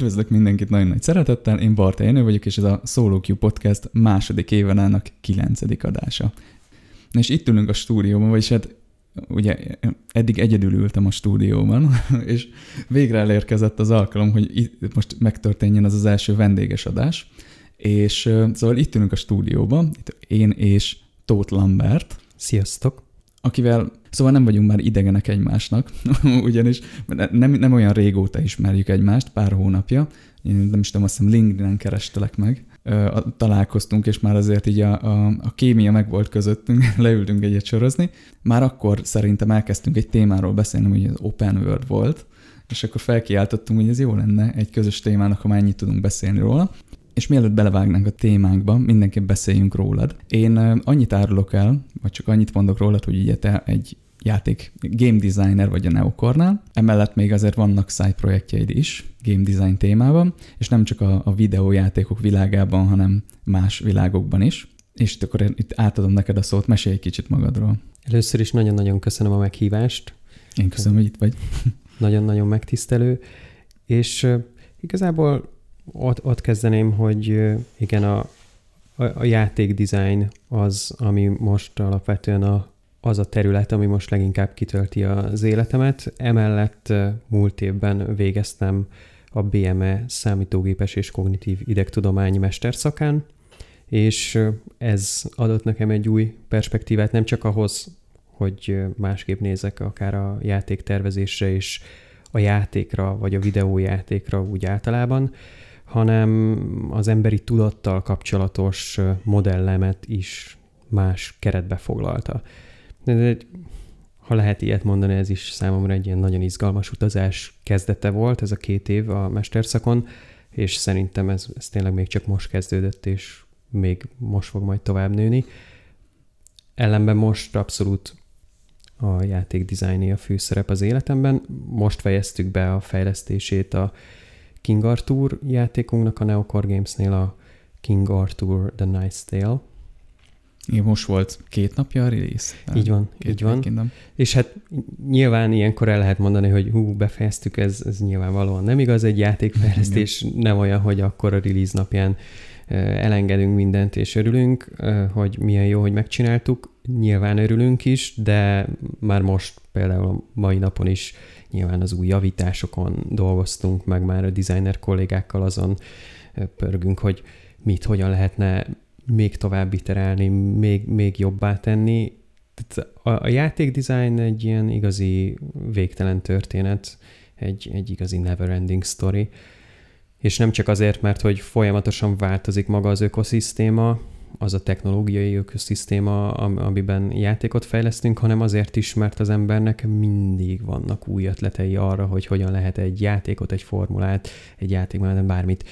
Üdvözlök mindenkit nagyon nagy szeretettel, én Barta Jenő vagyok, és ez a Solo Q Podcast második évenának kilencedik adása. És itt ülünk a stúdióban, vagyis hát ugye eddig egyedül ültem a stúdióban, és végre elérkezett az alkalom, hogy itt most megtörténjen az az első vendéges adás, és szóval itt ülünk a stúdióban, itt én és Tóth Lambert. Sziasztok! Akivel, szóval nem vagyunk már idegenek egymásnak, ugyanis nem, nem olyan régóta ismerjük egymást, pár hónapja, én nem is tudom, azt hiszem LinkedIn-en kerestelek meg, találkoztunk, és már azért így a, a, a kémia meg volt közöttünk, leültünk egyet sorozni. Már akkor szerintem elkezdtünk egy témáról beszélni, hogy az Open World volt, és akkor felkiáltottunk, hogy ez jó lenne egy közös témának, ha már ennyit tudunk beszélni róla. És mielőtt belevágnánk a témánkba, mindenképp beszéljünk rólad. Én annyit árulok el, vagy csak annyit mondok rólad, hogy ugye te egy játék game designer vagy a Neokornál. Emellett még azért vannak side projektjeid is game design témában, és nem csak a, a videójátékok világában, hanem más világokban is. És itt akkor itt átadom neked a szót, mesélj egy kicsit magadról. Először is nagyon-nagyon köszönöm a meghívást. Én köszönöm, hogy itt vagy. Nagyon-nagyon megtisztelő. És igazából ott, ott kezdeném, hogy igen, a, a, a játékdesign az, ami most alapvetően a, az a terület, ami most leginkább kitölti az életemet. Emellett múlt évben végeztem a BME számítógépes és kognitív idegtudományi mesterszakán, és ez adott nekem egy új perspektívát, nem csak ahhoz, hogy másképp nézek akár a játéktervezésre és a játékra, vagy a videójátékra úgy általában, hanem az emberi tudattal kapcsolatos modellemet is más keretbe foglalta. De ha lehet ilyet mondani, ez is számomra egy ilyen nagyon izgalmas utazás kezdete volt, ez a két év a mesterszakon, és szerintem ez, ez tényleg még csak most kezdődött, és még most fog majd tovább nőni. Ellenben most abszolút a játék dizájné a főszerep az életemben. Most fejeztük be a fejlesztését a King Arthur játékunknak a Neocore Games-nél a King Arthur The Night's Tale, igen, most volt két napja a release. Így van, így van. Kingdom. És hát nyilván ilyenkor el lehet mondani, hogy hú, befejeztük, ez, ez nyilvánvalóan nem igaz, egy játékfejlesztés nem olyan, hogy akkor a release napján elengedünk mindent és örülünk, hogy milyen jó, hogy megcsináltuk. Nyilván örülünk is, de már most például a mai napon is nyilván az új javításokon dolgoztunk, meg már a designer kollégákkal azon pörgünk, hogy mit, hogyan lehetne még tovább iterálni, még, még jobbá tenni. Tehát a, a játékdesign egy ilyen igazi végtelen történet, egy, egy igazi never-ending story. És nem csak azért, mert hogy folyamatosan változik maga az ökoszisztéma, az a technológiai ökoszisztéma, amiben játékot fejlesztünk, hanem azért is, mert az embernek mindig vannak új ötletei arra, hogy hogyan lehet egy játékot, egy formulát, egy játékban bármit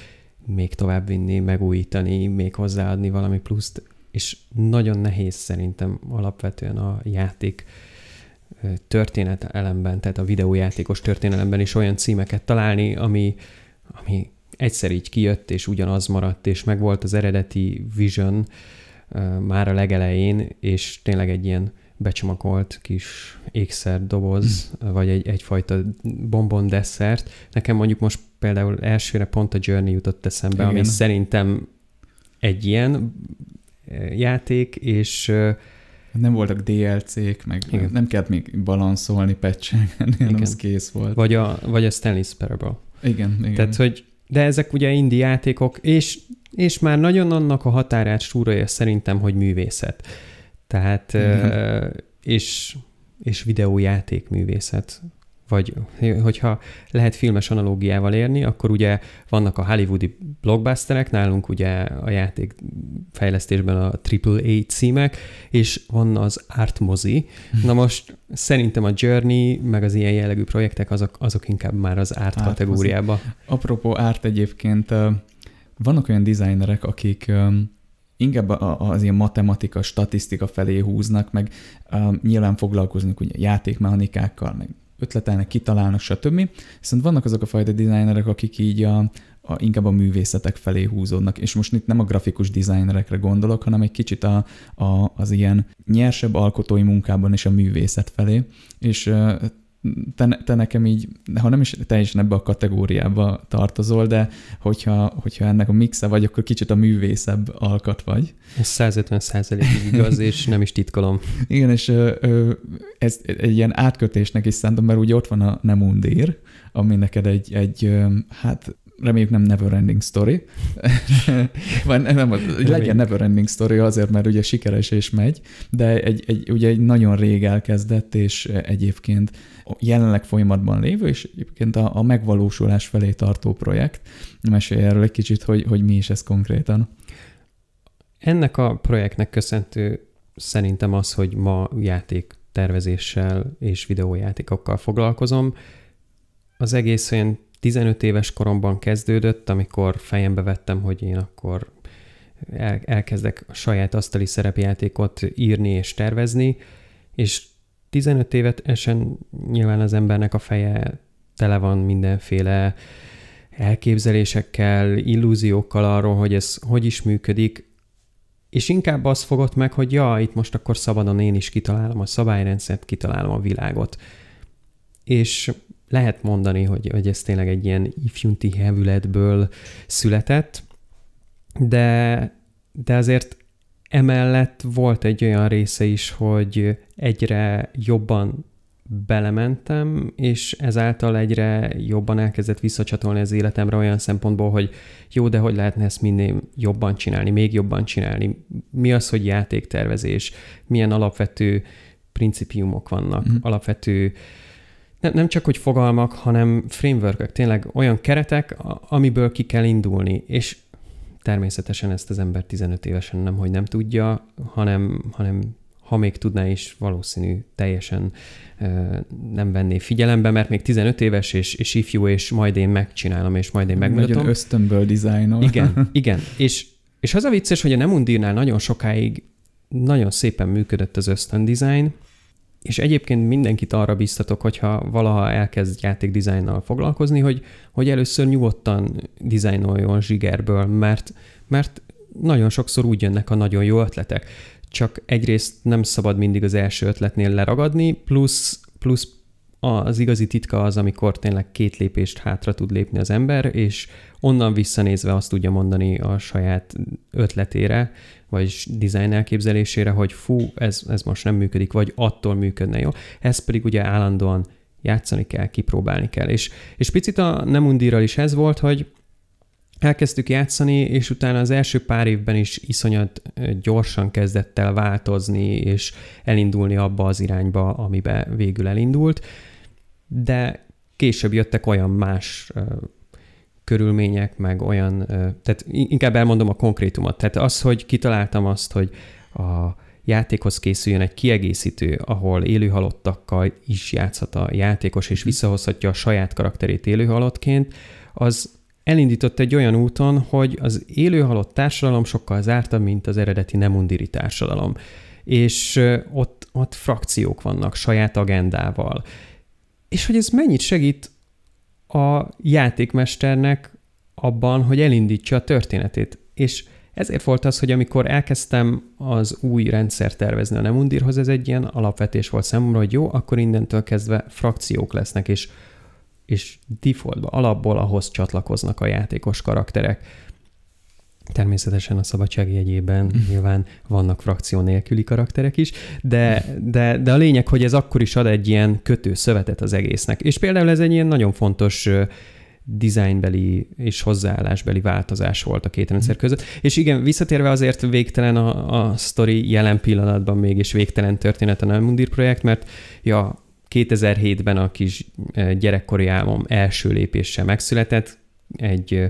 még tovább vinni, megújítani, még hozzáadni valami pluszt, és nagyon nehéz szerintem alapvetően a játék történet elemben, tehát a videójátékos történelemben is olyan címeket találni, ami, ami egyszer így kijött, és ugyanaz maradt, és megvolt az eredeti vision már a legelején, és tényleg egy ilyen becsomagolt kis ékszer doboz, mm. vagy egy, egyfajta bombon desszert. Nekem mondjuk most például elsőre pont a Journey jutott eszembe, Igen. ami szerintem egy ilyen játék, és nem voltak DLC-k, meg Igen. nem kellett még balanszolni, patchelni, az kész volt. Vagy a, vagy a Stanley's Parable. Igen, igen. Tehát, hogy de ezek ugye indie játékok, és, és már nagyon annak a határát súrolja szerintem, hogy művészet. Tehát, uh, és, és videójáték művészet. Vagy hogyha lehet filmes analógiával érni, akkor ugye vannak a hollywoodi blockbusterek, nálunk ugye a játék fejlesztésben a AAA címek, és van az art mozi. Na most szerintem a Journey, meg az ilyen jellegű projektek, azok, azok inkább már az art, art kategóriába. Mozi. Apropó art egyébként, vannak olyan designerek, akik inkább az ilyen matematika, statisztika felé húznak, meg um, nyilván foglalkoznak ugye játékmechanikákkal, meg ötletelnek, kitalálnak, stb. Viszont vannak azok a fajta designerek, akik így a, a, inkább a művészetek felé húzódnak, és most itt nem a grafikus designerekre gondolok, hanem egy kicsit a, a, az ilyen nyersebb alkotói munkában is a művészet felé, és te, te nekem így, ha nem is teljesen ebbe a kategóriába tartozol, de hogyha, hogyha ennek a mixe vagy, akkor kicsit a művészebb alkat vagy. Ez 150 százalék igaz, és nem is titkolom. Igen, és ez egy ilyen átkötésnek is szántam, mert ugye ott van a Nemundér, ami neked egy, egy hát reméljük nem never ending story. Vagy nem, nem, legyen never ending story azért, mert ugye sikeres és megy, de egy, egy, ugye egy nagyon rég elkezdett, és egyébként jelenleg folyamatban lévő, és egyébként a, a megvalósulás felé tartó projekt. Mesélj erről egy kicsit, hogy, hogy mi is ez konkrétan. Ennek a projektnek köszönhető szerintem az, hogy ma játék tervezéssel és videójátékokkal foglalkozom. Az egész olyan 15 éves koromban kezdődött, amikor fejembe vettem, hogy én akkor el, elkezdek a saját asztali szerepjátékot írni és tervezni, és 15 évet esen nyilván az embernek a feje tele van mindenféle elképzelésekkel, illúziókkal arról, hogy ez hogy is működik, és inkább az fogott meg, hogy ja, itt most akkor szabadon én is kitalálom a szabályrendszert, kitalálom a világot. És lehet mondani, hogy, hogy ez tényleg egy ilyen ifjunti hevületből született, de, de azért emellett volt egy olyan része is, hogy egyre jobban belementem, és ezáltal egyre jobban elkezdett visszacsatolni az életemre olyan szempontból, hogy jó, de hogy lehetne ezt minél jobban csinálni, még jobban csinálni. Mi az, hogy játéktervezés, milyen alapvető principiumok vannak, mm. alapvető uh, nem, nem csak, hogy fogalmak, hanem frameworkök, tényleg olyan keretek, amiből ki kell indulni, és természetesen ezt az ember 15 évesen nem, hogy nem tudja, hanem, hanem ha még tudná is, valószínű teljesen nem venné figyelembe, mert még 15 éves és, és ifjú, és majd én megcsinálom, és majd én megmutatom. Nagyon ösztönből dizájnol. Igen, igen. És, és az a vicces, hogy a Nemundirnál nagyon sokáig nagyon szépen működött az ösztön design, és egyébként mindenkit arra biztatok, hogyha valaha elkezd játékdizájnnal foglalkozni, hogy, hogy először nyugodtan dizájnoljon zsigerből, mert, mert nagyon sokszor úgy jönnek a nagyon jó ötletek. Csak egyrészt nem szabad mindig az első ötletnél leragadni, plusz, plusz az igazi titka az, amikor tényleg két lépést hátra tud lépni az ember, és onnan visszanézve azt tudja mondani a saját ötletére, vagy design elképzelésére, hogy fú, ez, ez most nem működik, vagy attól működne jó. Ez pedig ugye állandóan játszani kell, kipróbálni kell. És, és picit a Nemundiral is ez volt, hogy elkezdtük játszani, és utána az első pár évben is iszonyat gyorsan kezdett el változni, és elindulni abba az irányba, amibe végül elindult, de később jöttek olyan más körülmények, meg olyan, tehát inkább elmondom a konkrétumot. Tehát az, hogy kitaláltam azt, hogy a játékhoz készüljön egy kiegészítő, ahol élőhalottakkal is játszhat a játékos, és visszahozhatja a saját karakterét élőhalottként, az elindított egy olyan úton, hogy az élőhalott társadalom sokkal zártabb, mint az eredeti nemundiri társadalom. És ott, ott frakciók vannak saját agendával. És hogy ez mennyit segít a játékmesternek abban, hogy elindítsa a történetét. És ezért volt az, hogy amikor elkezdtem az új rendszer tervezni a Nemundirhoz, ez egy ilyen alapvetés volt számomra, hogy jó, akkor innentől kezdve frakciók lesznek, és, és defaultba, alapból ahhoz csatlakoznak a játékos karakterek. Természetesen a szabadság jegyében mm. nyilván vannak frakció nélküli karakterek is, de, de, de a lényeg, hogy ez akkor is ad egy ilyen kötő szövetet az egésznek. És például ez egy ilyen nagyon fontos designbeli és hozzáállásbeli változás volt a két rendszer között. És igen, visszatérve azért végtelen a, a sztori jelen pillanatban mégis végtelen történet a Nelmundir projekt, mert ja, 2007-ben a kis gyerekkori álmom első lépéssel megszületett, egy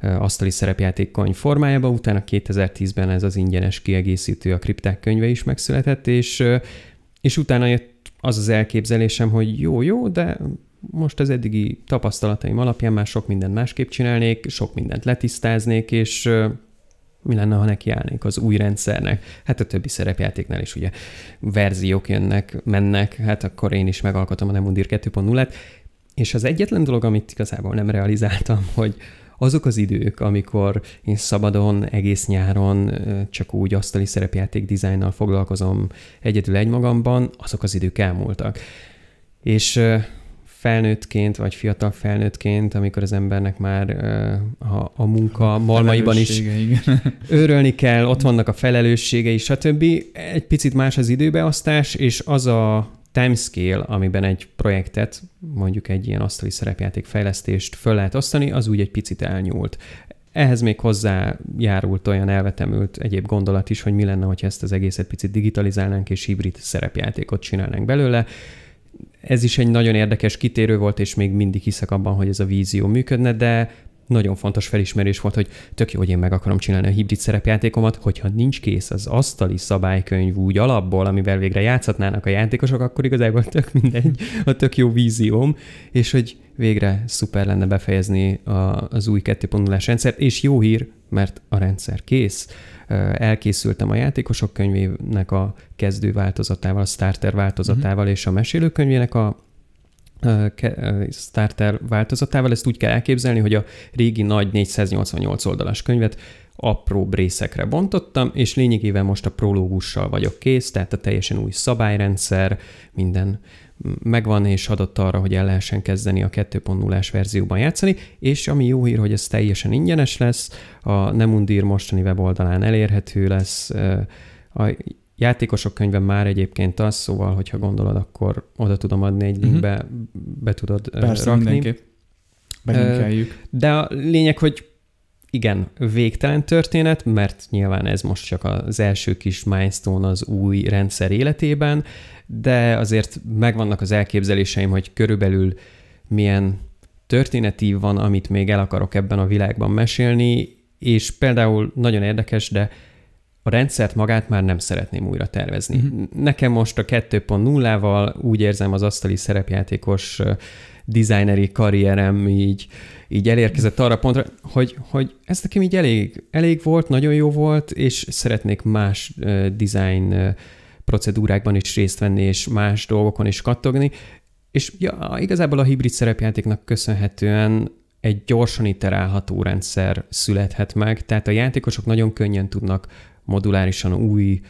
asztali szerepjátékkony formájába, utána 2010-ben ez az ingyenes kiegészítő, a kripták könyve is megszületett, és, és utána jött az az elképzelésem, hogy jó, jó, de most az eddigi tapasztalataim alapján már sok mindent másképp csinálnék, sok mindent letisztáznék, és mi lenne, ha nekiállnék az új rendszernek? Hát a többi szerepjátéknál is ugye verziók jönnek, mennek, hát akkor én is megalkotom a Nemundir 2.0-et, és az egyetlen dolog, amit igazából nem realizáltam, hogy azok az idők, amikor én szabadon, egész nyáron csak úgy asztali szerepjáték dizájnnal foglalkozom egyedül egymagamban, azok az idők elmúltak. és felnőttként, vagy fiatal felnőttként, amikor az embernek már a, a munka malmaiban is őrölni kell, ott vannak a felelősségei, stb. Egy picit más az időbeosztás, és az a timescale, amiben egy projektet, mondjuk egy ilyen asztali szerepjáték fejlesztést föl lehet osztani, az úgy egy picit elnyúlt. Ehhez még hozzá járult olyan elvetemült egyéb gondolat is, hogy mi lenne, hogyha ezt az egészet picit digitalizálnánk és hibrid szerepjátékot csinálnánk belőle. Ez is egy nagyon érdekes kitérő volt, és még mindig hiszek abban, hogy ez a vízió működne, de nagyon fontos felismerés volt, hogy tök jó, hogy én meg akarom csinálni a hibrid szerepjátékomat, hogyha nincs kész az asztali szabálykönyv úgy alapból, amivel végre játszhatnának a játékosok, akkor igazából tök mindegy, a tök jó vízióm, és hogy végre szuper lenne befejezni a, az új 2.0-es rendszert, és jó hír, mert a rendszer kész. Elkészültem a játékosok könyvének a kezdő változatával, a starter változatával uh-huh. és a mesélőkönyvének a starter változatával. Ezt úgy kell elképzelni, hogy a régi nagy 488 oldalas könyvet apró részekre bontottam, és lényegében most a prológussal vagyok kész, tehát a teljesen új szabályrendszer, minden megvan és adott arra, hogy el lehessen kezdeni a 2.0-ás verzióban játszani, és ami jó hír, hogy ez teljesen ingyenes lesz, a Nemundir mostani weboldalán elérhető lesz, a játékosok könyve már egyébként az, szóval, hogyha gondolod, akkor oda tudom adni egy linkbe, uh-huh. be tudod Persze, rakni. mindenképp. De a lényeg, hogy igen, végtelen történet, mert nyilván ez most csak az első kis milestone az új rendszer életében, de azért megvannak az elképzeléseim, hogy körülbelül milyen történeti van, amit még el akarok ebben a világban mesélni, és például nagyon érdekes, de a rendszert magát már nem szeretném újra tervezni. Uh-huh. Nekem most a 2.0-val úgy érzem az asztali szerepjátékos designeri karrierem így, így elérkezett arra pontra, hogy, hogy ez nekem így elég, elég volt, nagyon jó volt, és szeretnék más uh, design uh, procedúrákban is részt venni, és más dolgokon is kattogni, és ja, igazából a hibrid szerepjátéknak köszönhetően egy gyorsan iterálható rendszer születhet meg, tehát a játékosok nagyon könnyen tudnak modulárisan új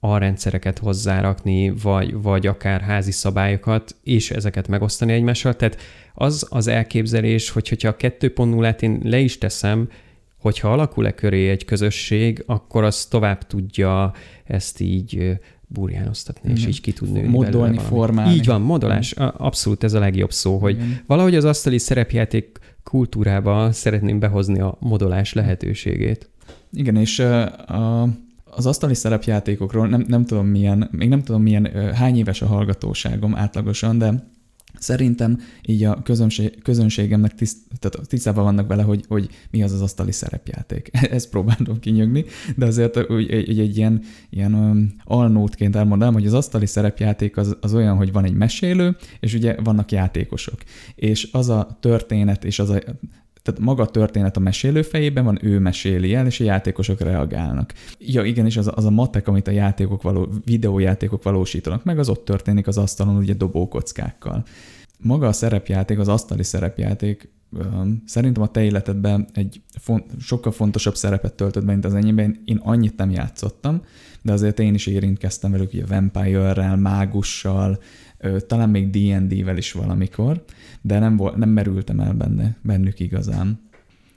alrendszereket hozzárakni, vagy, vagy akár házi szabályokat, és ezeket megosztani egymással. Tehát az az elképzelés, hogy hogyha a 2.0-át én le is teszem, hogyha alakul-e köré egy közösség, akkor az tovább tudja ezt így burjánoztatni, és így ki tud nőni Modolni, formálni. Így van, modolás. Abszolút ez a legjobb szó, hogy Igen. valahogy az asztali szerepjáték kultúrába szeretném behozni a modolás lehetőségét. Igen, és a, az asztali szerepjátékokról nem, nem tudom milyen, még nem tudom milyen, hány éves a hallgatóságom átlagosan, de Szerintem így a közönség, közönségemnek tiszt, tehát tisztában vannak vele, hogy, hogy mi az az asztali szerepjáték. Ezt próbálom kinyögni, de azért úgy, egy, egy ilyen, ilyen alnótként elmondanám, hogy az asztali szerepjáték az, az olyan, hogy van egy mesélő, és ugye vannak játékosok. És az a történet, és az a tehát maga a történet a mesélő fejében van, ő meséli el, és a játékosok reagálnak. Ja, igen, és az, az a matek, amit a játékok való, videójátékok valósítanak meg, az ott történik az asztalon ugye dobókockákkal. Maga a szerepjáték, az asztali szerepjáték szerintem a te életedben egy font, sokkal fontosabb szerepet töltött be, mint az enyémben. Én annyit nem játszottam, de azért én is érintkeztem velük, ugye Vampire-rel, Mágussal, talán még D&D-vel is valamikor, de nem, volt, nem merültem el benne, bennük igazán.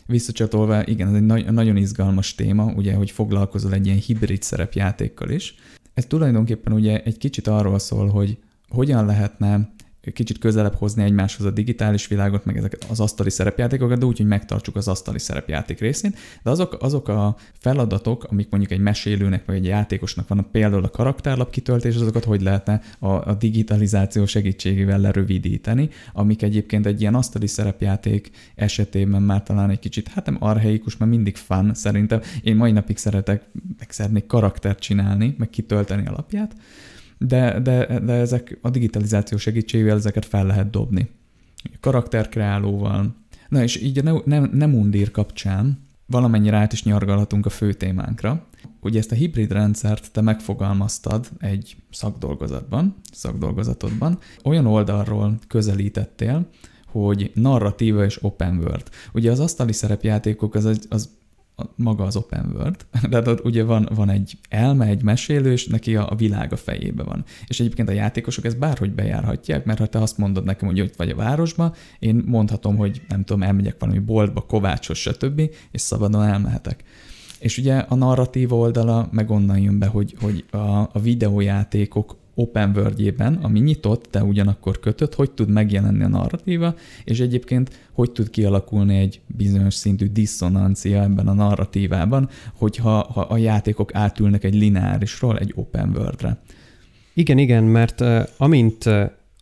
Visszacsatolva, igen, ez egy nagy, nagyon izgalmas téma, ugye, hogy foglalkozol egy ilyen hibrid szerepjátékkal is. Ez tulajdonképpen ugye egy kicsit arról szól, hogy hogyan lehetne kicsit közelebb hozni egymáshoz a digitális világot, meg ezeket az asztali szerepjátékokat, de úgy, hogy megtartsuk az asztali szerepjáték részén. De azok, azok a feladatok, amik mondjuk egy mesélőnek vagy egy játékosnak vannak, például a karakterlap kitöltés, azokat hogy lehetne a, a digitalizáció segítségével lerövidíteni, amik egyébként egy ilyen asztali szerepjáték esetében már talán egy kicsit, hát nem arheikus, mert mindig fun szerintem. Én mai napig szeretek, meg szeretnék karaktert csinálni, meg kitölteni alapját, de, de, de ezek a digitalizáció segítségével ezeket fel lehet dobni. Karakterkreálóval. Na és így a nem, nem, undír kapcsán valamennyire át is nyargalhatunk a fő témánkra. Ugye ezt a hibrid rendszert te megfogalmaztad egy szakdolgozatban, szakdolgozatodban, olyan oldalról közelítettél, hogy narratíva és open world. Ugye az asztali szerepjátékok az, az a, maga az open world, de ott ugye van, van egy elme, egy mesélő, és neki a, a világ a fejébe van. És egyébként a játékosok ezt bárhogy bejárhatják, mert ha te azt mondod nekem, hogy ott vagy a városba, én mondhatom, hogy nem tudom, elmegyek valami boltba, kovácshoz, stb., és szabadon elmehetek. És ugye a narratív oldala meg onnan jön be, hogy, hogy a, a videójátékok open world ami nyitott, de ugyanakkor kötött, hogy tud megjelenni a narratíva, és egyébként hogy tud kialakulni egy bizonyos szintű diszonancia ebben a narratívában, hogyha ha a játékok átülnek egy lineárisról egy open worldre. Igen, igen, mert amint,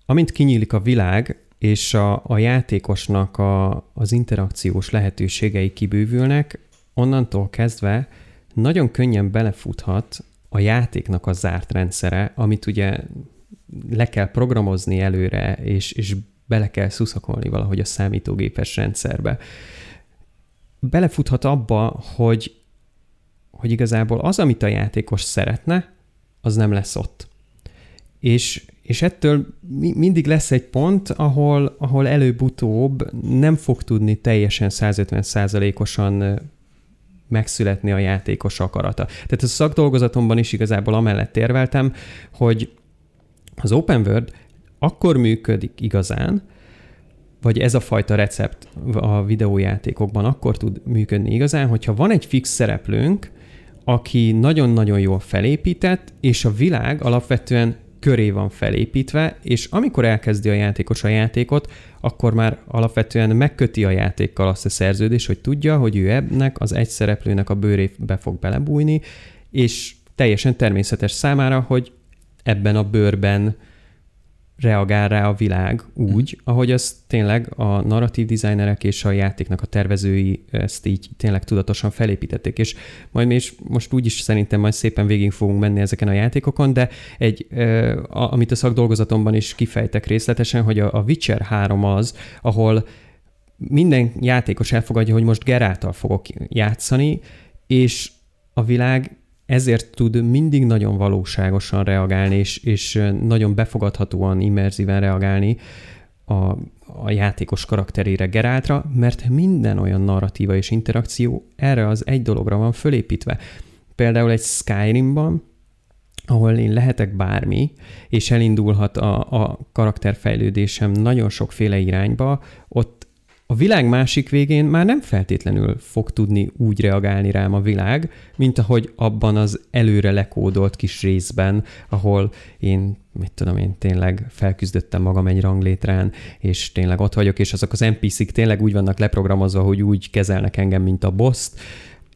amint kinyílik a világ, és a, a játékosnak a, az interakciós lehetőségei kibővülnek, onnantól kezdve nagyon könnyen belefuthat a játéknak a zárt rendszere, amit ugye le kell programozni előre, és, és bele kell szuszakolni valahogy a számítógépes rendszerbe. Belefuthat abba, hogy, hogy igazából az, amit a játékos szeretne, az nem lesz ott. És, és ettől mi, mindig lesz egy pont, ahol, ahol előbb-utóbb nem fog tudni teljesen 150%-osan megszületni a játékos akarata. Tehát a szakdolgozatomban is igazából amellett érveltem, hogy az Open World akkor működik igazán, vagy ez a fajta recept a videójátékokban akkor tud működni igazán, hogyha van egy fix szereplőnk, aki nagyon-nagyon jól felépített, és a világ alapvetően köré van felépítve, és amikor elkezdi a játékos a játékot, akkor már alapvetően megköti a játékkal azt a szerződést, hogy tudja, hogy ő ennek az egy szereplőnek a bőrébe fog belebújni, és teljesen természetes számára, hogy ebben a bőrben reagál rá a világ úgy, ahogy az tényleg a narratív designerek és a játéknak a tervezői ezt így tényleg tudatosan felépítették, és majd mi is most úgy is szerintem majd szépen végig fogunk menni ezeken a játékokon, de egy, amit a szakdolgozatomban is kifejtek részletesen, hogy a Witcher 3 az, ahol minden játékos elfogadja, hogy most Geráltal fogok játszani, és a világ ezért tud mindig nagyon valóságosan reagálni, és, és nagyon befogadhatóan, immerzíven reagálni a, a játékos karakterére Geráltra, mert minden olyan narratíva és interakció erre az egy dologra van fölépítve. Például egy Skyrimban, ahol én lehetek bármi, és elindulhat a, a karakterfejlődésem nagyon sokféle irányba, ott a világ másik végén már nem feltétlenül fog tudni úgy reagálni rám a világ, mint ahogy abban az előre lekódolt kis részben, ahol én, mit tudom én, tényleg felküzdöttem magam egy ranglétrán, és tényleg ott vagyok, és azok az NPC-k tényleg úgy vannak leprogramozva, hogy úgy kezelnek engem, mint a boss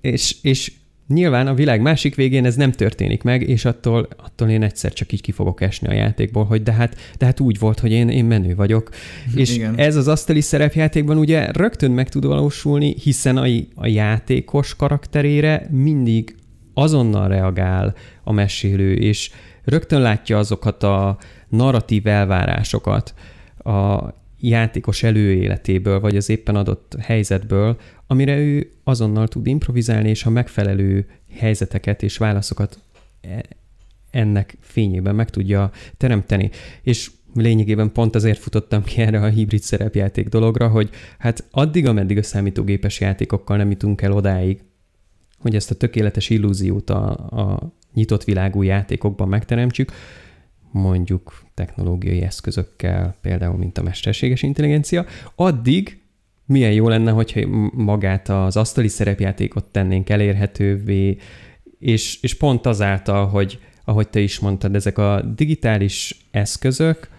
és, és Nyilván a világ másik végén ez nem történik meg, és attól, attól én egyszer csak így ki fogok esni a játékból, hogy de hát, de hát úgy volt, hogy én, én menő vagyok. És Igen. ez az asztali szerepjátékban ugye rögtön meg tud valósulni, hiszen a, a játékos karakterére mindig azonnal reagál a mesélő, és rögtön látja azokat a narratív elvárásokat a játékos előéletéből, vagy az éppen adott helyzetből, amire ő azonnal tud improvizálni, és a megfelelő helyzeteket és válaszokat e, ennek fényében meg tudja teremteni. És lényegében pont azért futottam ki erre a hibrid szerepjáték dologra, hogy hát addig, ameddig a számítógépes játékokkal nem jutunk el odáig, hogy ezt a tökéletes illúziót a, a nyitott világú játékokban megteremtsük, mondjuk technológiai eszközökkel, például mint a mesterséges intelligencia, addig milyen jó lenne, hogyha magát az asztali szerepjátékot tennénk elérhetővé, és, és pont azáltal, hogy ahogy te is mondtad, ezek a digitális eszközök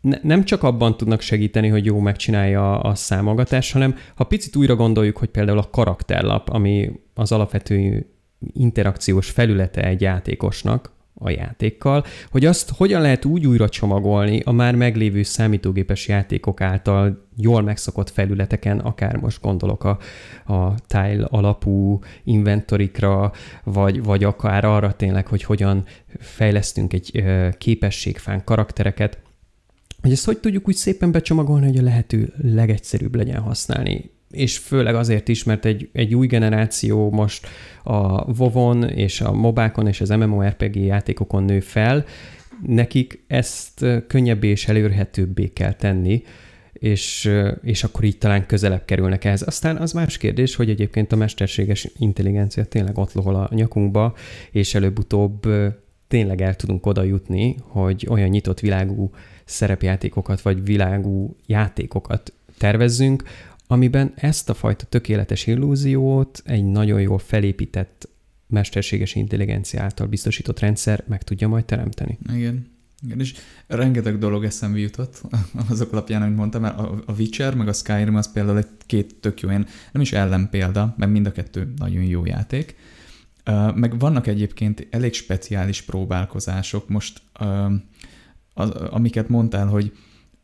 ne, nem csak abban tudnak segíteni, hogy jó megcsinálja a számogatást, hanem ha picit újra gondoljuk, hogy például a karakterlap, ami az alapvető interakciós felülete egy játékosnak, a játékkal, hogy azt hogyan lehet úgy újra csomagolni a már meglévő számítógépes játékok által jól megszokott felületeken, akár most gondolok a, a tile alapú inventorikra, vagy, vagy akár arra tényleg, hogy hogyan fejlesztünk egy képességfán karaktereket, hogy ezt hogy tudjuk úgy szépen becsomagolni, hogy a lehető legegyszerűbb legyen használni és főleg azért is, mert egy, egy új generáció most a WoW-on és a mobákon és az MMORPG játékokon nő fel, nekik ezt könnyebbé és elérhetőbbé kell tenni, és, és akkor így talán közelebb kerülnek ehhez. Aztán az más kérdés, hogy egyébként a mesterséges intelligencia tényleg ott lohol a nyakunkba, és előbb-utóbb tényleg el tudunk oda jutni, hogy olyan nyitott világú szerepjátékokat, vagy világú játékokat tervezzünk, amiben ezt a fajta tökéletes illúziót egy nagyon jól felépített mesterséges intelligencia által biztosított rendszer meg tudja majd teremteni. Igen. Igen, és rengeteg dolog eszembe jutott azok alapján, amit mondtam, mert a Witcher meg a Skyrim az például egy két tök jó, nem is ellenpélda, mert mind a kettő nagyon jó játék. Meg vannak egyébként elég speciális próbálkozások most, amiket mondtál, hogy,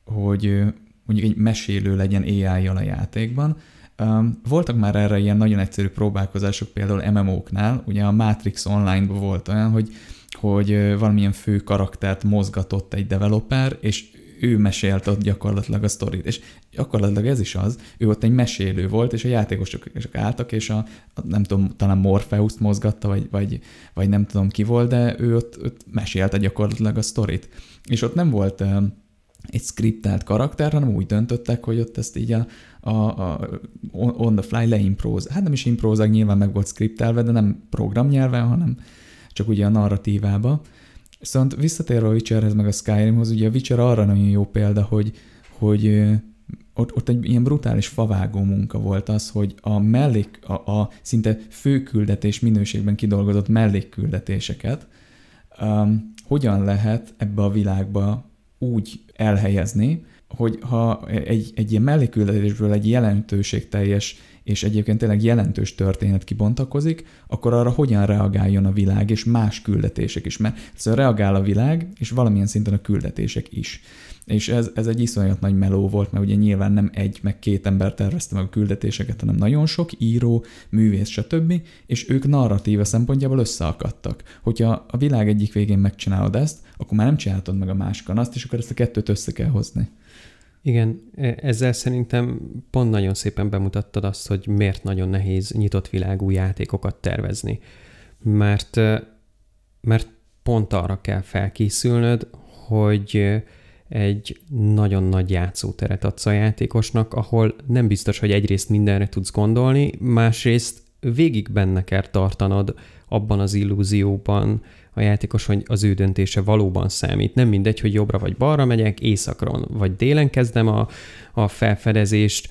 hogy mondjuk egy mesélő legyen AI-jal a játékban. Voltak már erre ilyen nagyon egyszerű próbálkozások, például MMO-knál, ugye a Matrix Online-ban volt olyan, hogy hogy valamilyen fő karaktert mozgatott egy developer, és ő mesélte ott gyakorlatilag a sztorit. És gyakorlatilag ez is az, ő ott egy mesélő volt, és a játékosok csak álltak, és a, a nem tudom, talán Morpheus-t mozgatta, vagy, vagy, vagy nem tudom ki volt, de ő ott, ott mesélte gyakorlatilag a sztorit. És ott nem volt egy skriptelt karakter, hanem úgy döntöttek, hogy ott ezt így a, a, a on the fly leimpróz. Hát nem is imprózák, nyilván meg volt skriptelve, de nem programnyelven, hanem csak ugye a narratívába. Viszont visszatérve a Witcherhez meg a Skyrimhoz, ugye a Witcher arra nagyon jó példa, hogy, hogy ott, ott egy ilyen brutális favágó munka volt az, hogy a mellék, a, a szinte főküldetés minőségben kidolgozott mellékküldetéseket um, hogyan lehet ebbe a világba úgy elhelyezni, hogy ha egy, egy ilyen mellékküldetésből egy jelentőségteljes és egyébként tényleg jelentős történet kibontakozik, akkor arra hogyan reagáljon a világ, és más küldetések is, mert szóval reagál a világ, és valamilyen szinten a küldetések is. És ez, ez egy iszonyat nagy meló volt, mert ugye nyilván nem egy, meg két ember tervezte meg a küldetéseket, hanem nagyon sok író, művész, stb. És ők narratíva szempontjából összeakadtak. Hogyha a világ egyik végén megcsinálod ezt, akkor már nem csináltad meg a másikon azt, és akkor ezt a kettőt össze kell hozni. Igen, e, ezzel szerintem pont nagyon szépen bemutattad azt, hogy miért nagyon nehéz nyitott világú játékokat tervezni. Mert, e, mert pont arra kell felkészülnöd, hogy egy nagyon nagy játszóteret adsz a játékosnak, ahol nem biztos, hogy egyrészt mindenre tudsz gondolni, másrészt végig benne kell tartanod abban az illúzióban, a játékos, hogy az ő döntése valóban számít. Nem mindegy, hogy jobbra vagy balra megyek, északron vagy délen kezdem a, a felfedezést,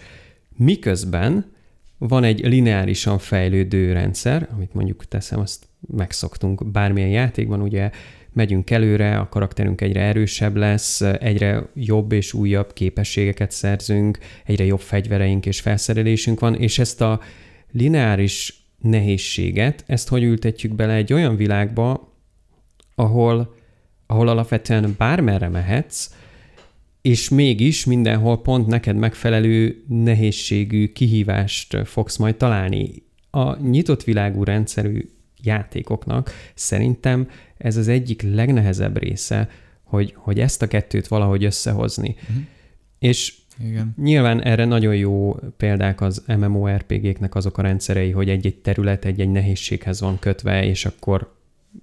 miközben van egy lineárisan fejlődő rendszer, amit mondjuk teszem, azt megszoktunk bármilyen játékban, ugye megyünk előre, a karakterünk egyre erősebb lesz, egyre jobb és újabb képességeket szerzünk, egyre jobb fegyvereink és felszerelésünk van, és ezt a lineáris nehézséget, ezt hogy ültetjük bele egy olyan világba, ahol, ahol alapvetően bármerre mehetsz, és mégis mindenhol pont neked megfelelő nehézségű kihívást fogsz majd találni. A nyitott világú rendszerű játékoknak szerintem ez az egyik legnehezebb része, hogy, hogy ezt a kettőt valahogy összehozni. Uh-huh. És igen. Nyilván erre nagyon jó példák az MMORPG-knek azok a rendszerei, hogy egy-egy terület egy-egy nehézséghez van kötve, és akkor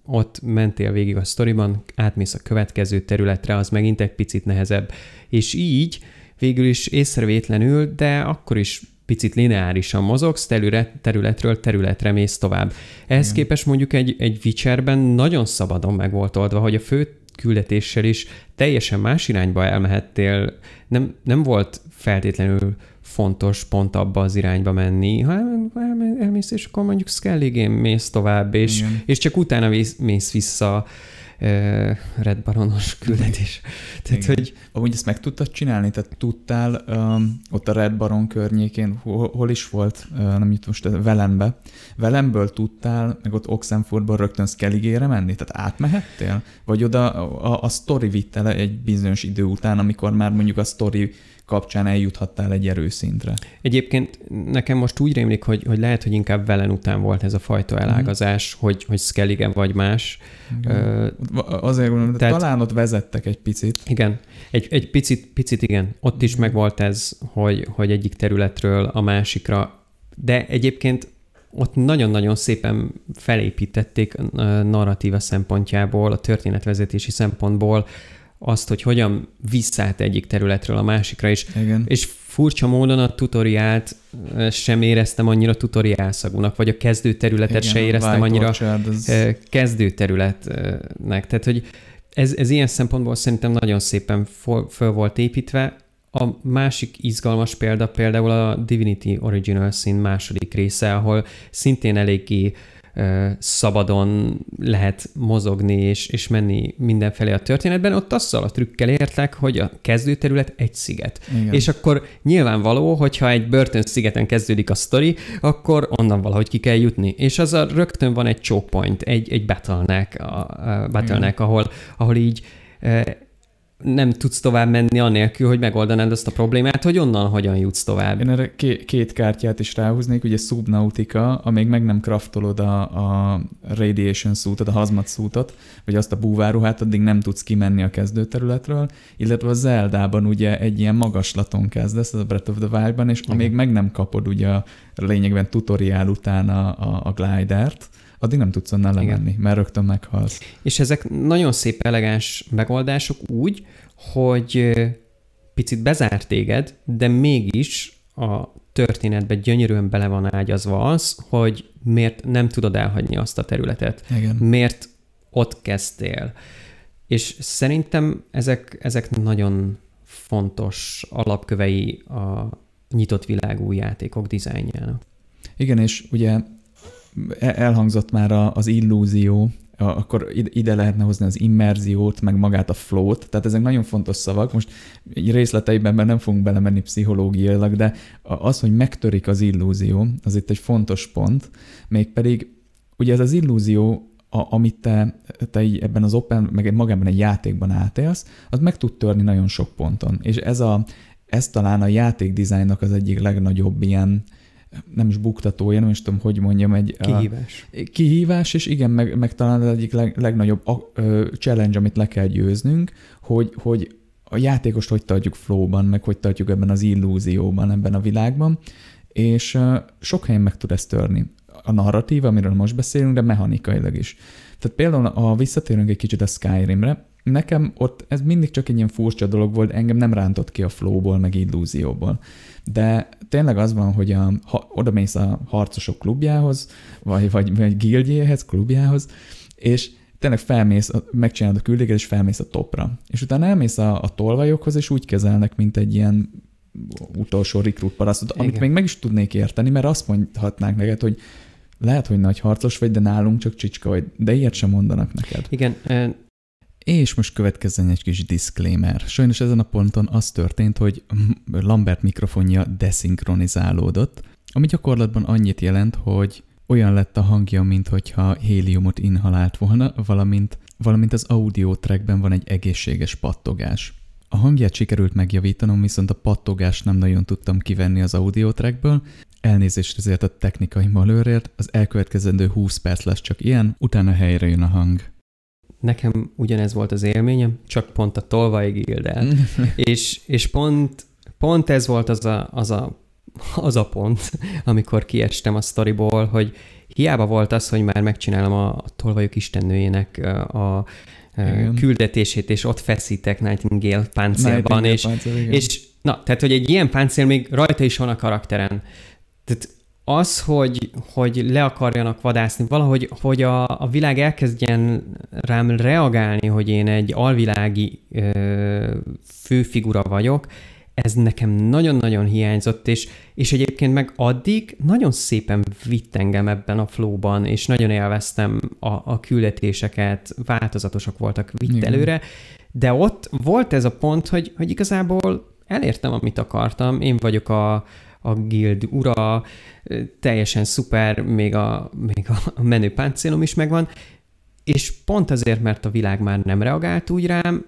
ott mentél végig a sztoriban, átmész a következő területre, az megint egy picit nehezebb. És így végül is észrevétlenül, de akkor is picit lineárisan mozogsz, terület, területről területre mész tovább. Ehhez Igen. képest mondjuk egy, egy Witcherben nagyon szabadon meg volt oldva, hogy a fő küldetéssel is teljesen más irányba elmehettél. Nem, nem volt feltétlenül fontos pont abba az irányba menni. Ha elmész, és akkor mondjuk Skelligén mész tovább, és, és csak utána mész, mész vissza Red Baronos küldetés. Tehát, Igen. hogy... Amúgy ezt meg tudtad csinálni? Tehát tudtál um, ott a Red Baron környékén, hol, hol is volt, uh, nem itt most Velenbe, Velemből tudtál, meg ott Oxenfordból rögtön Skelligére menni? Tehát átmehettél? Vagy oda a, a, a sztori vitt el egy bizonyos idő után, amikor már mondjuk a sztori kapcsán eljuthattál egy erőszintre. Egyébként nekem most úgy rémlik, hogy, hogy lehet, hogy inkább velen után volt ez a fajta mhm. elágazás, mm. hogy, hogy Skellige vagy más. Uh, Azért gondolom, tehát, talán ott vezettek egy picit. Igen, egy, egy picit, picit igen. Ott is megvolt ez, hogy, hogy egyik területről a másikra, de egyébként ott nagyon-nagyon szépen felépítették narratíva szempontjából, a történetvezetési szempontból azt, hogy hogyan visszát egyik területről a másikra, és, Igen. és furcsa módon a tutoriált sem éreztem annyira tutoriálszagúnak, vagy a kezdőterületet Igen, se éreztem annyira az... kezdőterületnek. Tehát, hogy ez, ez ilyen szempontból szerintem nagyon szépen föl volt építve. A másik izgalmas példa például a Divinity Original Sin második része, ahol szintén eléggé szabadon lehet mozogni és, és menni mindenfelé a történetben, ott azzal a trükkel értek, hogy a kezdőterület egy sziget. Igen. És akkor nyilvánvaló, hogyha egy börtön szigeten kezdődik a sztori, akkor onnan valahogy ki kell jutni. És az a rögtön van egy choke point, egy, egy battle-nek, a, a battle ahol, ahol így nem tudsz tovább menni anélkül, hogy megoldanád azt a problémát, hogy onnan hogyan jutsz tovább. Én erre két kártyát is ráhúznék, ugye Subnautica, amíg meg nem kraftolod a, a Radiation suitot, a hazmat suitot, vagy azt a búváruhát, addig nem tudsz kimenni a kezdőterületről, illetve a Zeldában ugye egy ilyen magaslaton kezdesz, az a Breath of the Wild-ban, és amíg meg nem kapod ugye a lényegben tutoriál után a, a, a glidert, addig nem tudsz onnan lemenni, mert rögtön meghalsz. És ezek nagyon szép elegáns megoldások úgy, hogy picit bezárt téged, de mégis a történetbe gyönyörűen bele van ágyazva az, hogy miért nem tudod elhagyni azt a területet. Igen. Miért ott kezdtél. És szerintem ezek, ezek nagyon fontos alapkövei a nyitott világú játékok dizájnjának. Igen, és ugye elhangzott már az illúzió, akkor ide lehetne hozni az immerziót, meg magát a flót, tehát ezek nagyon fontos szavak. Most részleteiben nem fogunk belemenni pszichológiailag, de az, hogy megtörik az illúzió, az itt egy fontos pont, mégpedig ugye ez az illúzió, a, amit te, te így ebben az open, meg magában egy játékban átélsz, az meg tud törni nagyon sok ponton. És ez, a, ez talán a játékdizájnnak az egyik legnagyobb ilyen, nem is buktatója, nem is tudom, hogy mondjam, egy... Kihívás. A, kihívás, és igen, meg, meg talán az egyik leg, legnagyobb a, ö, challenge, amit le kell győznünk, hogy, hogy a játékost hogy tartjuk flowban, meg hogy tartjuk ebben az illúzióban, ebben a világban, és ö, sok helyen meg tud ezt törni. A narratíva, amiről most beszélünk, de mechanikailag is. Tehát például, ha visszatérünk egy kicsit a Skyrimre, nekem ott ez mindig csak egy ilyen furcsa dolog volt, engem nem rántott ki a flowból, meg illúzióból. De tényleg az van, hogy a, ha oda mész a harcosok klubjához, vagy, vagy, vagy gildjéhez, klubjához, és tényleg felmész, megcsinálod a küldéket, és felmész a topra. És utána elmész a, a tolvajokhoz, és úgy kezelnek, mint egy ilyen utolsó rekrút parasztot, amit még meg is tudnék érteni, mert azt mondhatnák neked, hogy lehet, hogy nagy harcos vagy, de nálunk csak csicska vagy, de ilyet sem mondanak neked. Igen, és most következzen egy kis disclaimer. Sajnos ezen a ponton az történt, hogy Lambert mikrofonja deszinkronizálódott, ami gyakorlatban annyit jelent, hogy olyan lett a hangja, mint hogyha héliumot inhalált volna, valamint, valamint az audio trackben van egy egészséges pattogás. A hangját sikerült megjavítanom, viszont a pattogást nem nagyon tudtam kivenni az audio trackből, Elnézést ezért a technikai malőrért, az elkövetkezendő 20 perc lesz csak ilyen, utána helyre jön a hang. Nekem ugyanez volt az élményem, csak pont a tolvaj gildel. és, és pont, pont ez volt az a, az, a, az a pont, amikor kiestem a sztoriból, hogy hiába volt az, hogy már megcsinálom a tolvajok istennőjének a, a igen. küldetését, és ott feszítek Nightingale páncélban, Nightingale és, páncél, és na, tehát, hogy egy ilyen páncél még rajta is van a karakteren. Tehát az, hogy, hogy le akarjanak vadászni, valahogy, hogy a, a világ elkezdjen rám reagálni, hogy én egy alvilági ö, főfigura vagyok, ez nekem nagyon-nagyon hiányzott, és, és egyébként meg addig nagyon szépen vitt engem ebben a flowban, és nagyon élveztem a, a küldetéseket, változatosak voltak, vitt Igen. előre, de ott volt ez a pont, hogy, hogy igazából elértem, amit akartam, én vagyok a, a guild ura, teljesen szuper, még a, még a menő páncélom is megvan, és pont azért, mert a világ már nem reagált úgy rám,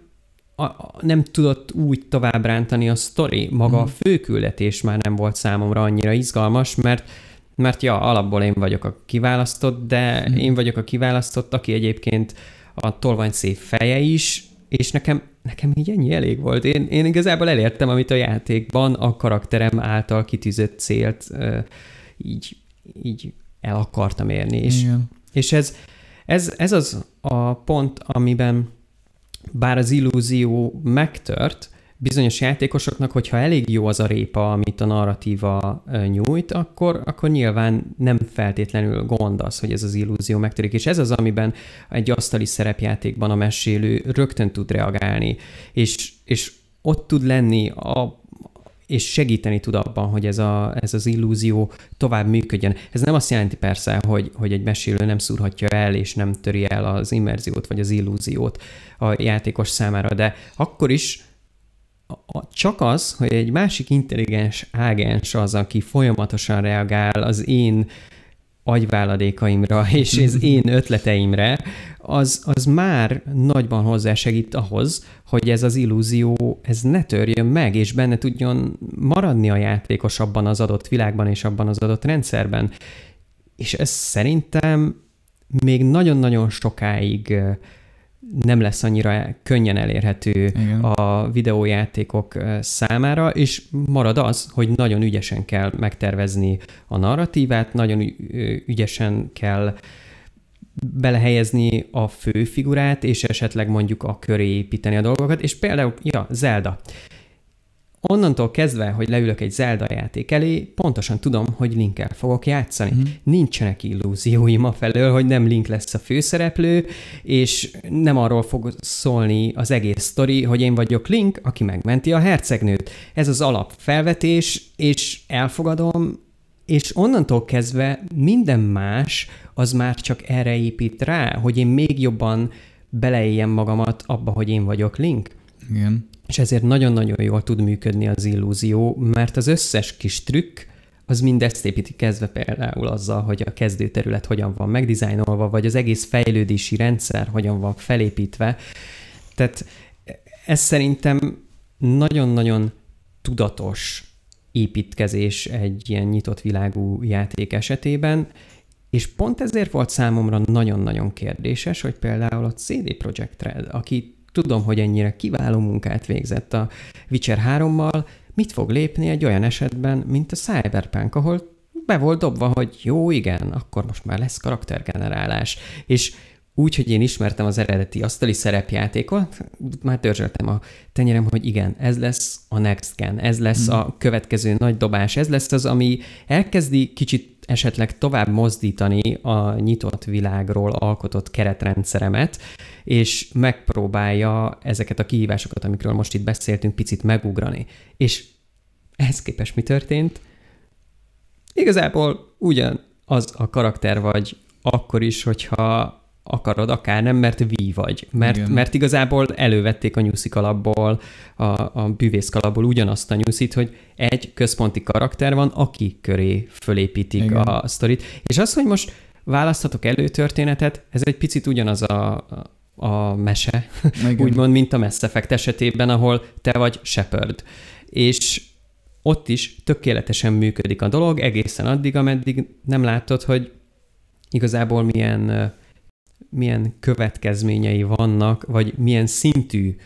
a, a, nem tudott úgy tovább rántani a sztori, maga mm. a főküldetés már nem volt számomra annyira izgalmas, mert mert ja, alapból én vagyok a kiválasztott, de mm. én vagyok a kiválasztott, aki egyébként a tolvány szép feje is, és nekem, nekem így ennyi elég volt. Én, én igazából elértem, amit a játékban a karakterem által kitűzött célt így, így el akartam érni. És, Igen. és ez, ez, ez az a pont, amiben bár az illúzió megtört, bizonyos játékosoknak, hogyha elég jó az a répa, amit a narratíva nyújt, akkor, akkor nyilván nem feltétlenül gond az, hogy ez az illúzió megtörik. És ez az, amiben egy asztali szerepjátékban a mesélő rögtön tud reagálni, és, és ott tud lenni a és segíteni tud abban, hogy ez, a, ez az illúzió tovább működjön. Ez nem azt jelenti persze, hogy, hogy egy mesélő nem szúrhatja el, és nem töri el az immerziót, vagy az illúziót a játékos számára, de akkor is csak az, hogy egy másik intelligens ágens az, aki folyamatosan reagál az én agyváladékaimra és az én ötleteimre, az, az már nagyban hozzásegít ahhoz, hogy ez az illúzió, ez ne törjön meg, és benne tudjon maradni a játékos abban az adott világban és abban az adott rendszerben. És ez szerintem még nagyon-nagyon sokáig nem lesz annyira könnyen elérhető Igen. a videójátékok számára, és marad az, hogy nagyon ügyesen kell megtervezni a narratívát, nagyon ügyesen kell belehelyezni a főfigurát, és esetleg mondjuk a köré építeni a dolgokat, és például, ja, Zelda onnantól kezdve, hogy leülök egy Zelda játék elé, pontosan tudom, hogy Linkkel fogok játszani. Mm. Nincsenek illúzióim a felől, hogy nem Link lesz a főszereplő, és nem arról fog szólni az egész sztori, hogy én vagyok Link, aki megmenti a hercegnőt. Ez az alapfelvetés, és elfogadom, és onnantól kezdve minden más az már csak erre épít rá, hogy én még jobban beleéljem magamat abba, hogy én vagyok Link. Igen és ezért nagyon-nagyon jól tud működni az illúzió, mert az összes kis trükk, az mind ezt építi kezdve például azzal, hogy a kezdőterület hogyan van megdizájnolva, vagy az egész fejlődési rendszer hogyan van felépítve. Tehát ez szerintem nagyon-nagyon tudatos építkezés egy ilyen nyitott világú játék esetében, és pont ezért volt számomra nagyon-nagyon kérdéses, hogy például a CD Projekt Red, aki tudom, hogy ennyire kiváló munkát végzett a Witcher 3-mal, mit fog lépni egy olyan esetben, mint a Cyberpunk, ahol be volt dobva, hogy jó, igen, akkor most már lesz karaktergenerálás. És úgy, hogy én ismertem az eredeti asztali szerepjátékot, már törzsöltem a tenyerem, hogy igen, ez lesz a next gen, ez lesz mm. a következő nagy dobás, ez lesz az, ami elkezdi kicsit esetleg tovább mozdítani a nyitott világról alkotott keretrendszeremet, és megpróbálja ezeket a kihívásokat, amikről most itt beszéltünk, picit megugrani. És ehhez képest mi történt? Igazából ugyan az a karakter vagy akkor is, hogyha akarod, akár nem, mert vi vagy. Mert, mert igazából elővették a nyuszik alapból, a, a bűvész kalapból ugyanazt a nyuszit, hogy egy központi karakter van, aki köré fölépítik Igen. a sztorit. És az, hogy most választhatok előtörténetet, ez egy picit ugyanaz a, a mese, Igen. úgymond, mint a Mass Effect esetében, ahol te vagy Shepard. És ott is tökéletesen működik a dolog, egészen addig, ameddig nem látod, hogy igazából milyen milyen következményei vannak, vagy milyen szintű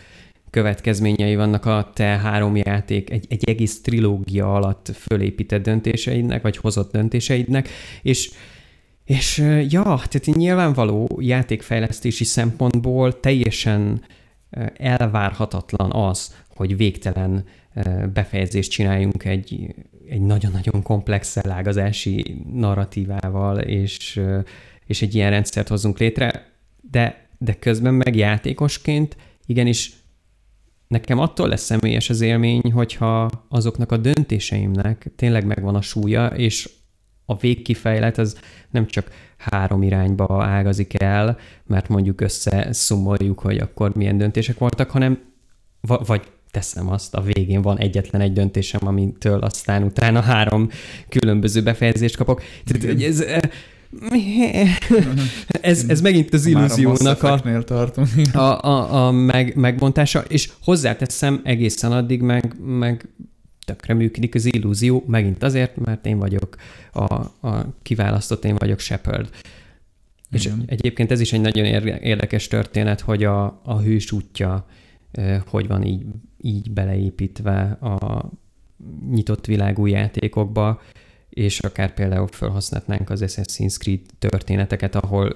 következményei vannak a te három játék, egy, egy egész trilógia alatt fölépített döntéseidnek, vagy hozott döntéseidnek, és és ja, tehát nyilvánvaló játékfejlesztési szempontból teljesen elvárhatatlan az, hogy végtelen befejezést csináljunk egy, egy nagyon-nagyon komplex elágazási narratívával, és és egy ilyen rendszert hozzunk létre, de, de közben meg játékosként igenis nekem attól lesz személyes az élmény, hogyha azoknak a döntéseimnek tényleg megvan a súlya, és a végkifejlet az nem csak három irányba ágazik el, mert mondjuk összeszumoljuk, hogy akkor milyen döntések voltak, hanem vagy teszem azt, a végén van egyetlen egy döntésem, amitől aztán utána három különböző befejezést kapok. Tehát, ez, ez, ez megint az illúziónak a, a, a, a, meg, megbontása, és hozzáteszem egészen addig meg, meg tökre működik az illúzió, megint azért, mert én vagyok a, a kiválasztott, én vagyok Shepard. És egyébként ez is egy nagyon érdekes történet, hogy a, a hős útja hogy van így, így beleépítve a nyitott világú játékokba, és akár például felhasználnánk az Assassin's Creed történeteket, ahol,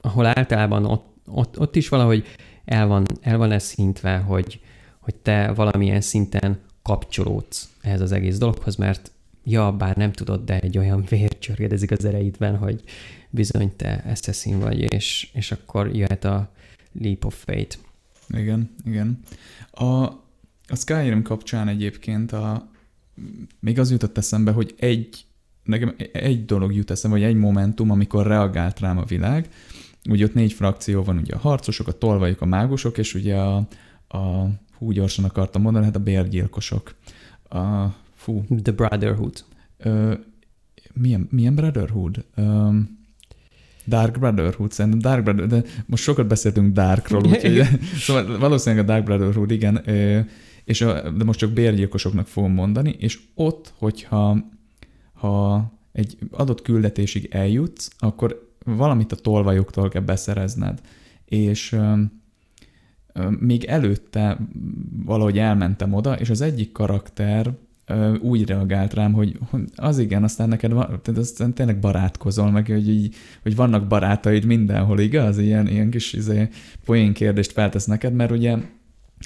ahol általában ott ott, ott is valahogy el van, el van ez szintve, hogy, hogy te valamilyen szinten kapcsolódsz ehhez az egész dologhoz, mert ja, bár nem tudod, de egy olyan vér csörgedezik az ereidben, hogy bizony te assassin vagy, és, és akkor jöhet a leap of fate. Igen, igen. A, a Skyrim kapcsán egyébként a, még az jutott eszembe, hogy egy, nekem egy dolog jut eszembe, vagy egy momentum, amikor reagált rám a világ. Ugye ott négy frakció van, ugye a harcosok, a tolvajok, a mágusok, és ugye a, a hú, gyorsan akartam mondani, hát a bérgyilkosok. A, fú. The Brotherhood. Ö, milyen, milyen Brotherhood? Ö, Dark Brotherhood, szerintem Dark Brotherhood, de most sokat beszéltünk Darkról, úgyhogy szóval valószínűleg a Dark Brotherhood, igen, és a, de most csak bérgyilkosoknak fogom mondani, és ott, hogyha ha egy adott küldetésig eljutsz, akkor valamit a tolvajoktól kell beszerezned, és még előtte valahogy elmentem oda, és az egyik karakter úgy reagált rám, hogy, az igen, aztán neked van, aztán tényleg barátkozol, meg hogy, így, hogy vannak barátaid mindenhol, igaz? Ilyen, ilyen kis izé, poén kérdést feltesz neked, mert ugye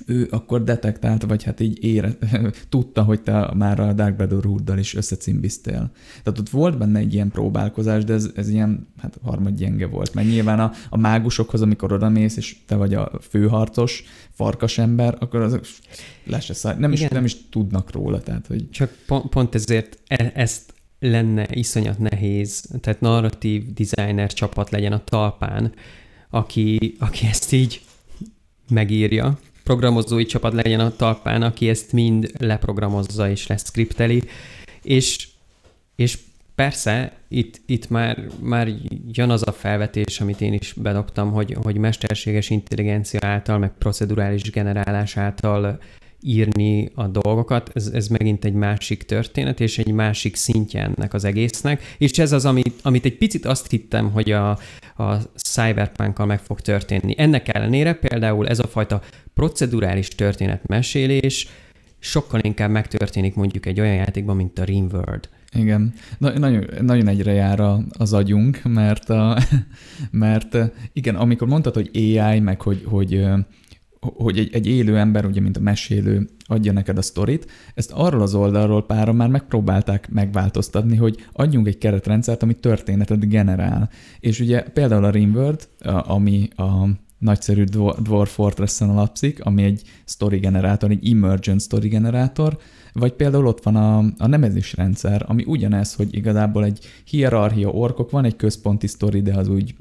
ő akkor detektálta, vagy hát így ére, tudta, hogy te már a Dark Brotherhood-dal is összecimbiztél. Tehát ott volt benne egy ilyen próbálkozás, de ez, ez ilyen, hát harmad gyenge volt. Mert nyilván a, a mágusokhoz, amikor oda mész, és te vagy a főharcos, farkas ember, akkor azok le se száll, nem, is, nem is tudnak róla. Tehát, hogy... Csak pont, pont ezért e, ezt lenne iszonyat nehéz, tehát narratív designer csapat legyen a talpán, aki, aki ezt így megírja, programozói csapat legyen a talpán, aki ezt mind leprogramozza és leszkripteli, és, és persze itt, itt már, már jön az a felvetés, amit én is bedobtam, hogy, hogy mesterséges intelligencia által, meg procedurális generálás által írni a dolgokat, ez, ez megint egy másik történet, és egy másik szintje ennek az egésznek, és ez az, amit, amit egy picit azt hittem, hogy a, a cyberpunk meg fog történni. Ennek ellenére például ez a fajta procedurális történetmesélés sokkal inkább megtörténik mondjuk egy olyan játékban, mint a Rimworld. Igen, Na, nagyon, nagyon egyre jár az agyunk, mert, a, mert igen, amikor mondtad, hogy AI, meg hogy, hogy hogy egy, egy élő ember, ugye, mint a mesélő, adja neked a sztorit, ezt arról az oldalról pára már megpróbálták megváltoztatni, hogy adjunk egy keretrendszert, ami történetet generál. És ugye például a Rimworld, ami a nagyszerű Dwarf Fortress-en alapszik, ami egy story generátor, egy emergent story generátor, vagy például ott van a, a nemezis rendszer, ami ugyanez, hogy igazából egy hierarchia orkok, van egy központi sztori, de az úgy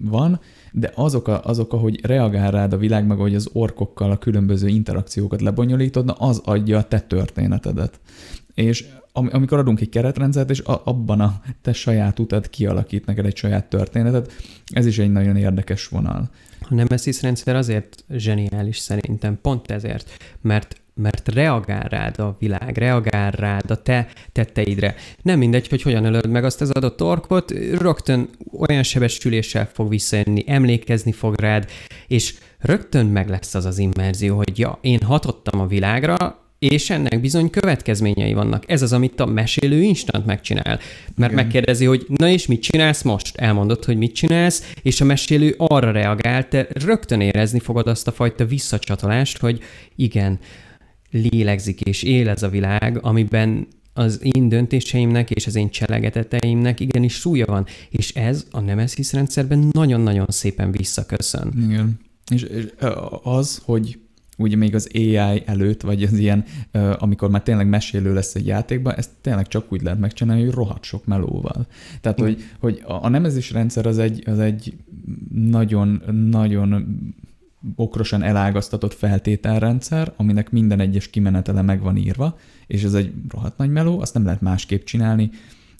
van, de azok, a, azok, ahogy reagál rád a világ, meg hogy az orkokkal a különböző interakciókat lebonyolítod, na az adja a te történetedet. És amikor adunk egy keretrendszert, és abban a te saját utad kialakít neked egy saját történetet, ez is egy nagyon érdekes vonal. A Nemesis rendszer azért zseniális szerintem, pont ezért, mert mert reagál rád a világ, reagál rád a te tetteidre. Nem mindegy, hogy hogyan ölöd meg azt az adott orkot, rögtön olyan sebesüléssel fog visszajönni, emlékezni fog rád, és rögtön meg lesz az az immerzió, hogy ja, én hatottam a világra, és ennek bizony következményei vannak. Ez az, amit a mesélő instant megcsinál. Mert igen. megkérdezi, hogy na és mit csinálsz most? Elmondod, hogy mit csinálsz, és a mesélő arra reagál, te rögtön érezni fogod azt a fajta visszacsatolást, hogy igen, lélegzik és él ez a világ, amiben az én döntéseimnek és az én cselegedeteimnek igenis súlya van, és ez a Nemesis rendszerben nagyon-nagyon szépen visszaköszön. Igen. És, és az, hogy ugye még az AI előtt, vagy az ilyen, amikor már tényleg mesélő lesz egy játékban, ezt tényleg csak úgy lehet megcsinálni, hogy rohadt sok melóval. Tehát, hogy, hogy a nemezis rendszer az egy, az egy nagyon, nagyon okrosan elágaztatott feltételrendszer, aminek minden egyes kimenetele meg van írva, és ez egy rohadt nagy meló, azt nem lehet másképp csinálni,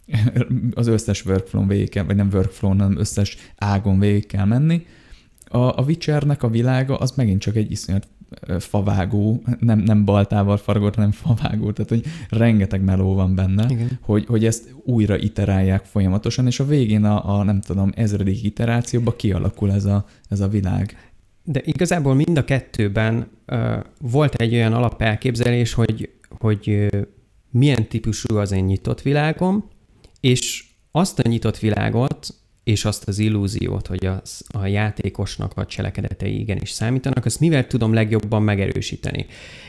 az összes workflow végig kell, vagy nem workflow, hanem összes ágon végig kell menni. A, a Witchernek a világa az megint csak egy iszonyat favágó, nem, nem baltával faragott, hanem favágó, tehát hogy rengeteg meló van benne, hogy, hogy ezt újra iterálják folyamatosan, és a végén a, a nem tudom, ezredik iterációba kialakul ez a, ez a világ. De igazából mind a kettőben uh, volt egy olyan alapelképzelés, hogy, hogy uh, milyen típusú az én nyitott világom, és azt a nyitott világot és azt az illúziót, hogy az, a játékosnak a cselekedetei igenis számítanak, azt mivel tudom legjobban megerősíteni.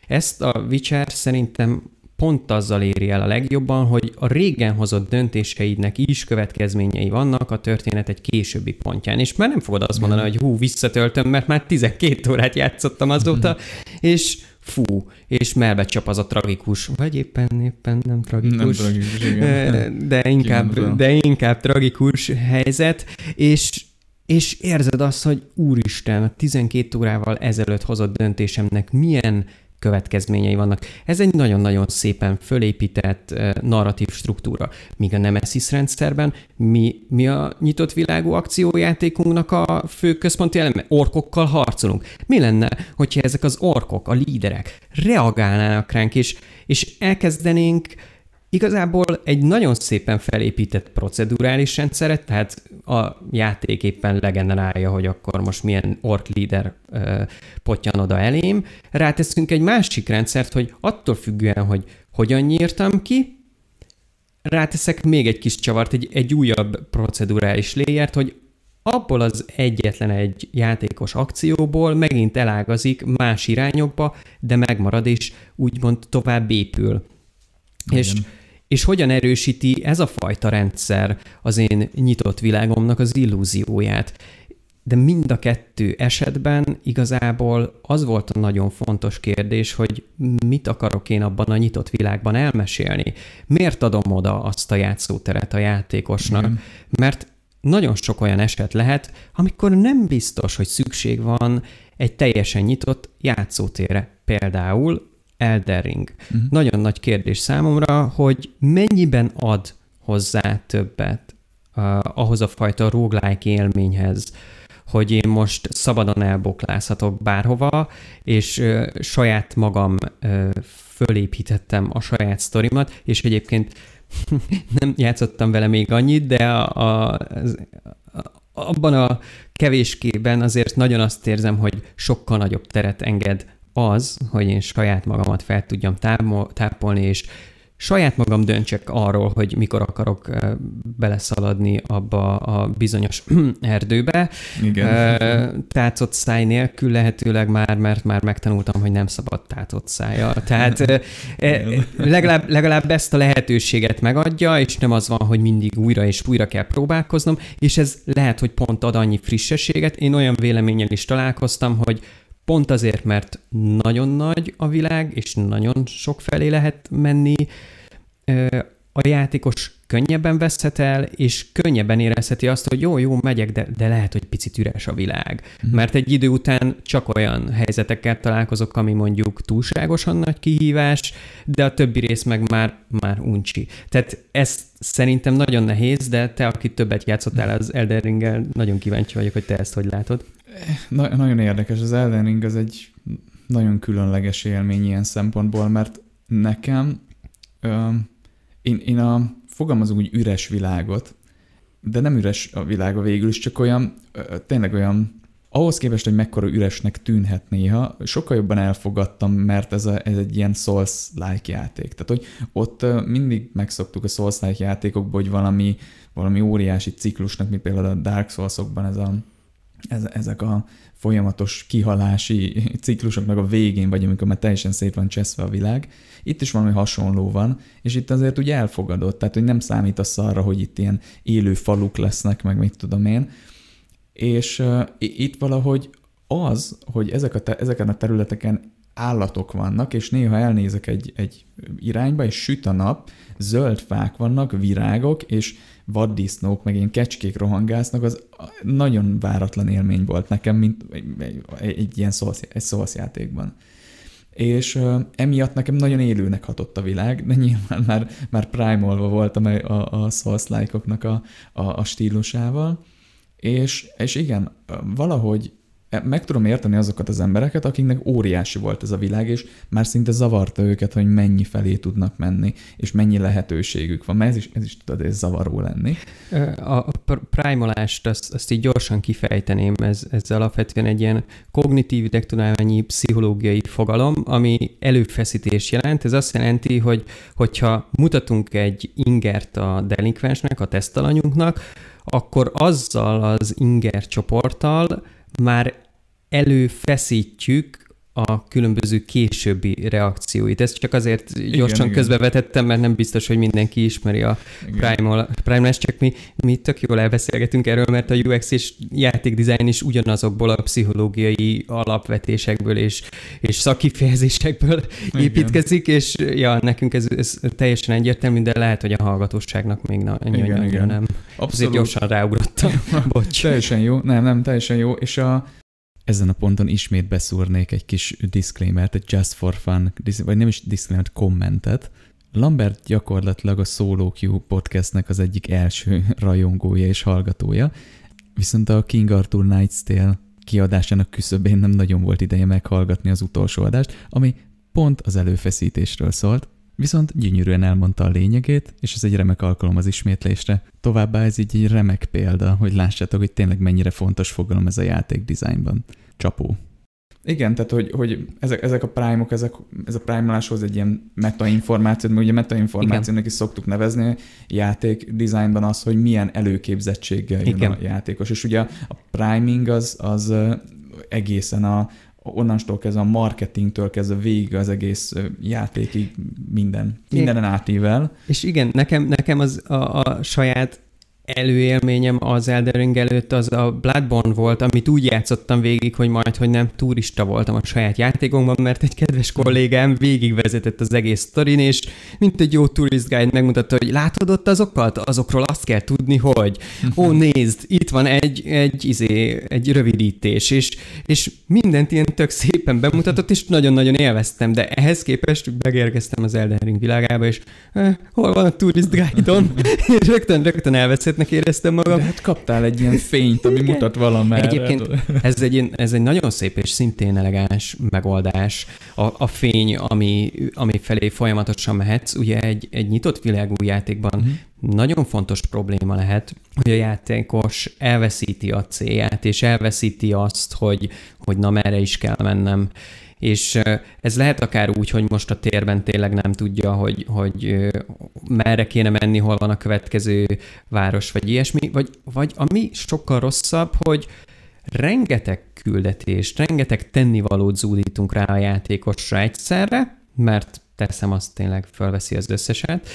Ezt a Witcher szerintem pont azzal éri el a legjobban, hogy a régen hozott döntéseidnek is következményei vannak a történet egy későbbi pontján. És már nem fogod azt mondani, hogy hú, visszatöltöm, mert már 12 órát játszottam azóta, és fú, és melbe csap az a tragikus, vagy éppen, éppen nem tragikus, nem tragikus igen. de, inkább, de inkább tragikus helyzet, és és érzed azt, hogy úristen, a 12 órával ezelőtt hozott döntésemnek milyen következményei vannak. Ez egy nagyon-nagyon szépen fölépített narratív struktúra. Míg a Nemesis rendszerben mi, mi a nyitott világú akciójátékunknak a fő központi eleme? Orkokkal harcolunk. Mi lenne, hogyha ezek az orkok, a líderek reagálnának ránk, és, és elkezdenénk Igazából egy nagyon szépen felépített procedurális rendszeret, tehát a játék éppen legenerálja, hogy akkor most milyen ork leader potyan oda elém. Ráteszünk egy másik rendszert, hogy attól függően, hogy hogyan nyírtam ki, ráteszek még egy kis csavart, egy, egy újabb procedurális léjert, hogy abból az egyetlen egy játékos akcióból megint elágazik más irányokba, de megmarad és úgymond tovább épül. Igen. És és hogyan erősíti ez a fajta rendszer az én nyitott világomnak az illúzióját. De mind a kettő esetben igazából az volt a nagyon fontos kérdés, hogy mit akarok én abban a nyitott világban elmesélni. Miért adom oda azt a játszóteret a játékosnak? Igen. Mert nagyon sok olyan eset lehet, amikor nem biztos, hogy szükség van egy teljesen nyitott játszótérre. Például Elden Ring. Uh-huh. Nagyon nagy kérdés számomra, hogy mennyiben ad hozzá többet uh, ahhoz a fajta roguelike élményhez, hogy én most szabadon elboklázhatok bárhova, és uh, saját magam uh, fölépítettem a saját sztorimat, és egyébként nem játszottam vele még annyit, de a, a, az, abban a kevéskében azért nagyon azt érzem, hogy sokkal nagyobb teret enged az, hogy én saját magamat fel tudjam tápolni, és saját magam döntsek arról, hogy mikor akarok beleszaladni abba a bizonyos erdőbe. Igen. Tátott száj nélkül lehetőleg már, mert már megtanultam, hogy nem szabad tátott szája. Tehát e, legalább, legalább ezt a lehetőséget megadja, és nem az van, hogy mindig újra és újra kell próbálkoznom, és ez lehet, hogy pont ad annyi frissességet. Én olyan véleménnyel is találkoztam, hogy Pont azért, mert nagyon nagy a világ, és nagyon sok felé lehet menni, a játékos könnyebben veszhet el, és könnyebben érezheti azt, hogy jó, jó, megyek, de, de lehet, hogy picit üres a világ. Mm. Mert egy idő után csak olyan helyzetekkel találkozok, ami mondjuk túlságosan nagy kihívás, de a többi rész meg már, már uncsi. Tehát ez szerintem nagyon nehéz, de te, aki többet játszottál az Elden ring nagyon kíváncsi vagyok, hogy te ezt hogy látod. Na, nagyon érdekes, az Elden Ring az egy nagyon különleges élmény ilyen szempontból, mert nekem ö, én, én a, fogalmazunk úgy üres világot, de nem üres a világa végül is, csak olyan, tényleg olyan, ahhoz képest, hogy mekkora üresnek tűnhet néha, sokkal jobban elfogadtam, mert ez, a, ez egy ilyen Souls-like játék. Tehát, hogy ott mindig megszoktuk a Souls-like játékokból, hogy valami, valami óriási ciklusnak, mint például a Dark Souls-okban ez a ez, ezek a folyamatos kihalási ciklusoknak a végén vagy, amikor már teljesen szét van cseszve a világ. Itt is valami hasonló van, és itt azért ugye elfogadott, tehát hogy nem számítasz arra, hogy itt ilyen élő faluk lesznek, meg mit tudom én. És uh, itt valahogy az, hogy ezek a te- ezeken a területeken állatok vannak, és néha elnézek egy, egy irányba, és süt a nap, zöld fák vannak, virágok, és vaddisznók, meg ilyen kecskék rohangásznak, az nagyon váratlan élmény volt nekem, mint egy, egy ilyen szósz, egy szószjátékban. És uh, emiatt nekem nagyon élőnek hatott a világ, de nyilván már, már primalva voltam a, a, a souls a, a, a stílusával, és, és igen, valahogy meg tudom érteni azokat az embereket, akiknek óriási volt ez a világ, és már szinte zavarta őket, hogy mennyi felé tudnak menni, és mennyi lehetőségük van, mert ez is, ez is tudod, ez zavaró lenni. A primalást, azt, azt így gyorsan kifejteném, ez, ez alapvetően egy ilyen kognitív idegtudományi pszichológiai fogalom, ami előfeszítés jelent. Ez azt jelenti, hogy hogyha mutatunk egy ingert a delinkvensnek, a tesztalanyunknak, akkor azzal az inger csoporttal már előfeszítjük a különböző későbbi reakcióit. Ezt csak azért gyorsan igen, közbevetettem, mert nem biztos, hogy mindenki ismeri a Primal, Primal csak mi, mi tök jól elbeszélgetünk erről, mert a UX és játékdesign is ugyanazokból a pszichológiai alapvetésekből és, és szakifejezésekből igen. építkezik, és ja, nekünk ez, ez teljesen egyértelmű, de lehet, hogy a hallgatóságnak még na, igen, igen. nem. Abszolút. Azért gyorsan ráugrottam. Bocs. teljesen jó, nem, nem, teljesen jó, és a, ezen a ponton ismét beszúrnék egy kis disclaimer egy just for fun, vagy nem is disclaimer, kommentet. Lambert gyakorlatilag a Solo Q podcastnek az egyik első rajongója és hallgatója, viszont a King Arthur Knight's Tale kiadásának küszöbén nem nagyon volt ideje meghallgatni az utolsó adást, ami pont az előfeszítésről szólt, viszont gyönyörűen elmondta a lényegét, és ez egy remek alkalom az ismétlésre. Továbbá ez így egy remek példa, hogy lássátok, hogy tényleg mennyire fontos fogalom ez a játék dizájnban. Csapó. Igen, tehát hogy, hogy ezek, ezek a prime-ok, ezek, ez a prime-oláshoz egy ilyen metainformációt, mert ugye metainformációnak is szoktuk nevezni játék designban az, hogy milyen előképzettséggel jön Igen. a játékos. És ugye a priming az, az egészen a, onnantól kezdve a marketingtől kezdve végig az egész játékig minden, mindenen átível. És igen, nekem, nekem az a, a saját előélményem az Elden Ring előtt az a Bloodborne volt, amit úgy játszottam végig, hogy majd, hogy nem turista voltam a saját játékomban, mert egy kedves kollégám végigvezetett az egész sztorin, és mint egy jó tourist guide megmutatta, hogy látod ott azokat? Azokról azt kell tudni, hogy ó, nézd, itt van egy, egy, izé, egy rövidítés, és, és mindent ilyen tök szépen bemutatott, és nagyon-nagyon élveztem, de ehhez képest megérkeztem az Elden Ring világába, és eh, hol van a tourist guide-on? rögtön, rögtön elveszett helyzetnek éreztem magam. De hát kaptál egy ilyen fényt, ami Igen. mutat valamerre. Egyébként ez egy, ez egy nagyon szép és szintén elegáns megoldás. A, a fény, ami, ami felé folyamatosan mehetsz, ugye egy, egy nyitott világú játékban uh-huh. nagyon fontos probléma lehet, hogy a játékos elveszíti a célját, és elveszíti azt, hogy, hogy na merre is kell mennem és ez lehet akár úgy, hogy most a térben tényleg nem tudja, hogy, hogy merre kéne menni, hol van a következő város, vagy ilyesmi, vagy, vagy ami sokkal rosszabb, hogy rengeteg küldetést, rengeteg tennivalót zúdítunk rá a játékosra egyszerre, mert teszem, azt tényleg felveszi az összeset,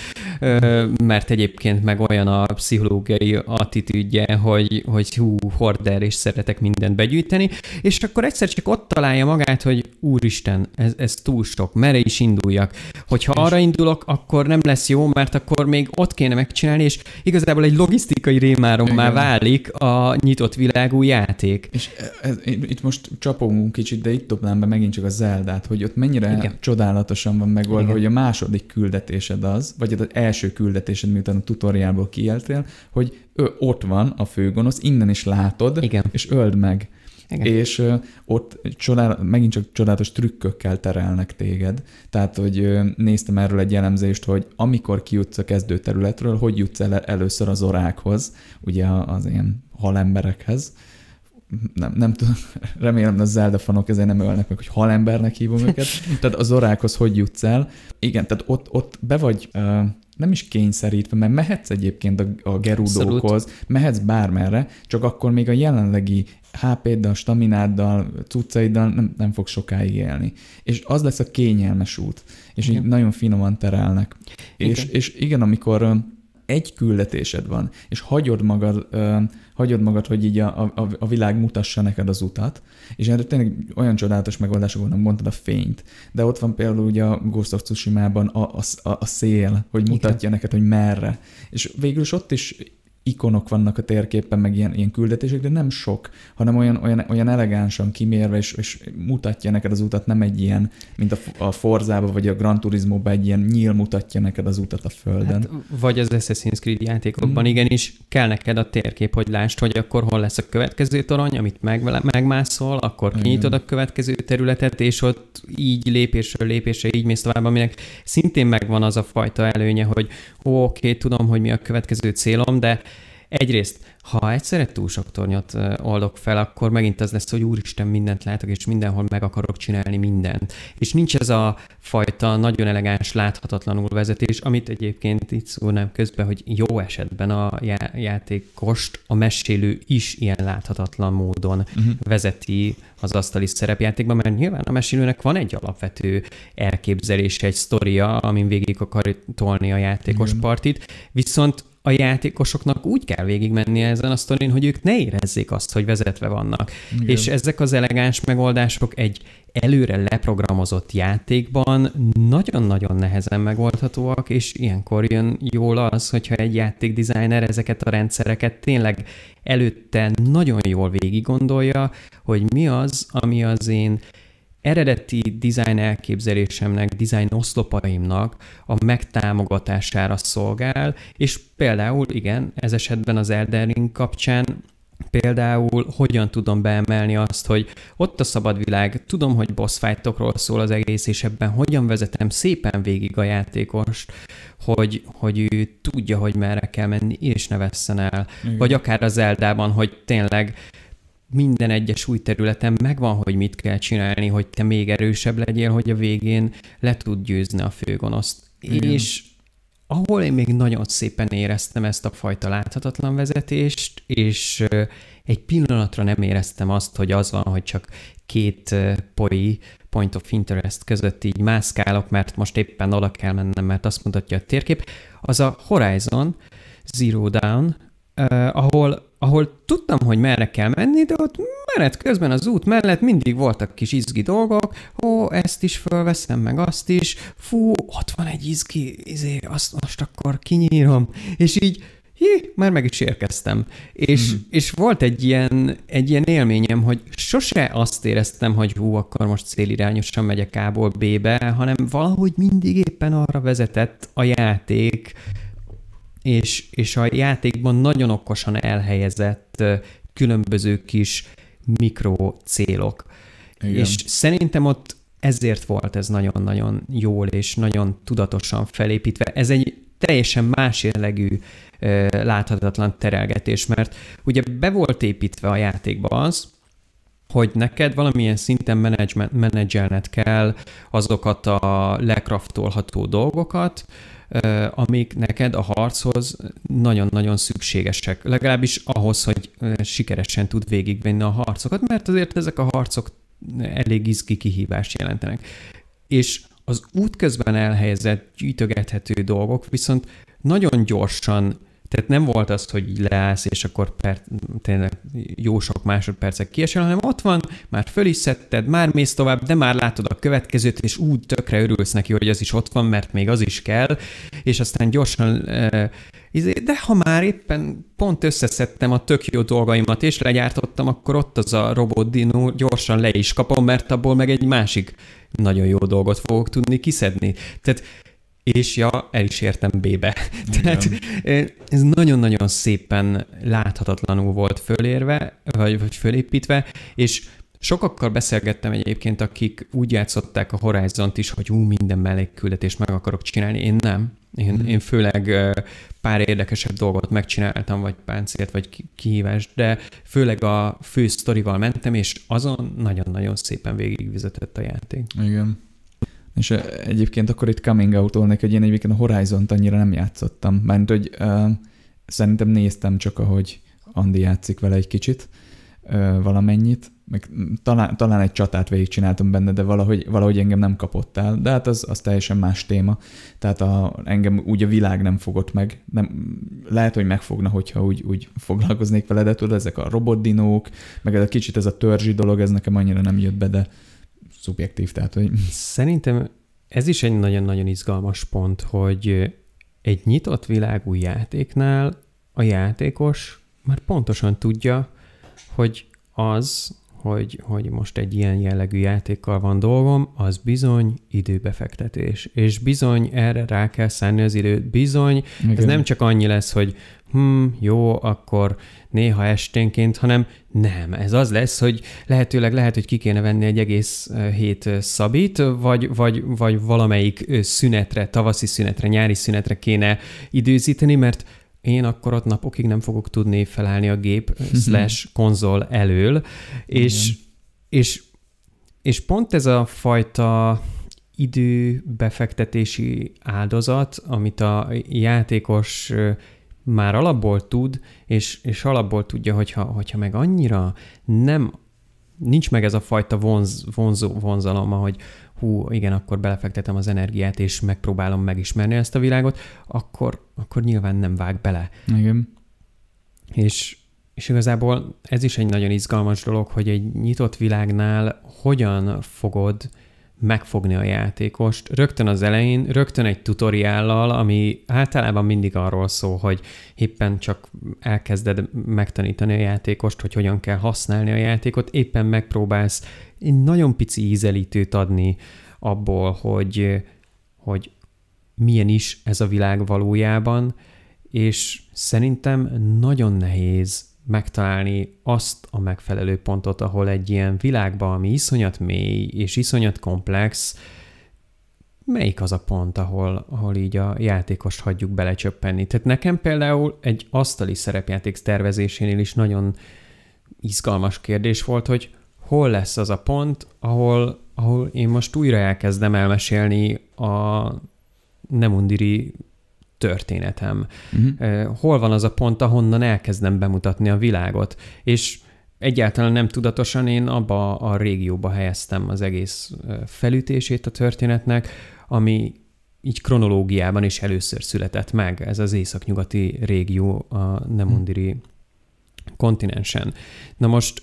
mert egyébként meg olyan a pszichológiai attitűdje, hogy, hogy hú, horder, és szeretek mindent begyűjteni, és akkor egyszer csak ott találja magát, hogy úristen, ez, ez túl sok, merre is induljak. Hogyha arra indulok, akkor nem lesz jó, mert akkor még ott kéne megcsinálni, és igazából egy logisztikai rémárommá válik a nyitott világú játék. És ez, itt most csapogunk kicsit, de itt dobnám be megint csak a Zeldát, hogy ott mennyire Igen. csodálatosan van meg megoldva, hogy a második küldetésed az, vagy az első küldetésed, miután a tutoriálból kieltél, hogy ő ott van a főgonosz, innen is látod, Igen. és öld meg. Igen. És uh, ott csodál, megint csak csodálatos trükkökkel terelnek téged. Tehát, hogy uh, néztem erről egy jellemzést, hogy amikor kijutsz a kezdőterületről, hogy jutsz el először az orákhoz, ugye az ilyen halemberekhez, nem, nem tudom, remélem, hogy a Zelda fanok ezért nem ölnek meg, hogy halembernek hívom őket. tehát az orákhoz hogy jutsz el. Igen, tehát ott, ott be vagy uh, nem is kényszerítve, mert mehetsz egyébként a, a gerudókhoz, mehetsz bármerre, csak akkor még a jelenlegi HP-ddal, stamináddal, cuccaiddal nem, nem fog sokáig élni. És az lesz a kényelmes út. És igen. így nagyon finoman terelnek. Igen. És, és igen, amikor egy küldetésed van, és hagyod magad, ö, hagyod magad hogy így a, a, a világ mutassa neked az utat, és erre tényleg olyan csodálatos megoldások vannak, mondtad a fényt, de ott van például ugye a Ghost of Tsushima-ban a, a, a szél, hogy mutatja Igen. neked, hogy merre. És végül is ott is ikonok vannak a térképen, meg ilyen, ilyen küldetések, de nem sok, hanem olyan, olyan, olyan elegánsan kimérve, és, és mutatja neked az utat, nem egy ilyen, mint a, a Forzába vagy a Gran turismo egy ilyen nyíl mutatja neked az utat a földön. Hát, vagy az Assassin's Creed játékokban mm. igenis kell neked a térkép, hogy lásd, hogy akkor hol lesz a következő torony, amit meg, megmászol, akkor kinyitod a következő területet, és ott így lépésről lépésre így mész tovább, aminek szintén megvan az a fajta előnye, hogy ó, oké, tudom, hogy mi a következő célom, de egyrészt, ha egyszerre túl sok tornyot oldok fel, akkor megint az lesz, hogy úristen, mindent látok, és mindenhol meg akarok csinálni mindent. És nincs ez a fajta nagyon elegáns, láthatatlanul vezetés, amit egyébként itt szólnám közben, hogy jó esetben a já- játékost a mesélő is ilyen láthatatlan módon uh-huh. vezeti az asztali szerepjátékban, mert nyilván a mesélőnek van egy alapvető elképzelése, egy sztoria, amin végig akar tolni a játékos Igen. partit, viszont a játékosoknak úgy kell végigmenni ezen a sztorin, hogy ők ne érezzék azt, hogy vezetve vannak. Igen. És ezek az elegáns megoldások egy előre leprogramozott játékban nagyon-nagyon nehezen megoldhatóak, és ilyenkor jön jól az, hogyha egy játékdesigner ezeket a rendszereket tényleg előtte nagyon jól végig gondolja, hogy mi az, ami az én eredeti design elképzelésemnek, design oszlopaimnak a megtámogatására szolgál, és például, igen, ez esetben az Elden Ring kapcsán Például hogyan tudom beemelni azt, hogy ott a szabad világ, tudom, hogy boss fightokról szól az egész, és ebben hogyan vezetem szépen végig a játékost, hogy, hogy ő tudja, hogy merre kell menni, és ne vesszen el. Igen. Vagy akár az Eldában, hogy tényleg minden egyes új területen megvan, hogy mit kell csinálni, hogy te még erősebb legyél, hogy a végén le tud győzni a főgonoszt. Igen. És ahol én még nagyon szépen éreztem ezt a fajta láthatatlan vezetést, és egy pillanatra nem éreztem azt, hogy az van, hogy csak két poi point of interest között így mászkálok, mert most éppen oda kell mennem, mert azt mutatja a térkép, az a Horizon Zero Down, ahol ahol tudtam, hogy merre kell menni, de ott menet közben az út mellett mindig voltak kis izgi dolgok, ó, ezt is fölveszem, meg azt is, fú, ott van egy izgi, izé, azt most akkor kinyírom, és így, hi, már meg is érkeztem. És, mm. és volt egy ilyen, egy ilyen élményem, hogy sose azt éreztem, hogy hú, akkor most célirányosan megyek A-ból B-be, hanem valahogy mindig éppen arra vezetett a játék, és, és a játékban nagyon okosan elhelyezett különböző kis mikro célok. Igen. És szerintem ott ezért volt ez nagyon-nagyon jól és nagyon tudatosan felépítve. Ez egy teljesen más jellegű láthatatlan terelgetés, mert ugye be volt építve a játékba az, hogy neked valamilyen szinten menedzselned kell azokat a lekraftolható dolgokat, amik neked a harchoz nagyon-nagyon szükségesek. Legalábbis ahhoz, hogy sikeresen tud végigvenni a harcokat, mert azért ezek a harcok elég izgi kihívást jelentenek. És az útközben elhelyezett, gyűjtögethető dolgok viszont nagyon gyorsan tehát nem volt az, hogy leállsz, és akkor per, tényleg jó sok másodpercek kiesel, hanem ott van, már föl is szedted, már mész tovább, de már látod a következőt, és úgy tökre örülsz neki, hogy az is ott van, mert még az is kell, és aztán gyorsan de ha már éppen pont összeszedtem a tök jó dolgaimat, és legyártottam, akkor ott az a robot dino, gyorsan le is kapom, mert abból meg egy másik nagyon jó dolgot fogok tudni kiszedni. Tehát és ja, el is értem B-be. Tehát ez nagyon-nagyon szépen láthatatlanul volt fölérve, vagy, vagy fölépítve, és sokakkal beszélgettem egyébként, akik úgy játszották a Horizont is, hogy ú, minden mellékküldetést meg akarok csinálni. Én nem. Én, mm. én főleg pár érdekesebb dolgot megcsináltam, vagy páncélt, vagy kihívást, de főleg a fő sztorival mentem, és azon nagyon-nagyon szépen végigvizetett a játék. Igen. És egyébként akkor itt coming out hogy én egyébként a Horizon-t annyira nem játszottam. Mert hogy uh, szerintem néztem csak, ahogy Andi játszik vele egy kicsit, uh, valamennyit, meg talán, talán egy csatát végigcsináltam benne, de valahogy, valahogy engem nem kapott el. De hát az, az teljesen más téma. Tehát a, engem úgy a világ nem fogott meg. Nem, lehet, hogy megfogna, hogyha úgy, úgy foglalkoznék vele, de tudod, ezek a robotdinók, meg ez a kicsit ez a törzsi dolog, ez nekem annyira nem jött be, de szubjektív, tehát hogy... Szerintem ez is egy nagyon-nagyon izgalmas pont, hogy egy nyitott világú játéknál a játékos már pontosan tudja, hogy az, hogy, hogy most egy ilyen jellegű játékkal van dolgom, az bizony időbefektetés. És bizony erre rá kell szánni az időt. Bizony, Igen. ez nem csak annyi lesz, hogy hm, jó, akkor néha esténként, hanem nem, ez az lesz, hogy lehetőleg lehet, hogy ki kéne venni egy egész hét szabít, vagy, vagy, vagy valamelyik szünetre, tavaszi szünetre, nyári szünetre kéne időzíteni, mert én akkor ott napokig nem fogok tudni felállni a gép slash konzol elől, és, és, és pont ez a fajta időbefektetési áldozat, amit a játékos már alapból tud, és, és alapból tudja, hogyha, hogyha meg annyira nem, nincs meg ez a fajta vonz, vonzó, vonzalom, hogy hú, igen, akkor belefektetem az energiát, és megpróbálom megismerni ezt a világot, akkor, akkor nyilván nem vág bele. Igen. És, és igazából ez is egy nagyon izgalmas dolog, hogy egy nyitott világnál hogyan fogod megfogni a játékost. Rögtön az elején, rögtön egy tutoriállal, ami általában mindig arról szól, hogy éppen csak elkezded megtanítani a játékost, hogy hogyan kell használni a játékot, éppen megpróbálsz egy nagyon pici ízelítőt adni abból, hogy, hogy milyen is ez a világ valójában, és szerintem nagyon nehéz megtalálni azt a megfelelő pontot, ahol egy ilyen világban, ami iszonyat mély és iszonyat komplex, melyik az a pont, ahol, ahol így a játékost hagyjuk belecsöppenni. Tehát nekem például egy asztali szerepjáték tervezésénél is nagyon izgalmas kérdés volt, hogy hol lesz az a pont, ahol, ahol én most újra elkezdem elmesélni a Nemundiri történetem. Uh-huh. Hol van az a pont, ahonnan elkezdem bemutatni a világot? És egyáltalán nem tudatosan én abba a régióba helyeztem az egész felütését a történetnek, ami így kronológiában is először született meg, ez az északnyugati régió a Nemundiri kontinensen. Na most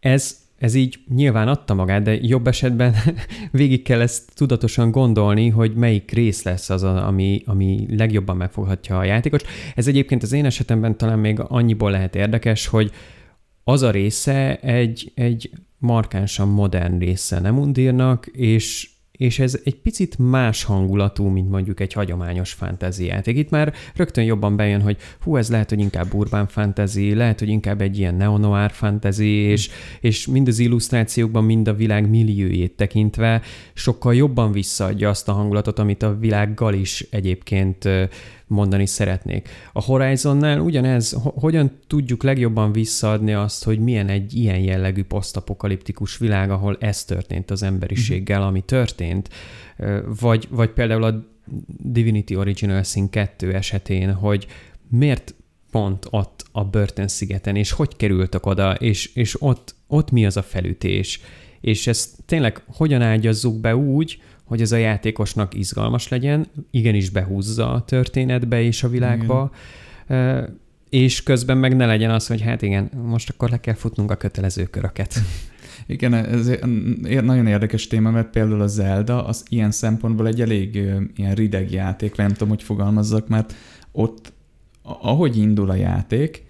ez ez így nyilván adta magát, de jobb esetben végig kell ezt tudatosan gondolni, hogy melyik rész lesz az, ami, ami legjobban megfoghatja a játékos. Ez egyébként az én esetemben talán még annyiból lehet érdekes, hogy az a része egy, egy markánsan modern része nem undírnak, és és ez egy picit más hangulatú, mint mondjuk egy hagyományos fantasy játék. Itt már rögtön jobban bejön, hogy hú, ez lehet, hogy inkább urbán fantasy, lehet, hogy inkább egy ilyen neo-noir fantasy, és, és mind az illusztrációkban, mind a világ milliójét tekintve sokkal jobban visszaadja azt a hangulatot, amit a világgal is egyébként mondani szeretnék. A Horizonnál ugyanez, hogyan tudjuk legjobban visszaadni azt, hogy milyen egy ilyen jellegű posztapokaliptikus világ, ahol ez történt az emberiséggel, ami történt, vagy, vagy például a Divinity Original Sin 2 esetén, hogy miért pont ott a Börtön-szigeten, és hogy kerültek oda, és, és ott, ott mi az a felütés, és ezt tényleg hogyan ágyazzuk be úgy, hogy ez a játékosnak izgalmas legyen, igenis behúzza a történetbe és a világba, igen. és közben meg ne legyen az, hogy hát igen, most akkor le kell futnunk a kötelező köröket. Igen, ez nagyon érdekes téma, mert például a Zelda az ilyen szempontból egy elég ilyen rideg játék, nem tudom, hogy fogalmazzak, mert ott, ahogy indul a játék,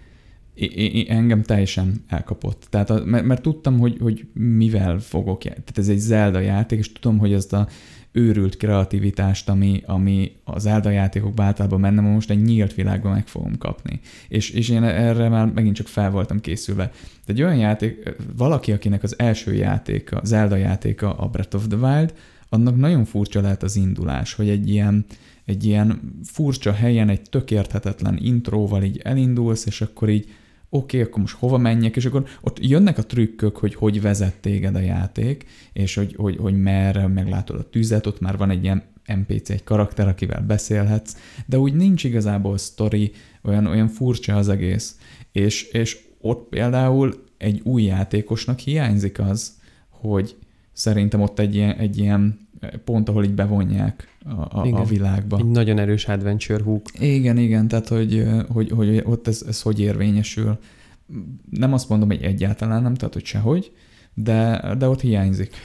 engem teljesen elkapott. Tehát, a, mert, mert tudtam, hogy, hogy mivel fogok, tehát ez egy Zelda játék, és tudom, hogy ezt a őrült kreativitást, ami, ami az Zelda játékokban általában mennem, most egy nyílt világban meg fogom kapni. És, és én erre már megint csak fel voltam készülve. De egy olyan játék, valaki, akinek az első játéka, Zelda játéka a Breath of the Wild, annak nagyon furcsa lehet az indulás, hogy egy ilyen, egy ilyen furcsa helyen, egy tökérthetetlen intróval így elindulsz, és akkor így oké, okay, akkor most hova menjek, és akkor ott jönnek a trükkök, hogy hogy vezet téged a játék, és hogy, hogy, hogy merre meglátod a tüzet, ott már van egy ilyen NPC, egy karakter, akivel beszélhetsz, de úgy nincs igazából sztori, olyan, olyan furcsa az egész. És, és ott például egy új játékosnak hiányzik az, hogy szerintem ott egy ilyen, egy ilyen pont, ahol így bevonják a, a, a világba. Egy nagyon erős adventure hook. Igen, igen, tehát hogy, hogy, hogy ott ez, ez hogy érvényesül. Nem azt mondom, hogy egyáltalán nem, tehát hogy sehogy, de, de ott hiányzik.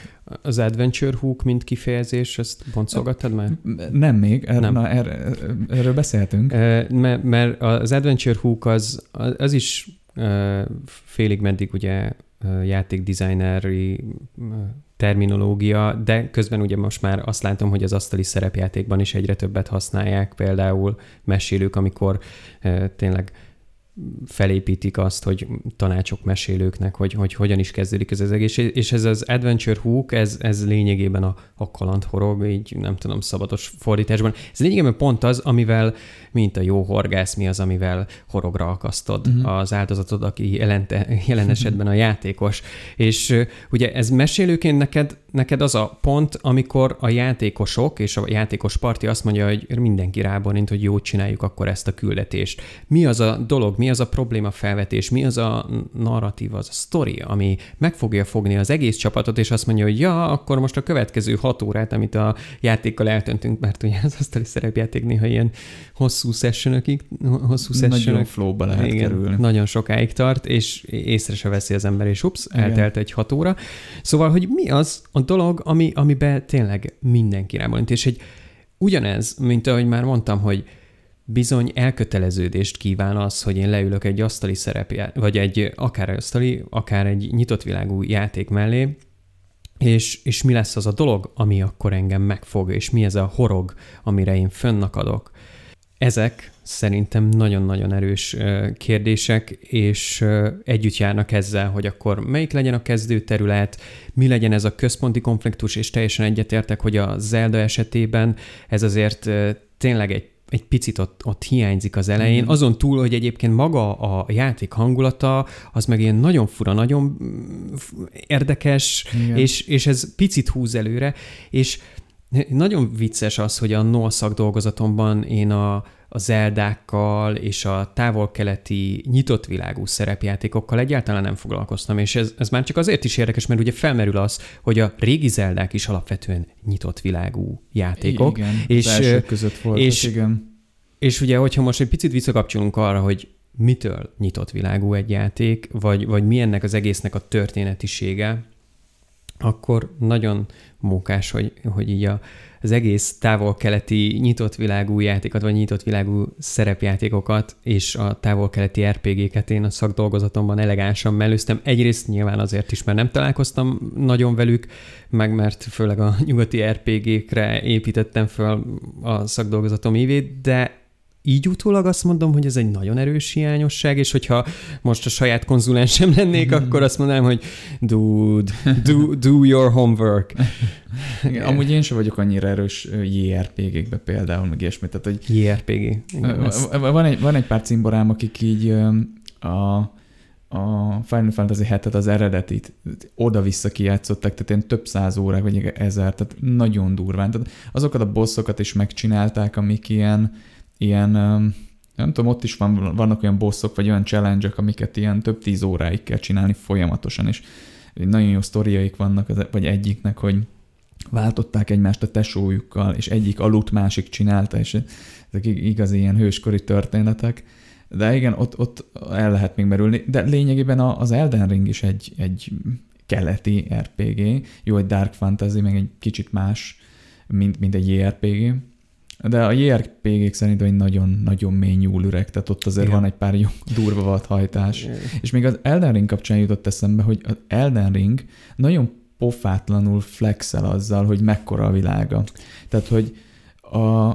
Az adventure hook, mint kifejezés, ezt boncolgattad már? Nem még, er, nem. Na, er, erről beszéltünk. Mert, mert az adventure hook az, az is félig meddig ugye játékdesigneri terminológia, de közben ugye most már azt látom, hogy az asztali szerepjátékban is egyre többet használják, például mesélők, amikor tényleg felépítik azt, hogy tanácsok mesélőknek, hogy, hogy hogyan is kezdődik ez az egész. És ez az Adventure Hook, ez, ez lényegében a, a kalandhorog, így nem tudom, szabatos fordításban. Ez lényegében pont az, amivel, mint a jó horgász, mi az, amivel horogra akasztod uh-huh. az áldozatod, aki jelente, jelen esetben a játékos. És ugye ez mesélőként neked, neked az a pont, amikor a játékosok és a játékos parti azt mondja, hogy mindenki ráborint, hogy jót csináljuk akkor ezt a küldetést. Mi az a dolog, mi az a probléma felvetés, mi az a narratív, az a sztori, ami meg fogja fogni az egész csapatot, és azt mondja, hogy ja, akkor most a következő hat órát, amit a játékkal eltöntünk, mert ugye az asztali szerepjáték néha ilyen hosszú sessionokig, hosszú sessionok. Nagyon flowba lehet igen, kerülni. Nagyon sokáig tart, és észre se veszi az ember, és ups, igen. eltelt egy hat óra. Szóval, hogy mi az a dolog, ami, amiben tényleg mindenki rámolint, és egy ugyanez, mint ahogy már mondtam, hogy bizony elköteleződést kíván az, hogy én leülök egy asztali szerep, vagy egy akár asztali, akár egy nyitott világú játék mellé, és, és mi lesz az a dolog, ami akkor engem megfog, és mi ez a horog, amire én fönnakadok. Ezek szerintem nagyon-nagyon erős kérdések, és együtt járnak ezzel, hogy akkor melyik legyen a kezdőterület, mi legyen ez a központi konfliktus, és teljesen egyetértek, hogy a Zelda esetében ez azért tényleg egy egy picit ott, ott hiányzik az elején, mm. azon túl, hogy egyébként maga a játék hangulata, az meg ilyen nagyon fura, nagyon érdekes, és, és ez picit húz előre, és nagyon vicces az, hogy a NOL szakdolgozatomban én a, a zeldákkal és a távol-keleti nyitott világú szerepjátékokkal egyáltalán nem foglalkoztam, és ez, ez már csak azért is érdekes, mert ugye felmerül az, hogy a régi zeldák is alapvetően nyitott világú játékok. Igen, és, az között voltak, és, igen. És ugye, hogyha most egy picit visszakapcsolunk arra, hogy mitől nyitott világú egy játék, vagy, vagy mi ennek az egésznek a történetisége, akkor nagyon mókás, hogy, hogy így a, az egész távol-keleti nyitott világú játékokat, vagy nyitott világú szerepjátékokat, és a távol-keleti RPG-ket én a szakdolgozatomban elegánsan mellőztem. Egyrészt nyilván azért is, mert nem találkoztam nagyon velük, meg mert főleg a nyugati RPG-kre építettem föl a szakdolgozatom évét, de így utólag azt mondom, hogy ez egy nagyon erős hiányosság, és hogyha most a saját konzulensem lennék, mm. akkor azt mondanám, hogy dude, do, do your homework. Igen, amúgy én sem vagyok annyira erős JRPG-kbe például, meg ilyesmi. Tehát, hogy JRPG. Igen, van, egy, van egy pár cimborám, akik így a, a Final Fantasy 7-et, az eredetit oda-vissza kijátszottak, tehát én több száz órák, vagy ezer, tehát nagyon durván. Tehát azokat a bosszokat is megcsinálták, amik ilyen, ilyen, nem tudom, ott is van, vannak olyan bosszok, vagy olyan challenge amiket ilyen több tíz óráig kell csinálni folyamatosan, és nagyon jó sztoriaik vannak, vagy egyiknek, hogy váltották egymást a tesójukkal, és egyik aludt, másik csinálta, és ezek igazi ilyen hőskori történetek. De igen, ott, ott el lehet még merülni, de lényegében az Elden Ring is egy, egy keleti RPG, jó, egy Dark Fantasy, meg egy kicsit más, mint, mint egy JRPG, de a JRPG-k szerintem egy nagyon-nagyon mély nyúlüreg, tehát ott azért Igen. van egy pár jó durva vad hajtás. Igen. És még az Elden Ring kapcsán jutott eszembe, hogy az Elden Ring nagyon pofátlanul flexel azzal, hogy mekkora a világa. Tehát, hogy a,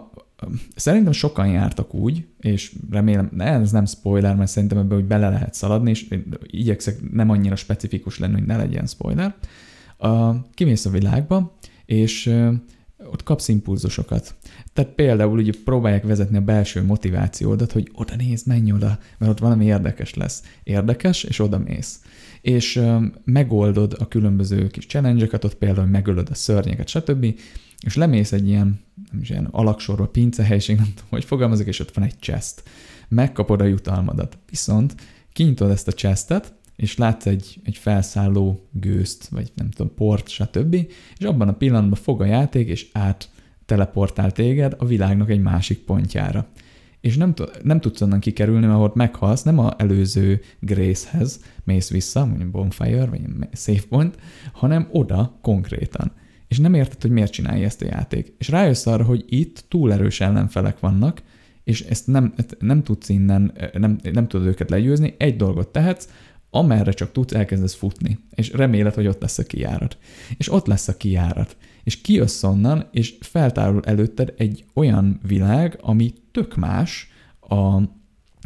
Szerintem sokan jártak úgy, és remélem, ne, ez nem spoiler, mert szerintem ebbe hogy bele lehet szaladni, és igyekszek nem annyira specifikus lenni, hogy ne legyen spoiler. A, kimész a világba, és ott kapsz impulzusokat. Tehát például ugye próbálják vezetni a belső motivációdat, hogy oda nézd, menj oda, mert ott valami érdekes lesz. Érdekes, és oda mész. És megoldod a különböző kis challenge ott például megölöd a szörnyeket, stb. És lemész egy ilyen, nem is ilyen alaksorba, pincehelyiség, nem tudom, hogy fogalmazok, és ott van egy chest. Megkapod a jutalmadat. Viszont kinyitod ezt a chestet, és látsz egy, egy felszálló gőzt, vagy nem tudom, port, stb. És abban a pillanatban fog a játék, és át teleportál téged a világnak egy másik pontjára. És nem, nem tudsz onnan kikerülni, mert ott meghalsz, nem a előző Grace-hez mész vissza, mondjuk Bonfire, vagy Save Point, hanem oda konkrétan. És nem érted, hogy miért csinálja ezt a játék. És rájössz arra, hogy itt túl erős ellenfelek vannak, és ezt nem, nem tudsz innen, nem, nem tudod őket legyőzni, egy dolgot tehetsz, amerre csak tudsz, elkezdesz futni, és reméled, hogy ott lesz a kijárat. És ott lesz a kijárat. És kijössz onnan, és feltárul előtted egy olyan világ, ami tök más a,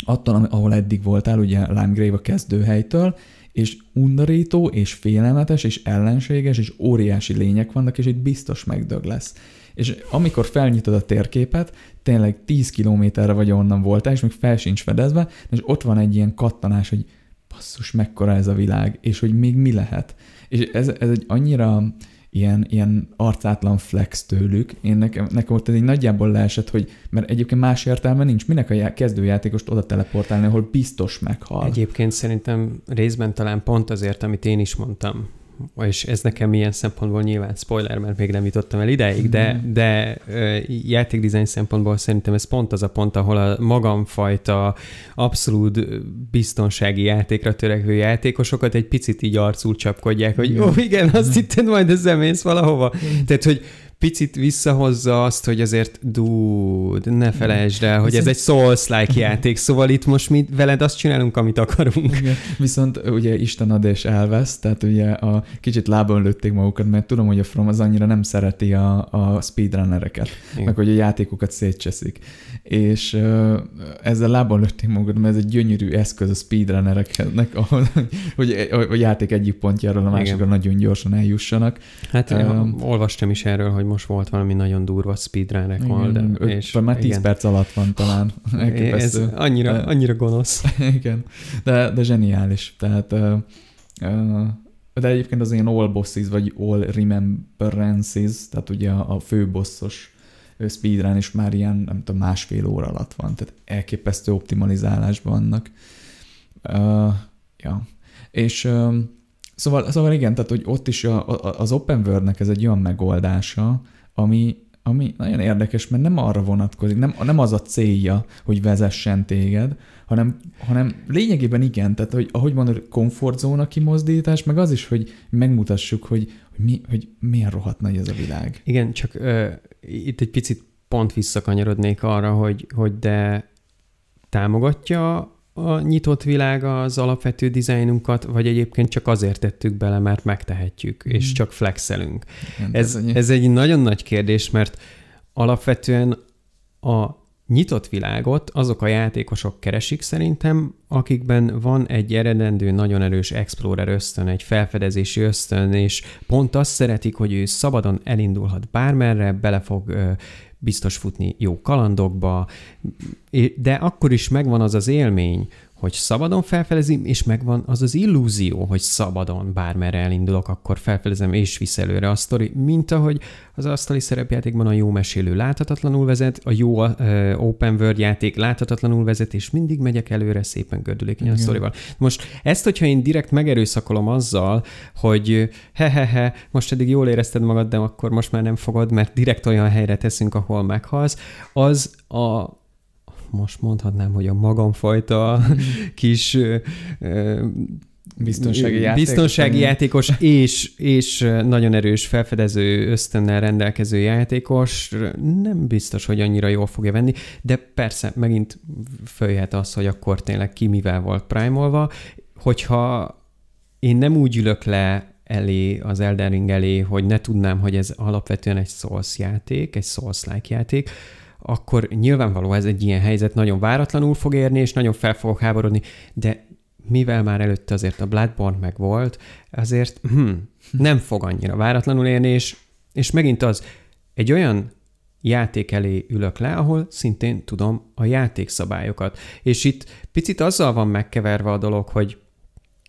attól, ahol eddig voltál, ugye Limegrave a kezdőhelytől, és undorító, és félelmetes, és ellenséges, és óriási lények vannak, és itt biztos megdög lesz. És amikor felnyitod a térképet, tényleg 10 kilométerre vagy onnan voltál, és még fel sincs fedezve, és ott van egy ilyen kattanás, hogy basszus, mekkora ez a világ, és hogy még mi lehet. És ez, ez egy annyira ilyen, ilyen arcátlan flex tőlük. Én nekem, nekem ott egy nagyjából leesett, hogy mert egyébként más értelme nincs. Minek a kezdőjátékost oda teleportálni, ahol biztos meghal. Egyébként szerintem részben talán pont azért, amit én is mondtam, és ez nekem ilyen szempontból nyilván spoiler, mert még nem jutottam el ideig, de, mhm. de játékdizájn szempontból szerintem ez pont az a pont, ahol a magamfajta abszolút biztonsági játékra törekvő játékosokat egy picit így arcul csapkodják, hogy ó, igen, azt hitted majd ezzel mész valahova. Tehát, hogy picit visszahozza azt, hogy azért dude, ne felejtsd el, hogy ez egy Souls-like játék, szóval itt most mi veled azt csinálunk, amit akarunk. Igen. Viszont ugye Isten ad és elvesz, tehát ugye a kicsit lábon lőtték magukat, mert tudom, hogy a From az annyira nem szereti a, a speedrunnereket, Igen. meg hogy a játékokat szétcseszik. És ezzel lábon lőtték magukat, mert ez egy gyönyörű eszköz a speedrunnereknek, ahol, hogy a játék egyik pontjáról a másikra nagyon gyorsan eljussanak. Hát um, olvastam is erről, hogy most volt valami nagyon durva speedrun rekord. Igen, és már 10 igen. perc alatt van talán. Elképesztő. Ez annyira, de, annyira gonosz. Igen, de, de zseniális. Tehát uh, uh, de egyébként az ilyen all bosses, vagy all remembrances, tehát ugye a, a főbossos speedrun is már ilyen, nem tudom, másfél óra alatt van, tehát elképesztő optimalizálásban vannak. Uh, ja. És uh, Szóval, szóval igen, tehát hogy ott is a, a, az open world-nek ez egy olyan megoldása, ami, ami nagyon érdekes, mert nem arra vonatkozik, nem, nem az a célja, hogy vezessen téged, hanem, hanem lényegében igen, tehát hogy ahogy mondod, komfortzóna kimozdítás, meg az is, hogy megmutassuk, hogy, hogy, mi, hogy milyen rohadt nagy ez a világ. Igen, csak ö, itt egy picit pont visszakanyarodnék arra, hogy, hogy de támogatja a nyitott világ az alapvető dizájnunkat, vagy egyébként csak azért tettük bele, mert megtehetjük, mm. és csak flexelünk. Igen, ez, ez, ez egy nagyon nagy kérdés, mert alapvetően a nyitott világot azok a játékosok keresik szerintem, akikben van egy eredendő, nagyon erős explorer ösztön, egy felfedezési ösztön, és pont azt szeretik, hogy ő szabadon elindulhat bármerre, bele fog biztos futni jó kalandokba, de akkor is megvan az az élmény, hogy szabadon felfedezem, és megvan az az illúzió, hogy szabadon bármerre elindulok, akkor felfedezem és visz előre a sztori, mint ahogy az asztali szerepjátékban a jó mesélő láthatatlanul vezet, a jó uh, open world játék láthatatlanul vezet, és mindig megyek előre szépen gördülékeny a sztorival. Most ezt, hogyha én direkt megerőszakolom azzal, hogy he-he-he, most eddig jól érezted magad, de akkor most már nem fogod, mert direkt olyan helyre teszünk, ahol meghalsz, az a most mondhatnám, hogy a magamfajta kis biztonsági, játék, biztonsági játékos és, és nagyon erős felfedező ösztönnel rendelkező játékos nem biztos, hogy annyira jól fogja venni, de persze megint följöhet az, hogy akkor tényleg ki mivel volt primeolva, hogyha én nem úgy ülök le elé, az Elden Ring elé, hogy ne tudnám, hogy ez alapvetően egy Souls játék, egy Souls-like játék, akkor nyilvánvaló ez egy ilyen helyzet nagyon váratlanul fog érni, és nagyon fel fogok háborodni, de mivel már előtte azért a Bloodborne meg volt, azért hm, nem fog annyira váratlanul érni, és, és megint az, egy olyan játék elé ülök le, ahol szintén tudom a játékszabályokat. És itt picit azzal van megkeverve a dolog, hogy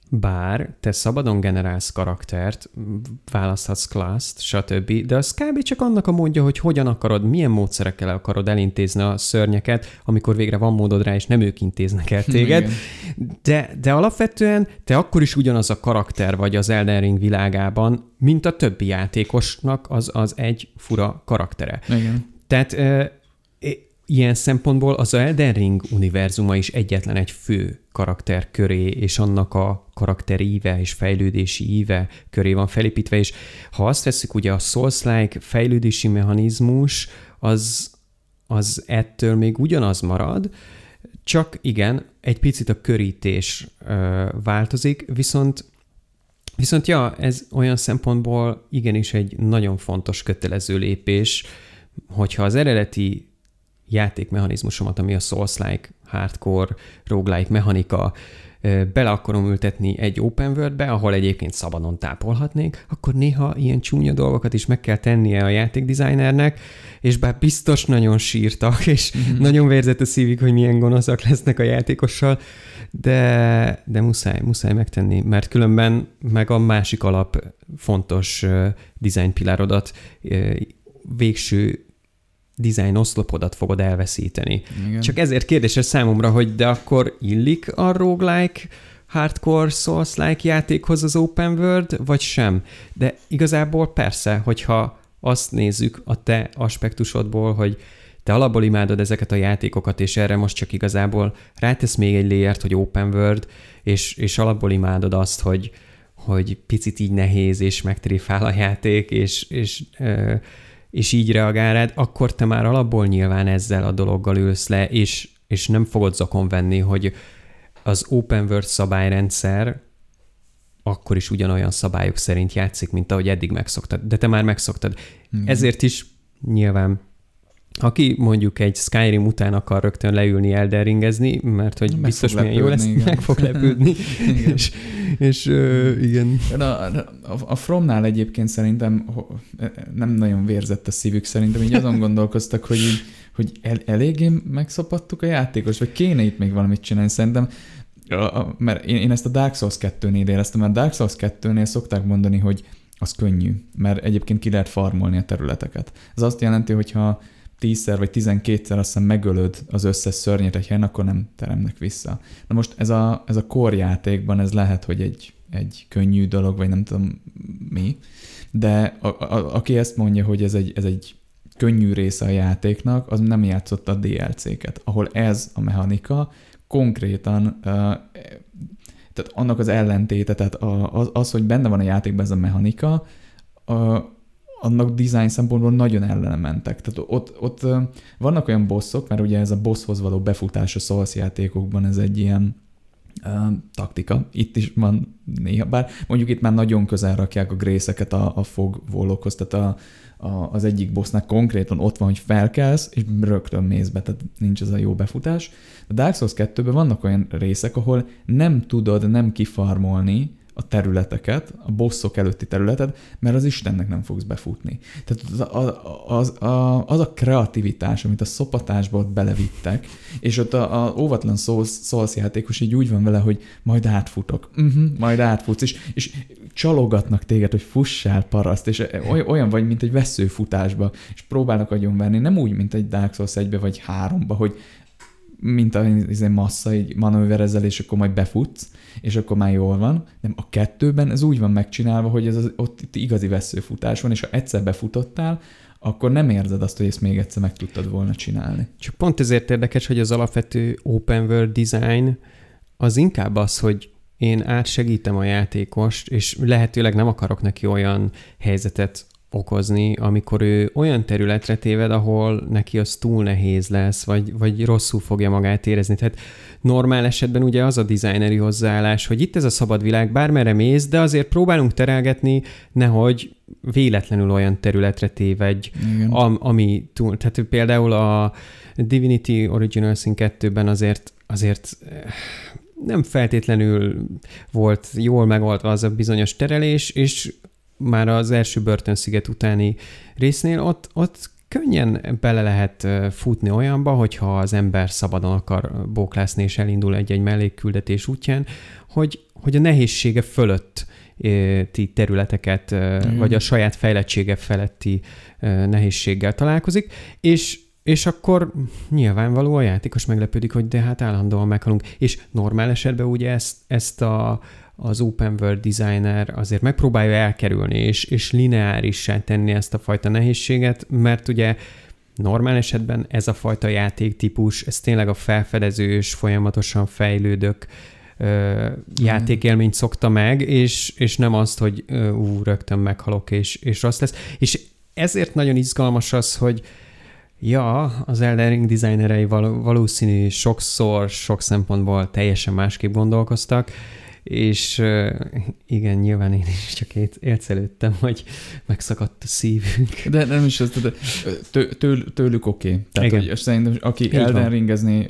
bár te szabadon generálsz karaktert, választhatsz class stb., de az kb. csak annak a módja, hogy hogyan akarod, milyen módszerekkel akarod elintézni a szörnyeket, amikor végre van módod rá, és nem ők intéznek el téged. De, de alapvetően te akkor is ugyanaz a karakter vagy az Elden Ring világában, mint a többi játékosnak az, az egy fura karaktere. Igen. Tehát ilyen szempontból az Elden Ring univerzuma is egyetlen egy fő karakter köré, és annak a karakter íve és fejlődési íve köré van felépítve, és ha azt veszük, ugye a Souls-like fejlődési mechanizmus, az, az ettől még ugyanaz marad, csak igen, egy picit a körítés ö, változik, viszont Viszont ja, ez olyan szempontból igenis egy nagyon fontos kötelező lépés, hogyha az eredeti játékmechanizmusomat, ami a Souls-like, hardcore, roguelike mechanika, bele akarom ültetni egy open worldbe, ahol egyébként szabadon tápolhatnék, akkor néha ilyen csúnya dolgokat is meg kell tennie a játékdesignernek, és bár biztos nagyon sírtak, és mm-hmm. nagyon vérzett a szívik, hogy milyen gonoszak lesznek a játékossal, de, de muszáj, muszáj megtenni, mert különben meg a másik alap fontos uh, design pilárodat, uh, végső design oszlopodat fogod elveszíteni. Igen. Csak ezért kérdéses számomra, hogy de akkor illik a roguelike hardcore Souls-like játékhoz az open world, vagy sem? De igazából persze, hogyha azt nézzük a te aspektusodból, hogy te alapból imádod ezeket a játékokat, és erre most csak igazából rátesz még egy léért, hogy open world, és, és alapból imádod azt, hogy, hogy picit így nehéz, és megtrifál a játék, és, és ö, és így reagál rád, akkor te már alapból nyilván ezzel a dologgal ülsz le, és, és nem fogod zakon venni, hogy az open world szabályrendszer akkor is ugyanolyan szabályok szerint játszik, mint ahogy eddig megszoktad. De te már megszoktad. Mm. Ezért is nyilván aki mondjuk egy Skyrim után akar rögtön leülni elderingezni, mert hogy meg biztos milyen jó lesz, igen. meg fog lepődni. igen. És, és uh, igen. A, a, a Fromnál egyébként szerintem nem nagyon vérzett a szívük, szerintem így azon gondolkoztak, hogy, így, hogy el, eléggé megszopattuk a játékos, vagy kéne itt még valamit csinálni. Szerintem a, a, mert én, én ezt a Dark Souls 2-nél éreztem, mert a Dark Souls 2-nél szokták mondani, hogy az könnyű, mert egyébként ki lehet farmolni a területeket. Ez azt jelenti, hogyha tízszer vagy tizenkétszer azt hiszem megölöd az összes szörnyet egy helyen, akkor nem teremnek vissza. Na most ez a, ez a korjátékban ez lehet, hogy egy, egy könnyű dolog, vagy nem tudom mi, de a, a, aki ezt mondja, hogy ez egy, ez egy könnyű része a játéknak, az nem játszott a DLC-ket, ahol ez a mechanika konkrétan uh, tehát annak az ellentéte, tehát az, az, hogy benne van a játékban ez a mechanika, uh, annak design szempontból nagyon ellene mentek. Tehát ott, ott vannak olyan bosszok, mert ugye ez a bosshoz való befutás a Souls játékokban, ez egy ilyen uh, taktika. Itt is van néha, bár mondjuk itt már nagyon közel rakják a grészeket a, a fogvolokhoz, tehát a, a, az egyik bossnak konkrétan ott van, hogy felkelsz, és rögtön mész be, tehát nincs ez a jó befutás. A Dark Souls 2-ben vannak olyan részek, ahol nem tudod nem kifarmolni a területeket, a bosszok előtti területet, mert az Istennek nem fogsz befutni. Tehát az, az, az, az a kreativitás, amit a szopatásba ott belevittek, és ott a, a óvatlan Souls, játékos így úgy van vele, hogy majd átfutok, uh-huh, majd átfutsz, és, és csalogatnak téged, hogy fussál paraszt, és olyan vagy, mint egy veszőfutásba, és próbálnak agyonverni, nem úgy, mint egy Dark Souls 1 vagy háromba, hogy mint a izé, massza, így manőverezel, és akkor majd befutsz, és akkor már jól van. Nem, a kettőben ez úgy van megcsinálva, hogy ez az, ott itt igazi veszőfutás van, és ha egyszer befutottál, akkor nem érzed azt, hogy ezt még egyszer meg tudtad volna csinálni. Csak pont ezért érdekes, hogy az alapvető open world design az inkább az, hogy én átsegítem a játékost, és lehetőleg nem akarok neki olyan helyzetet okozni, amikor ő olyan területre téved, ahol neki az túl nehéz lesz, vagy, vagy rosszul fogja magát érezni. Tehát normál esetben ugye az a designeri hozzáállás, hogy itt ez a szabad világ, bármerre mész, de azért próbálunk terelgetni, nehogy véletlenül olyan területre tévedj, am, ami túl, tehát például a Divinity Original Sin 2-ben azért, azért eh, nem feltétlenül volt jól megoldva az a bizonyos terelés, és már az első börtönsziget utáni résznél ott, ott könnyen bele lehet futni olyanba, hogyha az ember szabadon akar bóklászni és elindul egy-egy mellékküldetés útján, hogy, hogy a nehézsége fölött ti területeket, mm. vagy a saját fejlettsége feletti nehézséggel találkozik, és és akkor nyilvánvaló a játékos meglepődik, hogy de hát állandóan meghalunk. És normál esetben ugye ezt, ezt a, az open world designer azért megpróbálja elkerülni, és, és lineárissá tenni ezt a fajta nehézséget, mert ugye normál esetben ez a fajta játéktípus, ez tényleg a felfedezős, folyamatosan fejlődök ö, játékélményt szokta meg, és, és nem azt, hogy ú, rögtön meghalok, és, és rossz lesz. És ezért nagyon izgalmas az, hogy Ja, az Elden Ring designerei valószínű sokszor, sok szempontból teljesen másképp gondolkoztak, és igen, nyilván én is csak élcelődtem, hogy megszakadt a szívünk. De nem is az, tő, tő, tőlük oké. Okay. Tehát, igen. hogy szerintem, aki Így Elden van. ringezni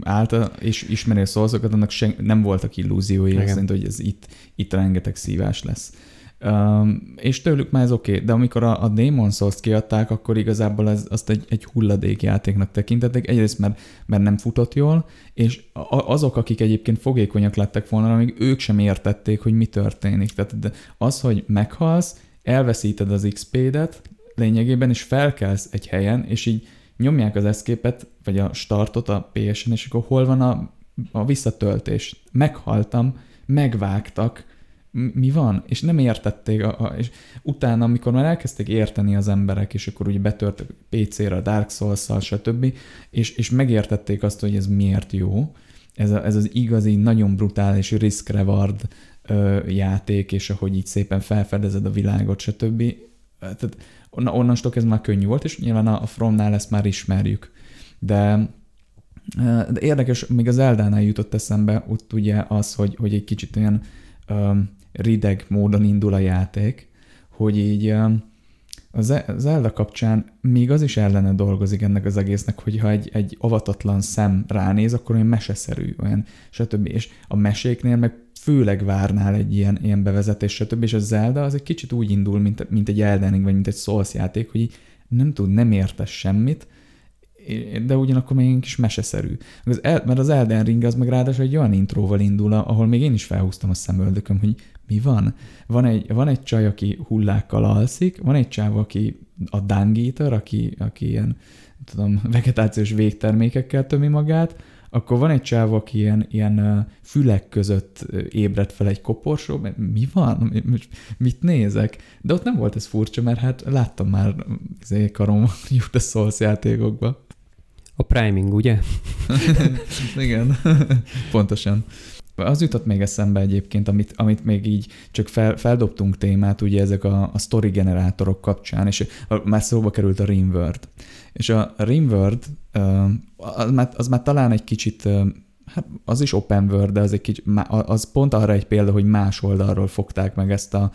állta, és ismeri a szószokat, annak sen, nem voltak illúziói, szerint, hogy ez itt, itt rengeteg szívás lesz. Um, és tőlük már ez oké, okay, de amikor a, a Demon Souls-t kiadták, akkor igazából ez, azt egy, egy hulladékjátéknak tekintették. Egyrészt, mert, mert nem futott jól, és a, azok, akik egyébként fogékonyak lettek volna, még ők sem értették, hogy mi történik. Tehát az, hogy meghalsz, elveszíted az XP-det lényegében, és felkelsz egy helyen, és így nyomják az eszképet, vagy a startot a PS-en, és akkor hol van a, a visszatöltés? Meghaltam, megvágtak, mi van, és nem értették, a, a, és utána, amikor már elkezdték érteni az emberek, és akkor ugye betörtek PC-re, Dark Souls-szal, stb., és, és megértették azt, hogy ez miért jó, ez, a, ez az igazi, nagyon brutális risk-reward ö, játék, és ahogy így szépen felfedezed a világot, stb. Tehát onnantól ez már könnyű volt, és nyilván a, a Fromnál ezt már ismerjük. De, de érdekes, még az Eldánál jutott eszembe ott ugye az, hogy, hogy egy kicsit olyan rideg módon indul a játék, hogy így az e- Zelda kapcsán még az is ellene dolgozik ennek az egésznek, hogyha egy, egy avatatlan szem ránéz, akkor olyan meseszerű, olyan stb. És a meséknél meg főleg várnál egy ilyen, ilyen bevezetés, stb. És a Zelda az egy kicsit úgy indul, mint, mint egy Elden vagy mint egy Souls játék, hogy nem tud, nem értes semmit, de ugyanakkor még egy kis meseszerű. Mert az Elden Ring az meg ráadásul egy olyan intróval indul, ahol még én is felhúztam a szemöldököm, hogy mi van? Van egy, van egy csaj, aki hullákkal alszik, van egy csáv, aki a Dungéter, aki, aki ilyen tudom, vegetációs végtermékekkel tömi magát, akkor van egy csáv, aki ilyen, ilyen fülek között ébredt fel egy koporsó, mi van? Mit nézek? De ott nem volt ez furcsa, mert hát láttam már izé, karom jut a Souls játékokba. A priming, ugye? Igen, pontosan. Az jutott még eszembe egyébként, amit, amit még így csak fel, feldobtunk témát, ugye ezek a, a story generátorok kapcsán, és már szóba került a Rimworld. És a Rimworld, az már, az már talán egy kicsit, hát az is open world, de az, egy kicsit, az pont arra egy példa, hogy más oldalról fogták meg ezt a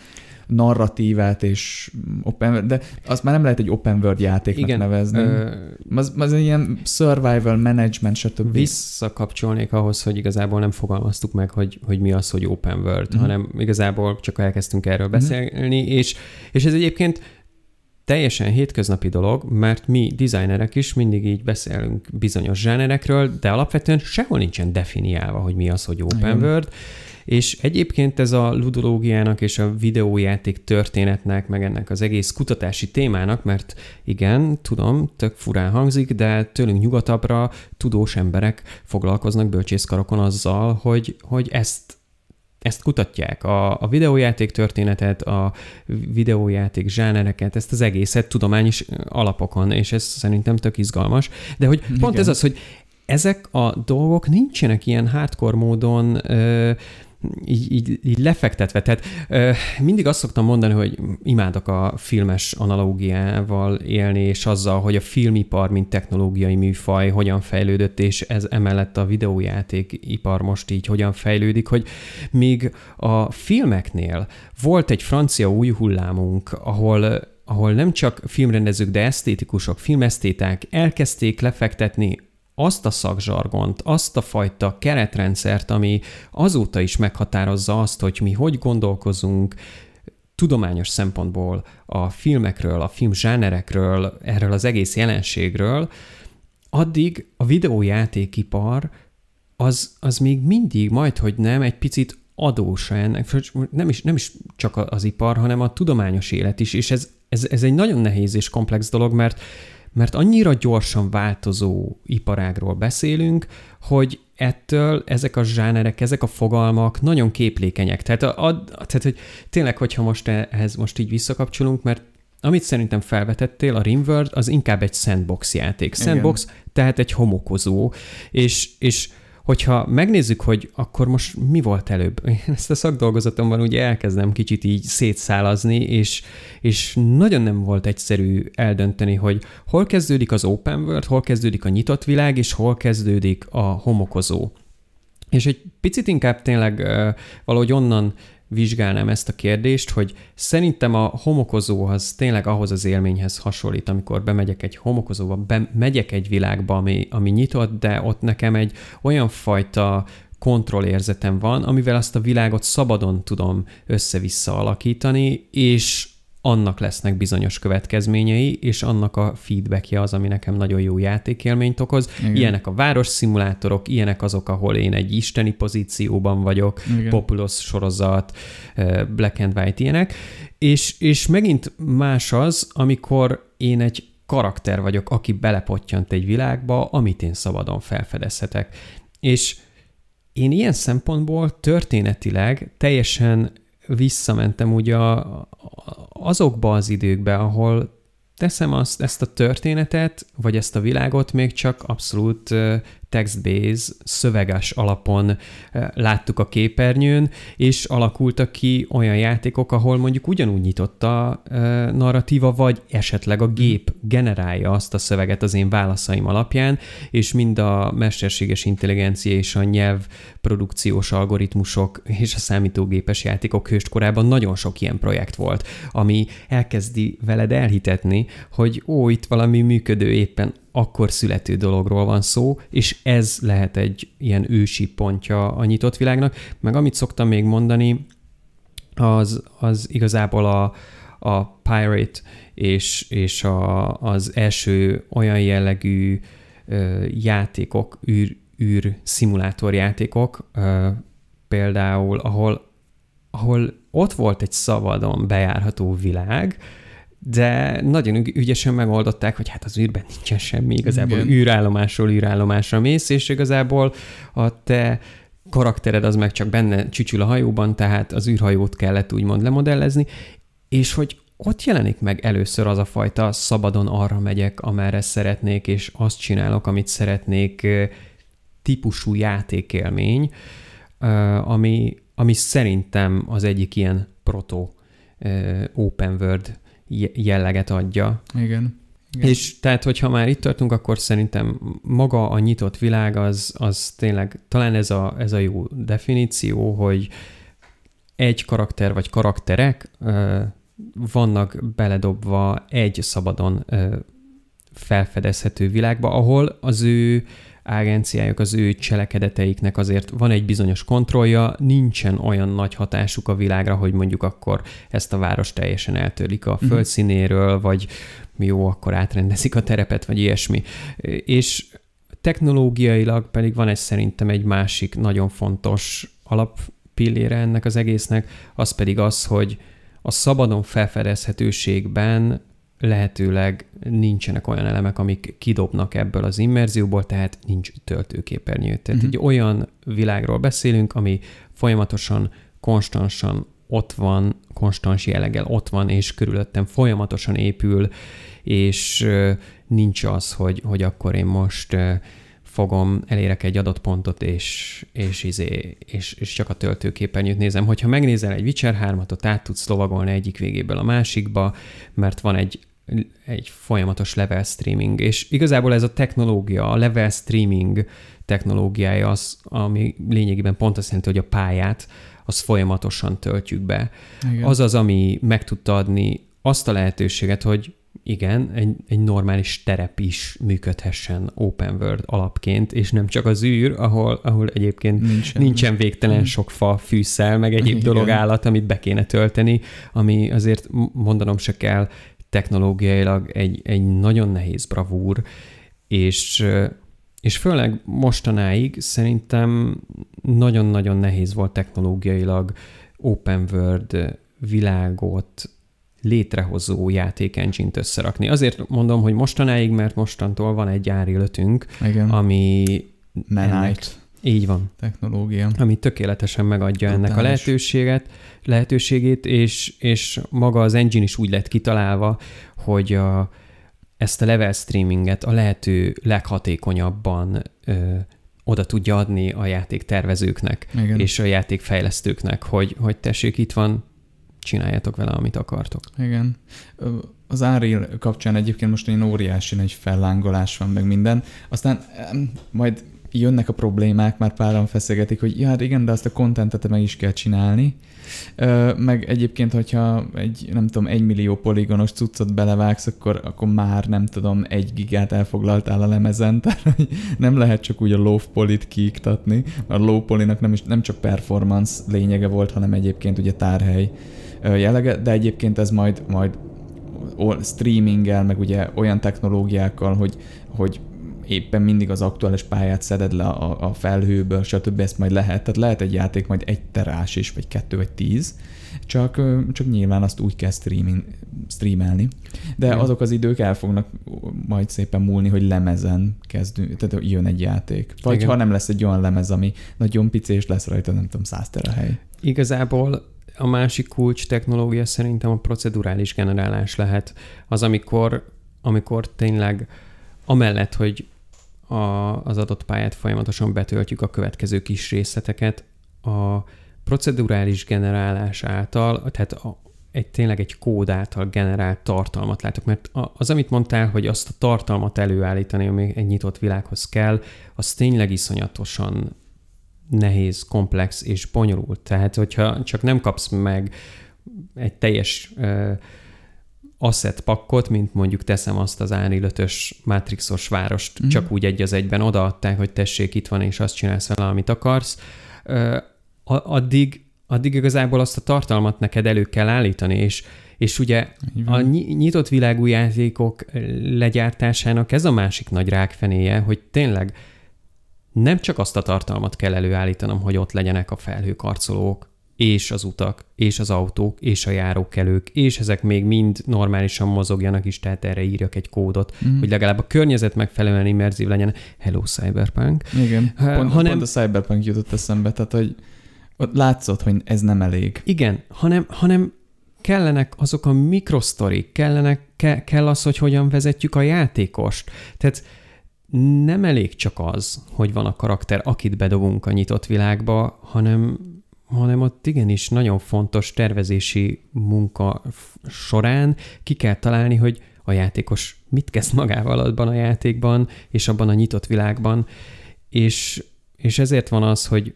narratívát, és open, de azt már nem lehet egy open world játéknak Igen, nevezni. Ö, az, az egy ilyen survival management, stb. Visszakapcsolnék ahhoz, hogy igazából nem fogalmaztuk meg, hogy, hogy mi az, hogy open world, mm. hanem igazából csak elkezdtünk erről mhm. beszélni, mm. és, és ez egyébként teljesen hétköznapi dolog, mert mi designerek is mindig így beszélünk bizonyos zsánerekről, de alapvetően sehol nincsen definiálva, hogy mi az, hogy open Igen. world, és egyébként ez a ludológiának és a videójáték történetnek, meg ennek az egész kutatási témának, mert igen, tudom, tök furán hangzik, de tőlünk nyugatabbra tudós emberek foglalkoznak bölcsészkarokon azzal, hogy, hogy ezt ezt kutatják, a, a videójáték történetet, a videójáték zsánereket, ezt az egészet tudományos alapokon, és ez szerintem tök izgalmas. De hogy pont Igen. ez az, hogy ezek a dolgok nincsenek ilyen hardcore módon ö, így, így, így lefektetve. Tehát ö, mindig azt szoktam mondani, hogy imádok a filmes analógiával élni, és azzal, hogy a filmipar, mint technológiai műfaj hogyan fejlődött, és ez emellett a videójáték ipar most így hogyan fejlődik, hogy még a filmeknél volt egy francia új hullámunk, ahol ahol nem csak filmrendezők, de esztétikusok, filmesztéták elkezdték lefektetni azt a szakzsargont, azt a fajta keretrendszert, ami azóta is meghatározza azt, hogy mi hogy gondolkozunk, tudományos szempontból a filmekről, a film zsánerekről, erről az egész jelenségről, addig a videójátékipar az, az még mindig majd, hogy nem, egy picit adósa ennek, nem is, nem is csak az ipar, hanem a tudományos élet is, és ez, ez, ez egy nagyon nehéz és komplex dolog, mert mert annyira gyorsan változó iparágról beszélünk, hogy ettől ezek a zsánerek, ezek a fogalmak nagyon képlékenyek. Tehát, a, a, tehát hogy tényleg, hogyha most ehhez most így visszakapcsolunk, mert amit szerintem felvetettél, a Rimworld, az inkább egy sandbox játék. Sandbox, Igen. tehát egy homokozó, és, és hogyha megnézzük, hogy akkor most mi volt előbb, én ezt a szakdolgozatomban ugye elkezdem kicsit így szétszálazni, és, és nagyon nem volt egyszerű eldönteni, hogy hol kezdődik az open world, hol kezdődik a nyitott világ, és hol kezdődik a homokozó. És egy picit inkább tényleg valahogy onnan vizsgálnám ezt a kérdést, hogy szerintem a homokozó az tényleg ahhoz az élményhez hasonlít, amikor bemegyek egy homokozóba, bemegyek egy világba, ami, ami nyitott, de ott nekem egy olyan fajta kontrollérzetem van, amivel azt a világot szabadon tudom össze-vissza alakítani, és annak lesznek bizonyos következményei, és annak a feedbackje az, ami nekem nagyon jó játékélményt okoz. Igen. Ilyenek a város szimulátorok, ilyenek azok, ahol én egy isteni pozícióban vagyok, Igen. Populous sorozat, Black and White ilyenek, és, és megint más az, amikor én egy karakter vagyok, aki belepottyant egy világba, amit én szabadon felfedezhetek. És én ilyen szempontból történetileg teljesen visszamentem ugye a, azokba az időkbe, ahol teszem azt, ezt a történetet, vagy ezt a világot még csak abszolút text-based, szöveges alapon láttuk a képernyőn, és alakultak ki olyan játékok, ahol mondjuk ugyanúgy nyitott a narratíva, vagy esetleg a gép generálja azt a szöveget az én válaszaim alapján, és mind a mesterséges intelligencia és a nyelv produkciós algoritmusok és a számítógépes játékok hőskorában nagyon sok ilyen projekt volt, ami elkezdi veled elhitetni, hogy ó, itt valami működő éppen akkor születő dologról van szó, és ez lehet egy ilyen ősi pontja a nyitott világnak. Meg amit szoktam még mondani, az, az igazából a, a Pirate és, és a, az első olyan jellegű ö, játékok, űr, űr szimulátor játékok, ö, például, ahol, ahol ott volt egy szabadon bejárható világ, de nagyon ügyesen megoldották, hogy hát az űrben nincsen semmi, igazából Igen. űrállomásról űrállomásra mész, és igazából a te karaktered az meg csak benne csücsül a hajóban, tehát az űrhajót kellett úgymond lemodellezni, és hogy ott jelenik meg először az a fajta szabadon arra megyek, amerre szeretnék, és azt csinálok, amit szeretnék típusú játékélmény, ami, ami szerintem az egyik ilyen proto open world jelleget adja. Igen. Igen. És tehát, hogyha már itt tartunk, akkor szerintem maga a nyitott világ az, az tényleg, talán ez a, ez a jó definíció, hogy egy karakter vagy karakterek ö, vannak beledobva egy szabadon ö, felfedezhető világba, ahol az ő agenciájuk, az ő cselekedeteiknek azért van egy bizonyos kontrollja, nincsen olyan nagy hatásuk a világra, hogy mondjuk akkor ezt a város teljesen eltörlik a mhm. földszínéről, vagy jó, akkor átrendezik a terepet, vagy ilyesmi. És technológiailag pedig van ez szerintem egy másik nagyon fontos alappillére ennek az egésznek, az pedig az, hogy a szabadon felfedezhetőségben lehetőleg nincsenek olyan elemek, amik kidobnak ebből az immerzióból, tehát nincs töltőképernyő. Tehát uh-huh. egy olyan világról beszélünk, ami folyamatosan, konstansan ott van, konstans jelleggel ott van, és körülöttem folyamatosan épül, és nincs az, hogy, hogy akkor én most fogom, elérek egy adott pontot, és, és, izé, és, és csak a töltőképernyőt nézem. Hogyha megnézel egy Witcher 3-at, ott át tudsz lovagolni egyik végéből a másikba, mert van egy, egy folyamatos level streaming, és igazából ez a technológia, a level streaming technológiája az, ami lényegében pont azt jelenti, hogy a pályát, az folyamatosan töltjük be. Igen. Az az, ami meg tudta adni azt a lehetőséget, hogy igen, egy, egy normális terep is működhessen open world alapként, és nem csak az űr, ahol, ahol egyébként nincsen, nincsen végtelen sok fa, fűszel, meg egyéb igen. dolog állat, amit be kéne tölteni, ami azért mondanom se kell, technológiailag egy, egy nagyon nehéz bravúr, és, és főleg mostanáig szerintem nagyon-nagyon nehéz volt technológiailag open world világot létrehozó játékengyint összerakni. Azért mondom, hogy mostanáig, mert mostantól van egy árélötünk, ami... Manite. Így van. Technológia. Ami tökéletesen megadja Totális. ennek a lehetőséget, lehetőségét, és, és maga az engine is úgy lett kitalálva, hogy a, ezt a level streaminget a lehető leghatékonyabban ö, oda tudja adni a játék tervezőknek Igen. és a játékfejlesztőknek, hogy, hogy tessék, itt van csináljátok vele, amit akartok. Igen. Az Unreal kapcsán egyébként most egy óriási egy fellángolás van, meg minden. Aztán majd jönnek a problémák, már páran feszegetik, hogy ja, hát igen, de azt a kontentet meg is kell csinálni. Meg egyébként, hogyha egy, nem tudom, egy millió poligonos cuccot belevágsz, akkor, akkor már nem tudom, egy gigát elfoglaltál a lemezen, tehát nem lehet csak úgy a low polit kiiktatni. A low polinak nem, is, nem csak performance lényege volt, hanem egyébként ugye tárhely jellege, de egyébként ez majd, majd streaminggel, meg ugye olyan technológiákkal, hogy, hogy éppen mindig az aktuális pályát szeded le a, a felhőből, stb. ezt majd lehet. Tehát lehet egy játék majd egy terás is, vagy kettő, vagy tíz, csak, csak nyilván azt úgy kell streaming, streamelni. De ja. azok az idők el fognak majd szépen múlni, hogy lemezen kezdünk, tehát jön egy játék. Vagy Igen. ha nem lesz egy olyan lemez, ami nagyon pici, és lesz rajta, nem tudom, száz terahely. Igazából a másik kulcs technológia szerintem a procedurális generálás lehet. Az, amikor, amikor tényleg amellett, hogy a, az adott pályát folyamatosan betöltjük a következő kis részleteket, a procedurális generálás által, tehát a, egy tényleg egy kód által generált tartalmat látok, mert az, amit mondtál, hogy azt a tartalmat előállítani, ami egy nyitott világhoz kell, az tényleg iszonyatosan nehéz, komplex és bonyolult. Tehát, hogyha csak nem kapsz meg egy teljes uh, asset pakkot, mint mondjuk teszem azt az Unreal Matrixos várost, mm. csak úgy egy az egyben odaadták, hogy tessék, itt van, és azt csinálsz vele, amit akarsz, uh, addig, addig igazából azt a tartalmat neked elő kell állítani, és és ugye a nyitott világú játékok legyártásának ez a másik nagy rákfenéje, hogy tényleg nem csak azt a tartalmat kell előállítanom, hogy ott legyenek a felhőkarcolók, és az utak, és az autók, és a járókelők, és ezek még mind normálisan mozogjanak is, tehát erre írjak egy kódot, mm. hogy legalább a környezet megfelelően immerzív legyen. Hello Cyberpunk. Igen, pont, hanem, pont a Cyberpunk jutott eszembe, tehát hogy ott látszott, hogy ez nem elég. Igen, hanem, hanem kellenek azok a mikrosztorik, kellenek, ke, kell az, hogy hogyan vezetjük a játékost. Tehát nem elég csak az, hogy van a karakter, akit bedobunk a nyitott világba, hanem, hanem ott igenis nagyon fontos tervezési munka során ki kell találni, hogy a játékos mit kezd magával abban a játékban, és abban a nyitott világban, és, és ezért van az, hogy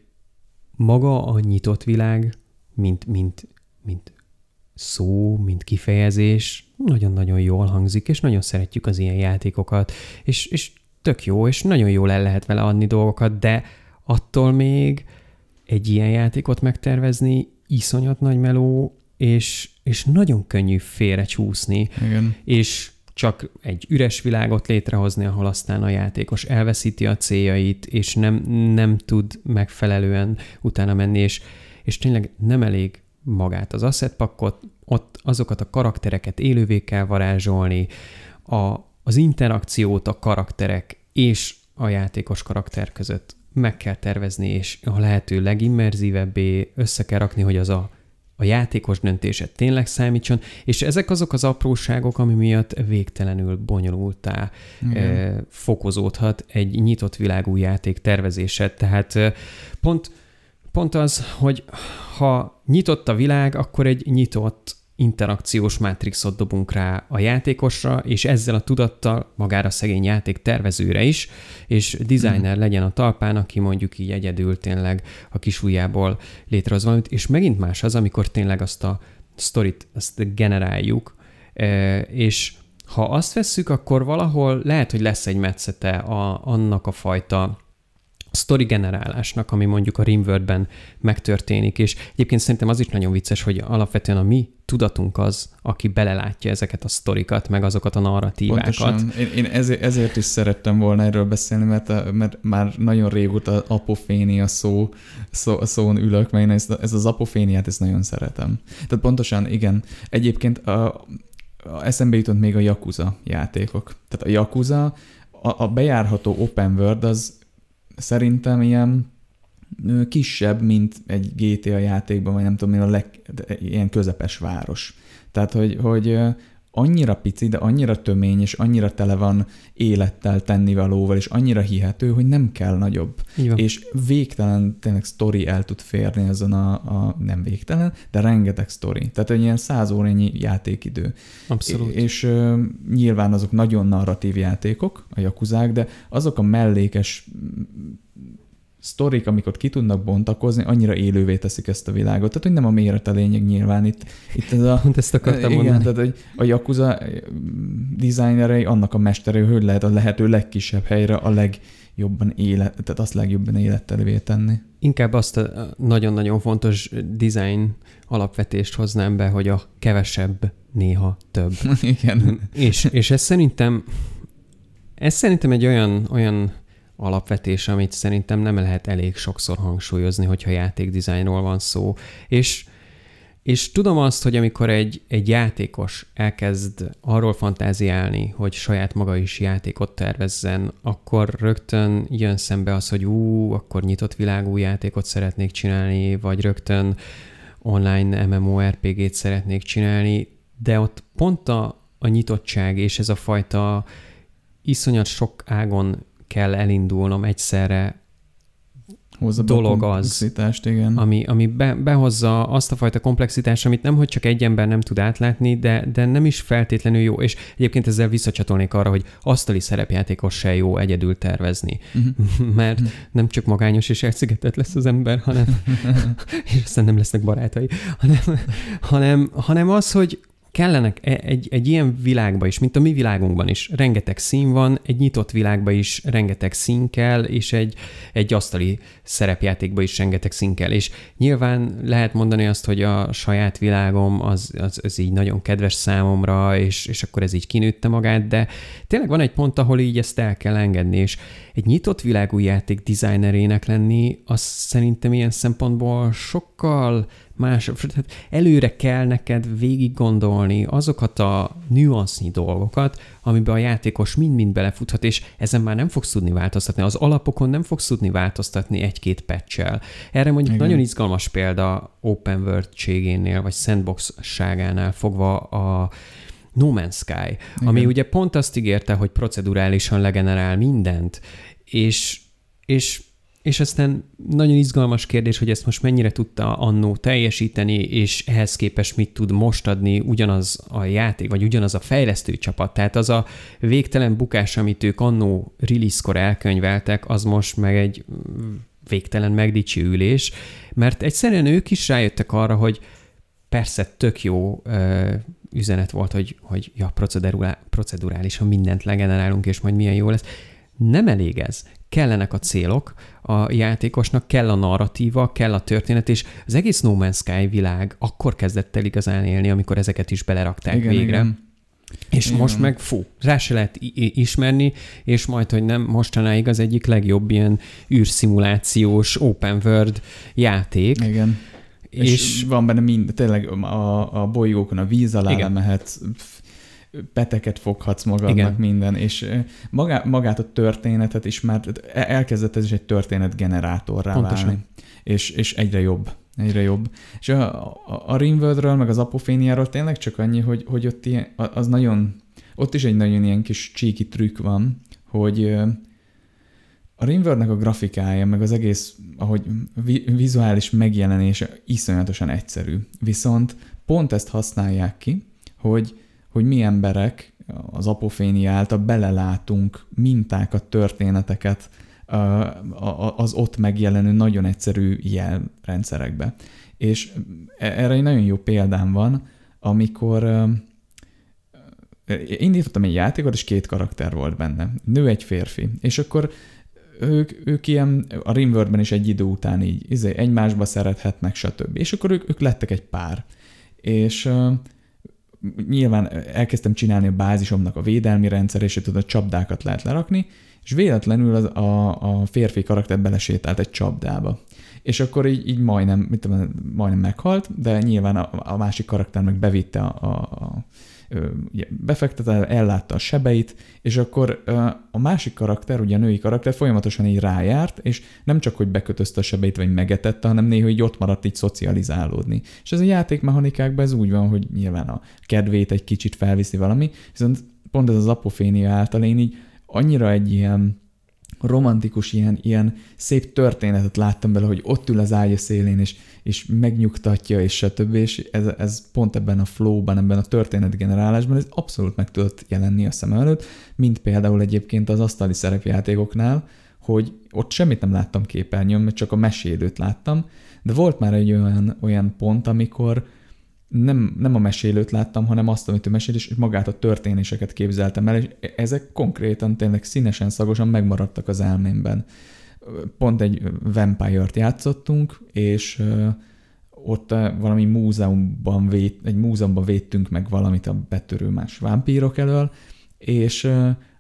maga a nyitott világ, mint, mint, mint szó, mint kifejezés, nagyon-nagyon jól hangzik, és nagyon szeretjük az ilyen játékokat, és, és tök jó, és nagyon jól el lehet vele adni dolgokat, de attól még egy ilyen játékot megtervezni iszonyat nagy meló, és, és nagyon könnyű félrecsúszni. Igen. És csak egy üres világot létrehozni, ahol aztán a játékos elveszíti a céljait, és nem, nem tud megfelelően utána menni, és, és tényleg nem elég magát az asset pakkot, ott azokat a karaktereket élővé kell varázsolni, a, az interakciót a karakterek és a játékos karakter között meg kell tervezni, és a lehető legimmerzívebbé össze kell rakni, hogy az a, a játékos döntése tényleg számítson, és ezek azok az apróságok, ami miatt végtelenül bonyolultá e, fokozódhat egy nyitott világú játék tervezése. Tehát e, pont, pont az, hogy ha nyitott a világ, akkor egy nyitott interakciós mátrixot dobunk rá a játékosra, és ezzel a tudattal magára szegény játék tervezőre is, és designer mm. legyen a talpán, aki mondjuk így egyedül tényleg a kis ujjából létrehoz valamit, és megint más az, amikor tényleg azt a sztorit, azt generáljuk, e, és ha azt vesszük, akkor valahol lehet, hogy lesz egy metszete a, annak a fajta sztori generálásnak, ami mondjuk a Rimworldben megtörténik, és egyébként szerintem az is nagyon vicces, hogy alapvetően a mi tudatunk az, aki belelátja ezeket a sztorikat, meg azokat a narratívákat. Pontosan. Én, én ezért, ezért is szerettem volna erről beszélni, mert, a, mert már nagyon régóta apofénia szó, szó, szón ülök, mert én ezt, ez az apoféniát ezt nagyon szeretem. Tehát pontosan, igen. Egyébként a, a eszembe jutott még a Yakuza játékok. Tehát a Yakuza, a, a bejárható open world az szerintem ilyen kisebb, mint egy GTA játékban, vagy nem tudom, a leg, ilyen közepes város. Tehát, hogy, hogy annyira pici, de annyira tömény, és annyira tele van élettel, tennivalóval, és annyira hihető, hogy nem kell nagyobb. És végtelen tényleg sztori el tud férni azon a, a, nem végtelen, de rengeteg sztori. Tehát egy ilyen száz órányi játékidő. Abszolút. És uh, nyilván azok nagyon narratív játékok, a jakuzák, de azok a mellékes sztorik, amikor ki tudnak bontakozni, annyira élővé teszik ezt a világot. Tehát, hogy nem a méret a lényeg nyilván itt. itt ez a, Pont ezt akartam igen, mondani. tehát hogy a Yakuza designerei annak a mesterei, hogy lehet a lehető legkisebb helyre a legjobban élet, tehát azt legjobban élettelvé tenni. Inkább azt a nagyon-nagyon fontos design alapvetést hoznám be, hogy a kevesebb néha több. Igen. És, és ez szerintem ez szerintem egy olyan, olyan alapvetés, amit szerintem nem lehet elég sokszor hangsúlyozni, hogyha játékdizájnról van szó. És, és tudom azt, hogy amikor egy, egy játékos elkezd arról fantáziálni, hogy saját maga is játékot tervezzen, akkor rögtön jön szembe az, hogy ú, akkor nyitott világú játékot szeretnék csinálni, vagy rögtön online MMORPG-t szeretnék csinálni, de ott pont a, a nyitottság és ez a fajta iszonyat sok ágon kell elindulnom egyszerre Hozza dolog az, igen. ami, ami be, behozza azt a fajta komplexitást, amit nem, hogy csak egy ember nem tud átlátni, de, de nem is feltétlenül jó. És egyébként ezzel visszacsatolnék arra, hogy asztali szerepjátékos se jó egyedül tervezni. Uh-huh. Mert uh-huh. nem csak magányos és elszigetett lesz az ember, hanem és aztán nem lesznek barátai, hanem, hanem, hanem az, hogy, kellenek e- egy, egy ilyen világba is, mint a mi világunkban is. Rengeteg szín van, egy nyitott világba is rengeteg szín kell, és egy, egy asztali szerepjátékba is rengeteg szín kell. És nyilván lehet mondani azt, hogy a saját világom az, az, az így nagyon kedves számomra, és, és akkor ez így kinőtte magát, de tényleg van egy pont, ahol így ezt el kell engedni, és egy nyitott világú játék designerének lenni, az szerintem ilyen szempontból sokkal más, tehát előre kell neked végig gondolni azokat a nüansznyi dolgokat, amiben a játékos mind-mind belefuthat, és ezen már nem fogsz tudni változtatni. Az alapokon nem fogsz tudni változtatni egy-két patch Erre mondjuk Igen. nagyon izgalmas példa open world-ségénél, vagy sandbox-ságánál fogva a No Man's Sky, Igen. ami ugye pont azt ígérte, hogy procedurálisan legenerál mindent, és, és és aztán nagyon izgalmas kérdés, hogy ezt most mennyire tudta annó teljesíteni, és ehhez képest mit tud most adni ugyanaz a játék, vagy ugyanaz a fejlesztő csapat. Tehát az a végtelen bukás, amit ők annó release-kor elkönyveltek, az most meg egy végtelen megdicsőülés, mert egyszerűen ők is rájöttek arra, hogy persze tök jó üzenet volt, hogy, hogy ja, procedurálisan mindent legenerálunk, és majd milyen jó lesz. Nem elég ez kellenek a célok a játékosnak, kell a narratíva, kell a történet, és az egész No Man's Sky világ akkor kezdett el igazán élni, amikor ezeket is belerakták igen, végre. Igen. És Igen. most meg fú, rá se lehet ismerni, és majd, hogy nem mostanáig az egyik legjobb ilyen űrszimulációs open world játék. Igen. És, és van benne mind, tényleg a, a bolygókon a víz alá Igen. mehet, peteket foghatsz magadnak Igen. minden, és magá, magát a történetet is már e, elkezdett ez is egy történet generátorrá Pontosan. válni. És, és egyre jobb. Egyre jobb. És a, a, a Rimworldről, meg az Apoféniáról tényleg csak annyi, hogy, hogy ott ilyen, az nagyon, ott is egy nagyon ilyen kis csíki trükk van, hogy a Rimworldnek a grafikája, meg az egész, ahogy vi, vizuális megjelenése iszonyatosan egyszerű. Viszont pont ezt használják ki, hogy hogy mi emberek az apofénia által belelátunk mintákat, történeteket az ott megjelenő nagyon egyszerű jelrendszerekbe. És e, erre egy nagyon jó példám van, amikor indítottam egy játékot, és két karakter volt benne. Nő, egy férfi. És akkor ők, ők ilyen, a Rimworldben is egy idő után így izé, egymásba szerethetnek, stb. És akkor ők, ők lettek egy pár. És nyilván elkezdtem csinálni a bázisomnak a védelmi rendszer, és tudod, a csapdákat lehet lerakni, és véletlenül az, a, a férfi karakter belesétált egy csapdába. És akkor így, így majdnem, mit tudom, majdnem meghalt, de nyilván a, a másik karakter meg bevitte a, a, a ugye, befektetett, ellátta a sebeit, és akkor a másik karakter, ugye a női karakter folyamatosan így rájárt, és nem csak, hogy bekötözte a sebeit, vagy megetette, hanem néha így ott maradt így szocializálódni. És ez a játékmechanikákban ez úgy van, hogy nyilván a kedvét egy kicsit felviszi valami, viszont pont ez az apofénia által én így annyira egy ilyen romantikus, ilyen, ilyen szép történetet láttam bele, hogy ott ül az ágya szélén, és, és megnyugtatja, és stb. És ez, ez pont ebben a flowban, ebben a történetgenerálásban, ez abszolút meg tudott jelenni a szem előtt, mint például egyébként az asztali szerepjátékoknál, hogy ott semmit nem láttam képernyőn, mert csak a mesélőt láttam, de volt már egy olyan, olyan pont, amikor nem, nem a mesélőt láttam, hanem azt, amit ő mesél, és magát a történéseket képzeltem el, és ezek konkrétan tényleg színesen, szagosan megmaradtak az elmémben. Pont egy vampire-t játszottunk, és ott valami múzeumban, vét, egy múzeumban védtünk meg valamit a betörő más vámpírok elől, és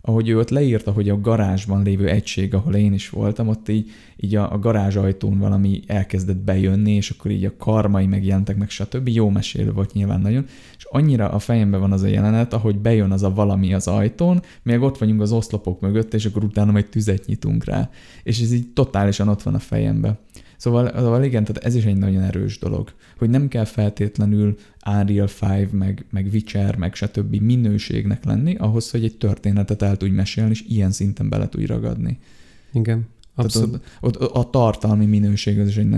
ahogy ő ott leírta, hogy a garázsban lévő egység, ahol én is voltam, ott így, így a, a garázs ajtón valami elkezdett bejönni, és akkor így a karmai megjelentek, meg stb. Jó mesélő volt nyilván nagyon, annyira a fejemben van az a jelenet, ahogy bejön az a valami az ajtón, még ott vagyunk az oszlopok mögött, és akkor utána majd tüzet nyitunk rá. És ez így totálisan ott van a fejemben. Szóval, szóval igen, tehát ez is egy nagyon erős dolog, hogy nem kell feltétlenül Unreal 5, meg, meg Witcher, meg stb. minőségnek lenni, ahhoz, hogy egy történetet el tudj mesélni, és ilyen szinten bele tudj ragadni. Igen, abszolút. Tehát ott, ott a tartalmi minőség az is egy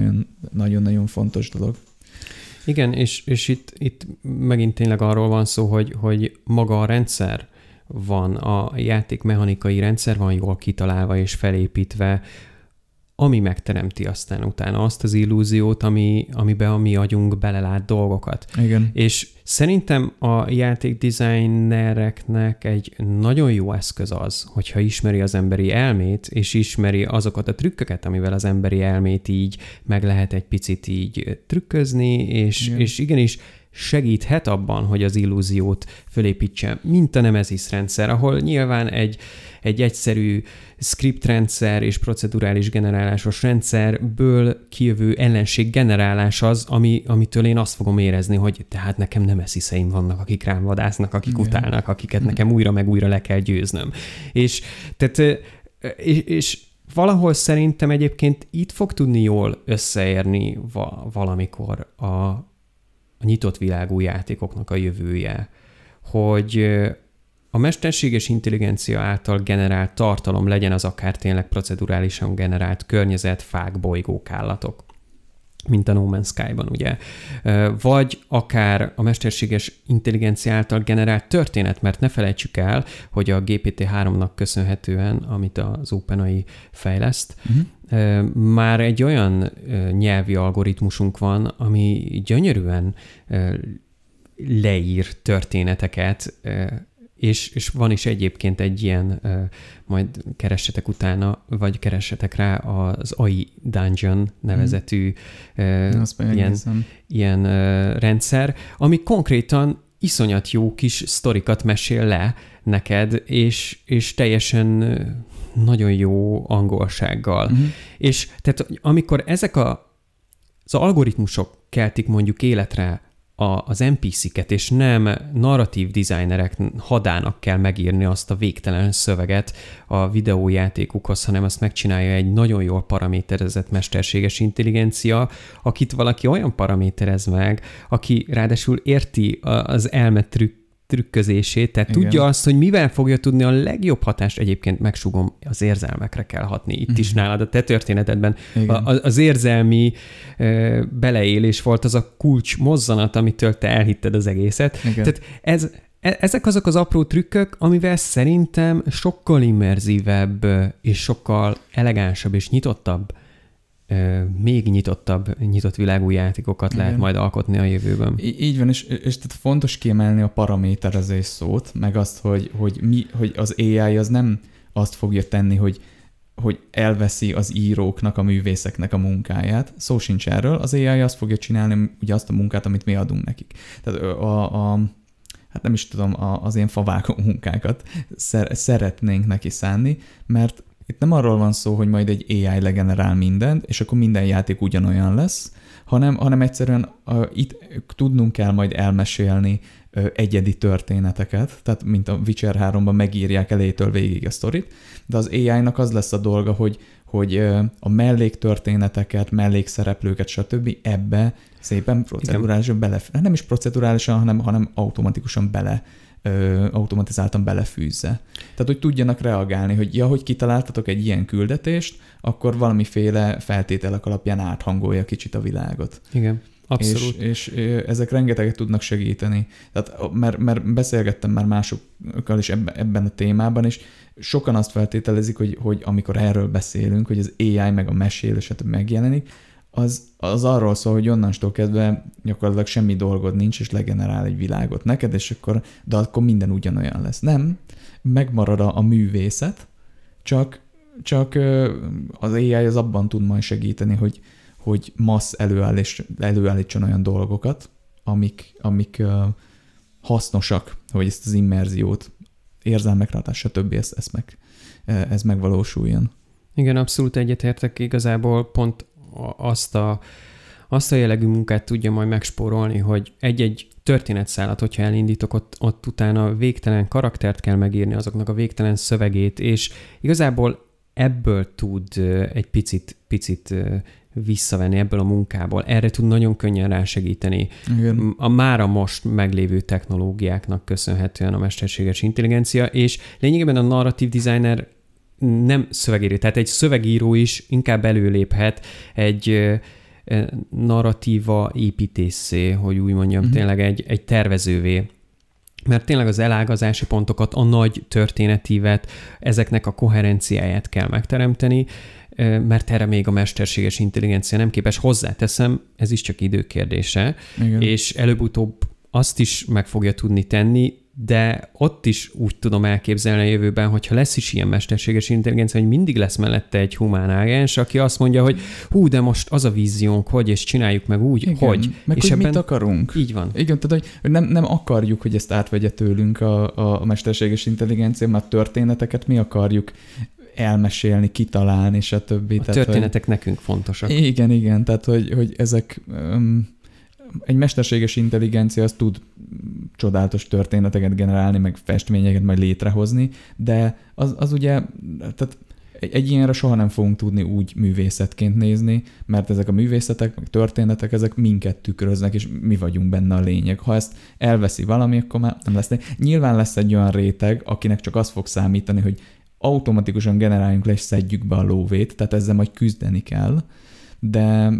nagyon-nagyon fontos dolog. Igen, és, és itt, itt megint tényleg arról van szó, hogy, hogy maga a rendszer van, a játék mechanikai rendszer van jól kitalálva és felépítve, ami megteremti aztán utána azt az illúziót, ami, amiben a mi agyunk belelát dolgokat. Igen. És szerintem a játékdesignereknek egy nagyon jó eszköz az, hogyha ismeri az emberi elmét, és ismeri azokat a trükköket, amivel az emberi elmét így meg lehet egy picit így trükközni, és, Igen. és igenis segíthet abban, hogy az illúziót fölépítse, mint a Nemesis rendszer, ahol nyilván egy, egy egyszerű scriptrendszer és procedurális generálásos rendszerből kijövő ellenség generálás az, ami, amitől én azt fogom érezni, hogy tehát nekem nem esziszeim vannak, akik rám vadásznak, akik Igen. utálnak, akiket Igen. nekem újra meg újra le kell győznöm. És, tehát, és, és valahol szerintem egyébként itt fog tudni jól összeérni valamikor a, a nyitott világú játékoknak a jövője, hogy a mesterséges intelligencia által generált tartalom legyen az akár tényleg procedurálisan generált környezet, fák, bolygók, állatok mint a No Man's Sky-ban, ugye. Vagy akár a mesterséges intelligencia által generált történet, mert ne felejtsük el, hogy a GPT-3-nak köszönhetően, amit az OpenAI fejleszt, uh-huh. Már egy olyan nyelvi algoritmusunk van, ami gyönyörűen leír történeteket és, és van is egyébként egy ilyen, majd keressetek utána, vagy keressetek rá az AI Dungeon nevezetű hmm. ilyen, ilyen rendszer, ami konkrétan iszonyat jó kis sztorikat mesél le neked, és, és teljesen nagyon jó angolsággal. Uh-huh. És tehát amikor ezek a, az algoritmusok keltik mondjuk életre a, az NPC-ket, és nem narratív designerek hadának kell megírni azt a végtelen szöveget a videójátékukhoz, hanem azt megcsinálja egy nagyon jól paraméterezett mesterséges intelligencia, akit valaki olyan paraméterez meg, aki ráadásul érti az elmetrük trükközését, tehát Igen. tudja azt, hogy mivel fogja tudni a legjobb hatást, egyébként megsugom, az érzelmekre kell hatni. Itt is mhm. nálad a te történetedben a, az érzelmi e, beleélés volt az a kulcs mozzanat, amitől te elhitted az egészet. Igen. Tehát ez, e, ezek azok az apró trükkök, amivel szerintem sokkal immerzívebb és sokkal elegánsabb és nyitottabb még nyitottabb, nyitott világú játékokat Igen. lehet majd alkotni a jövőben. Í- így van, és, és tehát fontos kiemelni a paraméterezés szót, meg azt, hogy, hogy, mi, hogy az AI az nem azt fogja tenni, hogy hogy elveszi az íróknak, a művészeknek a munkáját. Szó sincs erről, az AI azt fogja csinálni ugye azt a munkát, amit mi adunk nekik. Tehát a, a hát nem is tudom, a, az ilyen favágó munkákat szeretnénk neki szánni, mert itt nem arról van szó, hogy majd egy AI legenerál mindent, és akkor minden játék ugyanolyan lesz, hanem, hanem egyszerűen uh, itt tudnunk kell majd elmesélni egyedi történeteket, tehát mint a Witcher 3-ban megírják elejétől végig a sztorit, de az AI-nak az lesz a dolga, hogy, hogy a melléktörténeteket, mellékszereplőket, stb. ebbe szépen procedurálisan bele, nem is procedurálisan, hanem, hanem automatikusan bele ö, automatizáltan belefűzze. Tehát, hogy tudjanak reagálni, hogy ja, hogy kitaláltatok egy ilyen küldetést, akkor valamiféle feltételek alapján áthangolja kicsit a világot. Igen. Abszolút. És, és ezek rengeteget tudnak segíteni. Tehát, mert, mert beszélgettem már másokkal is ebben, a témában, és sokan azt feltételezik, hogy, hogy amikor erről beszélünk, hogy az AI meg a mesélő megjelenik, az, az arról szól, hogy onnantól kezdve gyakorlatilag semmi dolgod nincs, és legenerál egy világot neked, és akkor, de akkor minden ugyanolyan lesz. Nem, megmarad a, a művészet, csak, csak az AI az abban tud majd segíteni, hogy, hogy massz előállís, előállítson olyan dolgokat, amik, amik hasznosak, hogy ezt az immerziót, érzelmekre hatás, stb. Ez, ez, meg, ez megvalósuljon. Igen, abszolút egyetértek. Igazából pont azt a, azt a jellegű munkát tudja majd megspórolni, hogy egy-egy történetszállat, hogyha elindítok, ott, ott utána végtelen karaktert kell megírni, azoknak a végtelen szövegét, és igazából ebből tud egy picit, picit visszavenni ebből a munkából. Erre tud nagyon könnyen rásegíteni. Igen. A mára most meglévő technológiáknak köszönhetően a mesterséges intelligencia, és lényegében a narratív designer nem szövegíró, tehát egy szövegíró is inkább előléphet egy narratíva építészé, hogy úgy mondjam, uh-huh. tényleg egy, egy tervezővé mert tényleg az elágazási pontokat, a nagy történetívet, ezeknek a koherenciáját kell megteremteni, mert erre még a mesterséges intelligencia nem képes. Hozzáteszem, ez is csak időkérdése, Igen. és előbb-utóbb azt is meg fogja tudni tenni, de ott is úgy tudom elképzelni a jövőben, hogyha lesz is ilyen mesterséges intelligencia, hogy mindig lesz mellette egy humán ágens, aki azt mondja, hogy hú, de most az a víziónk, hogy, és csináljuk meg úgy, Igen, hogy. Meg és hogy ebben... mit akarunk. Így van. Igen, tehát hogy nem, nem akarjuk, hogy ezt átvegye tőlünk a, a mesterséges intelligencia, mert történeteket mi akarjuk elmesélni, kitalálni, stb. A tehát, történetek hogy... nekünk fontosak. Igen, igen, tehát hogy, hogy ezek... Um, egy mesterséges intelligencia az tud csodálatos történeteket generálni, meg festményeket majd létrehozni, de az, az ugye, tehát egy, egy ilyenre soha nem fogunk tudni úgy művészetként nézni, mert ezek a művészetek, meg történetek, ezek minket tükröznek, és mi vagyunk benne a lényeg. Ha ezt elveszi valami, akkor már nem lesz. Nyilván lesz egy olyan réteg, akinek csak az fog számítani, hogy automatikusan generáljunk le és szedjük be a lóvét, tehát ezzel majd küzdeni kell, de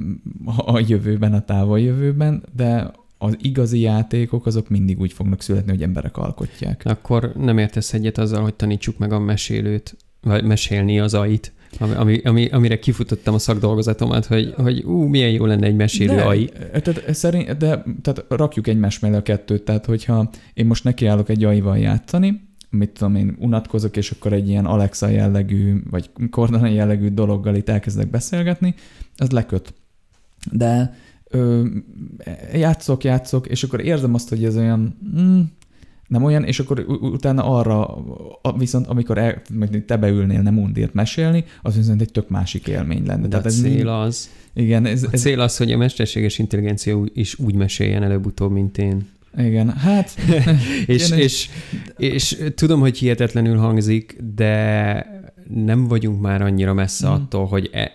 a jövőben, a távol jövőben, de az igazi játékok azok mindig úgy fognak születni, hogy emberek alkotják. Akkor nem értesz egyet azzal, hogy tanítsuk meg a mesélőt, vagy mesélni az ait, ami, ami, amire kifutottam a szakdolgozatomat, hogy, hogy ú, milyen jó lenne egy mesélő de, AI. Tehát, szerint, de tehát rakjuk egymás mellé a kettőt, tehát hogyha én most nekiállok egy AI-val játszani, mit tudom én, unatkozok, és akkor egy ilyen Alexa jellegű, vagy Cortana jellegű dologgal itt elkezdek beszélgetni, az leköt. De ö, játszok, játszok, és akkor érzem azt, hogy ez olyan, mm, nem olyan, és akkor utána arra, viszont amikor el, te beülnél nem undért mesélni, az viszont egy tök másik élmény lenne. De Tehát a ez cél az, igen, ez, a ez, cél az, hogy a mesterséges intelligencia is úgy meséljen előbb-utóbb, mint én. Igen, hát... és, és, és, és tudom, hogy hihetetlenül hangzik, de nem vagyunk már annyira messze mm. attól, hogy e,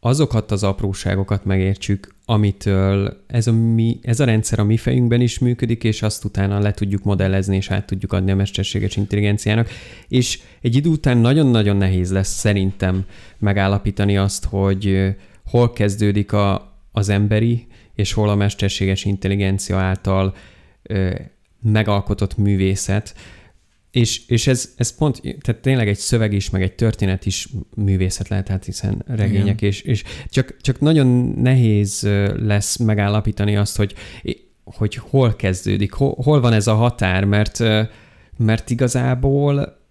azokat az apróságokat megértsük, amitől ez a, mi, ez a rendszer a mi fejünkben is működik, és azt utána le tudjuk modellezni, és át tudjuk adni a mesterséges intelligenciának. És egy idő után nagyon-nagyon nehéz lesz szerintem megállapítani azt, hogy hol kezdődik a, az emberi, és hol a mesterséges intelligencia által ö, megalkotott művészet. És, és ez, ez pont, tehát tényleg egy szöveg is, meg egy történet is művészet lehet, hát hiszen regények, és, és csak, csak nagyon nehéz lesz megállapítani azt, hogy, hogy hol kezdődik, hol, hol van ez a határ, mert, mert igazából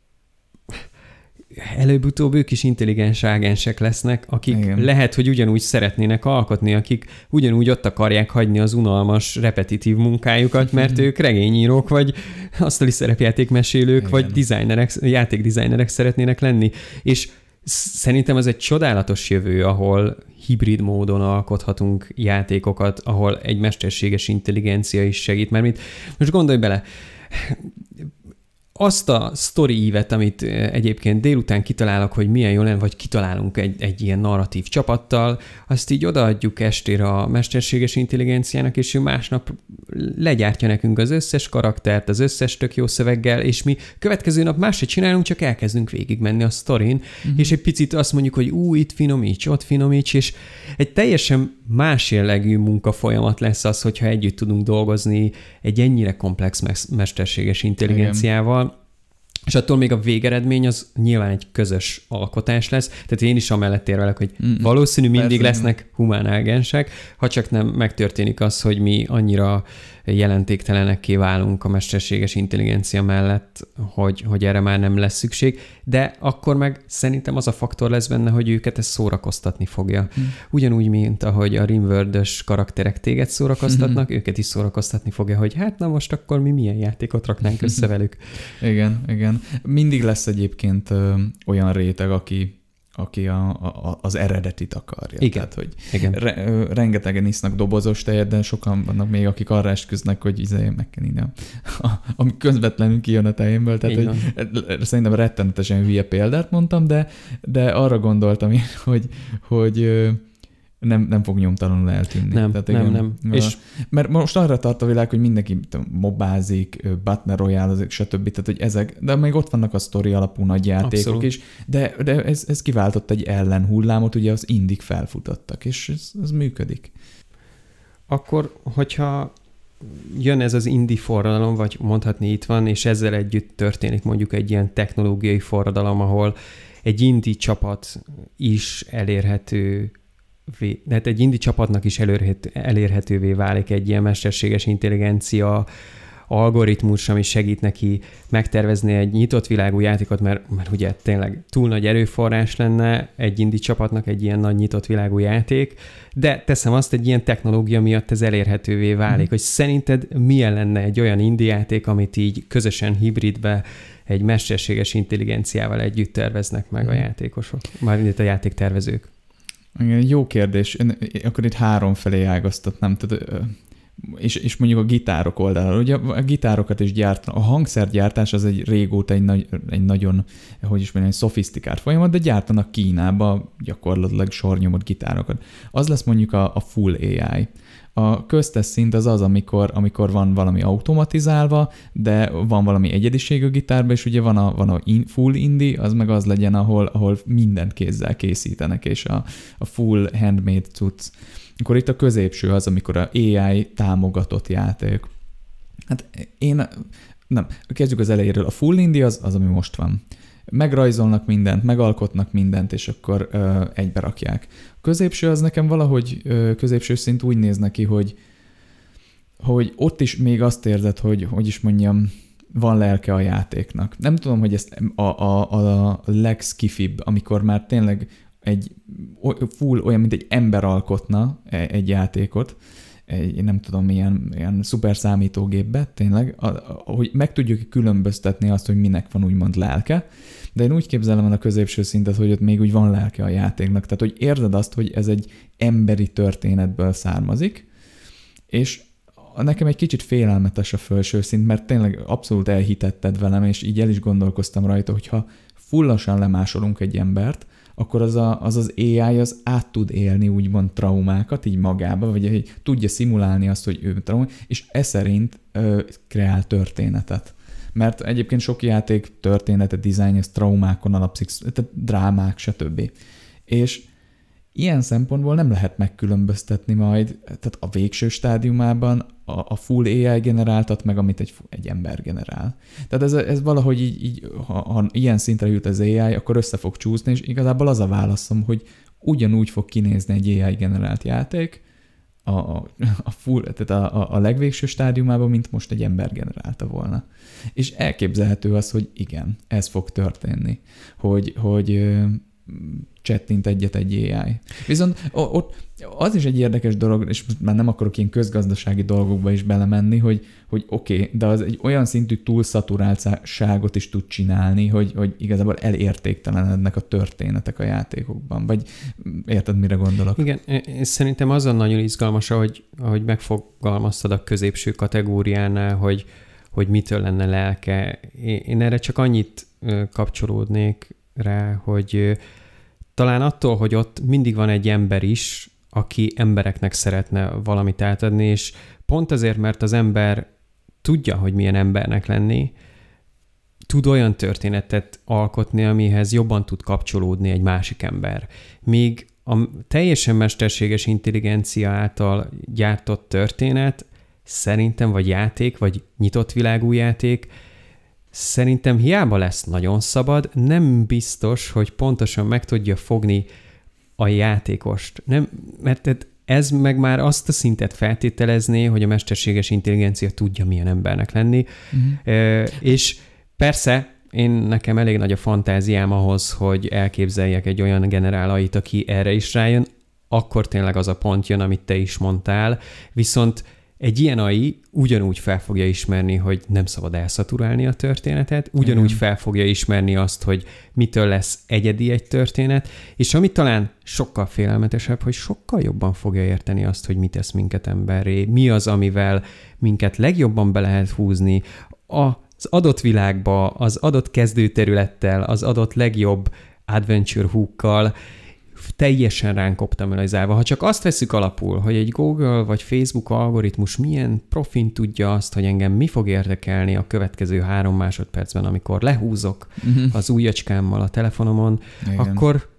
előbb-utóbb ők is intelligens ágensek lesznek, akik Igen. lehet, hogy ugyanúgy szeretnének alkotni, akik ugyanúgy ott akarják hagyni az unalmas, repetitív munkájukat, mert ők regényírók, vagy asztali szerepjátékmesélők, Igen. vagy designerek, játékdesignerek szeretnének lenni. És szerintem ez egy csodálatos jövő, ahol hibrid módon alkothatunk játékokat, ahol egy mesterséges intelligencia is segít, mert mit, most gondolj bele, azt a story ívet, amit egyébként délután kitalálok, hogy milyen jó lenne, vagy kitalálunk egy, egy ilyen narratív csapattal, azt így odaadjuk estére a mesterséges intelligenciának, és ő másnap legyártja nekünk az összes karaktert, az összes tök jó szöveggel, és mi következő nap máshogy csinálunk, csak elkezdünk végigmenni a sztorin, uh-huh. és egy picit azt mondjuk, hogy ú, itt finomíts, ott finomíts, és egy teljesen más jellegű munkafolyamat lesz az, hogyha együtt tudunk dolgozni egy ennyire komplex mesterséges intelligenciával, Igen. És attól még a végeredmény az nyilván egy közös alkotás lesz. Tehát én is amellett érvelek, hogy mm, valószínű mindig persze. lesznek humán ágensek, ha csak nem megtörténik az, hogy mi annyira jelentéktelenekké válunk a mesterséges intelligencia mellett, hogy, hogy erre már nem lesz szükség, de akkor meg szerintem az a faktor lesz benne, hogy őket ez szórakoztatni fogja. Hmm. Ugyanúgy, mint ahogy a rimworld karakterek téged szórakoztatnak, őket is szórakoztatni fogja, hogy hát na most akkor mi milyen játékot raknánk össze velük. igen, igen. Mindig lesz egyébként ö, olyan réteg, aki aki a, a, az eredetit akarja. Igen. Tehát, hogy Igen. Re, rengetegen isznak dobozos tejet, de sokan vannak még, akik arra esküznek, hogy izé, meg kell inni, ami közvetlenül kijön a tejemből. Tehát, hogy, szerintem rettenetesen hülye példát mondtam, de, de arra gondoltam, hogy, hogy nem, nem fog nyomtalanul eltűnni. Nem, Tehát nem, igen, nem. A, és... Mert most arra tart a világ, hogy mindenki mobázik, Battle Royale, stb. Tehát, hogy ezek, de még ott vannak a sztori alapú nagy játékok Abszolút. is, de, de ez, ez kiváltott egy ellenhullámot, ugye az indik felfutottak, és ez, ez működik. Akkor, hogyha jön ez az indi forradalom, vagy mondhatni itt van, és ezzel együtt történik mondjuk egy ilyen technológiai forradalom, ahol egy indi csapat is elérhető hát egy indi csapatnak is elérhető, elérhetővé válik egy ilyen mesterséges intelligencia algoritmus, ami segít neki megtervezni egy nyitott világú játékot, mert, mert ugye tényleg túl nagy erőforrás lenne egy indi csapatnak egy ilyen nagy nyitott világú játék, de teszem azt, egy ilyen technológia miatt ez elérhetővé válik, mm. hogy szerinted milyen lenne egy olyan indi játék, amit így közösen hibridbe egy mesterséges intelligenciával együtt terveznek meg mm. a mhm. játékosok, már a játéktervezők? Igen, jó kérdés. Én, akkor itt három felé ágaztatnám. Tehát, és, és mondjuk a gitárok oldalára. Ugye a gitárokat is gyártanak. A hangszergyártás az egy régóta egy, nagy, egy nagyon, hogy is mondjam, egy szofisztikált folyamat, de gyártanak Kínába gyakorlatilag sornyomott gitárokat. Az lesz mondjuk a, a full AI. A köztes szint az az, amikor, amikor van valami automatizálva, de van valami egyediség a gitárban, és ugye van a, van a in, full indie, az meg az legyen, ahol, ahol mindent kézzel készítenek, és a, a full handmade cucc. Akkor itt a középső az, amikor a AI támogatott játék. Hát én, nem, kezdjük az elejéről. A full indie az, az ami most van megrajzolnak mindent, megalkotnak mindent, és akkor ö, egybe rakják. A középső az nekem valahogy ö, középső szint úgy néz neki, hogy, hogy ott is még azt érzed, hogy, hogy is mondjam, van lelke a játéknak. Nem tudom, hogy ezt a, a, a legskifibb, amikor már tényleg egy full olyan, mint egy ember alkotna e, egy játékot, egy, nem tudom, milyen, ilyen szuper számítógépbe, tényleg, a, a, hogy meg tudjuk különböztetni azt, hogy minek van úgymond lelke, de én úgy képzelem el a középső szintet, hogy ott még úgy van lelke a játéknak, tehát hogy érzed azt, hogy ez egy emberi történetből származik, és nekem egy kicsit félelmetes a felső szint, mert tényleg abszolút elhitetted velem, és így el is gondolkoztam rajta, hogyha fullasan lemásolunk egy embert, akkor az, a, az az AI az át tud élni úgymond traumákat így magába, vagy hogy tudja szimulálni azt, hogy ő trauma, és e szerint ö, kreál történetet. Mert egyébként sok játék története, dizájn, ez traumákon alapszik, tehát drámák, stb. És ilyen szempontból nem lehet megkülönböztetni majd, tehát a végső stádiumában a, a full AI generáltat, meg amit egy, egy ember generál. Tehát ez, ez valahogy így, így ha, ha ilyen szintre jut az AI, akkor össze fog csúszni, és igazából az a válaszom, hogy ugyanúgy fog kinézni egy AI generált játék, a, a, full, tehát a, a, legvégső stádiumában, mint most egy ember generálta volna. És elképzelhető az, hogy igen, ez fog történni. Hogy, hogy csettint egyet egy AI. Viszont ott az is egy érdekes dolog, és már nem akarok ilyen közgazdasági dolgokba is belemenni, hogy, hogy oké, okay, de az egy olyan szintű túlszaturáltságot is tud csinálni, hogy, hogy igazából elértéktelenednek a történetek a játékokban. Vagy érted, mire gondolok? Igen, és szerintem azon nagyon izgalmas, ahogy, ahogy megfogalmaztad a középső kategóriánál, hogy, hogy mitől lenne lelke. Én erre csak annyit kapcsolódnék rá, hogy talán attól, hogy ott mindig van egy ember is, aki embereknek szeretne valamit átadni, és pont azért, mert az ember tudja, hogy milyen embernek lenni, tud olyan történetet alkotni, amihez jobban tud kapcsolódni egy másik ember. Míg a teljesen mesterséges intelligencia által gyártott történet szerintem, vagy játék, vagy nyitott világú játék, szerintem hiába lesz nagyon szabad, nem biztos, hogy pontosan meg tudja fogni a játékost. Nem, mert ez meg már azt a szintet feltételezné, hogy a mesterséges intelligencia tudja milyen embernek lenni. Uh-huh. És persze, én nekem elég nagy a fantáziám ahhoz, hogy elképzeljek egy olyan generálait, aki erre is rájön, akkor tényleg az a pont jön, amit te is mondtál, viszont egy ilyen AI ugyanúgy fel fogja ismerni, hogy nem szabad elszaturálni a történetet, ugyanúgy Igen. fel fogja ismerni azt, hogy mitől lesz egyedi egy történet, és ami talán sokkal félelmetesebb, hogy sokkal jobban fogja érteni azt, hogy mit tesz minket emberré, mi az, amivel minket legjobban be lehet húzni az adott világba, az adott kezdőterülettel, az adott legjobb adventure hookkal, teljesen ránk optimalizálva. Ha csak azt veszük alapul, hogy egy Google vagy Facebook algoritmus milyen profin tudja azt, hogy engem mi fog érdekelni a következő három másodpercben, amikor lehúzok uh-huh. az ujjacskámmal a telefonomon, Igen. akkor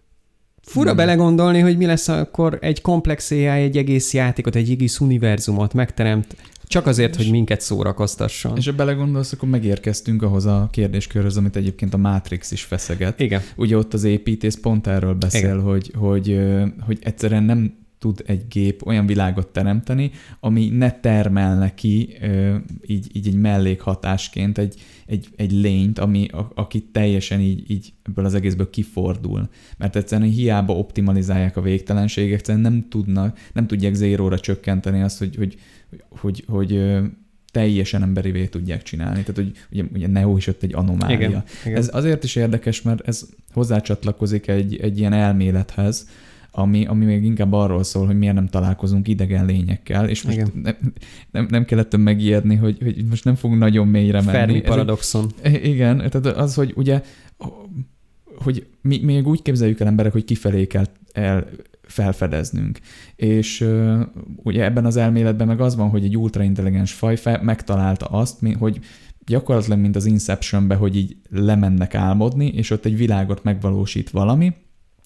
fura uh-huh. belegondolni, hogy mi lesz akkor egy komplex AI, egy egész játékot, egy egész univerzumot megteremt, csak azért, és, hogy minket szórakoztasson. És ha belegondolsz, akkor megérkeztünk ahhoz a kérdéskörhöz, amit egyébként a Matrix is feszeget. Igen. Ugye ott az építész pont erről beszél, Igen. hogy, hogy, hogy egyszerűen nem tud egy gép olyan világot teremteni, ami ne termel neki így, így egy mellékhatásként egy, egy, egy lényt, ami, a, aki teljesen így, így ebből az egészből kifordul. Mert egyszerűen hiába optimalizálják a végtelenségek, egyszerűen nem tudnak, nem tudják zéróra csökkenteni azt, hogy, hogy, hogy, hogy teljesen emberivé tudják csinálni. Tehát, hogy ugye, ugye Neo is ott egy anomália. Igen, igen. Ez azért is érdekes, mert ez hozzácsatlakozik egy, egy ilyen elmélethez, ami, ami még inkább arról szól, hogy miért nem találkozunk idegen lényekkel, és most nem, nem, nem kellett megijedni, hogy, hogy most nem fogunk nagyon mélyre menni. Fermi paradoxon. Egy, igen, tehát az, hogy ugye, hogy mi még úgy képzeljük el emberek, hogy kifelé kell el felfedeznünk. És uh, ugye ebben az elméletben meg az van, hogy egy ultraintelligens faj fel, megtalálta azt, hogy gyakorlatilag, mint az Inceptionbe, hogy így lemennek álmodni, és ott egy világot megvalósít valami,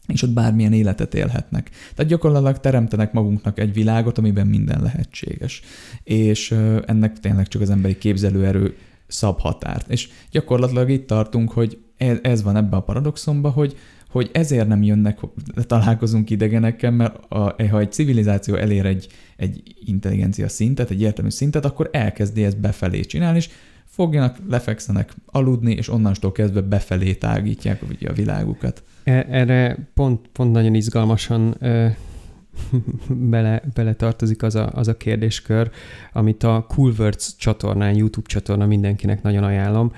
és ott bármilyen életet élhetnek. Tehát gyakorlatilag teremtenek magunknak egy világot, amiben minden lehetséges. És ennek tényleg csak az emberi képzelőerő szab határt. És gyakorlatilag itt tartunk, hogy ez, ez van ebbe a paradoxonba, hogy, hogy ezért nem jönnek, találkozunk idegenekkel, mert a, ha egy civilizáció elér egy, egy intelligencia szintet, egy értelmű szintet, akkor elkezdi ezt befelé csinálni, és fogjanak, lefekszenek aludni, és onnantól kezdve befelé tágítják ugye a világukat. E, erre pont, pont nagyon izgalmasan bele, bele tartozik az a, az a kérdéskör, amit a Cool Words csatornán, YouTube csatorna mindenkinek nagyon ajánlom,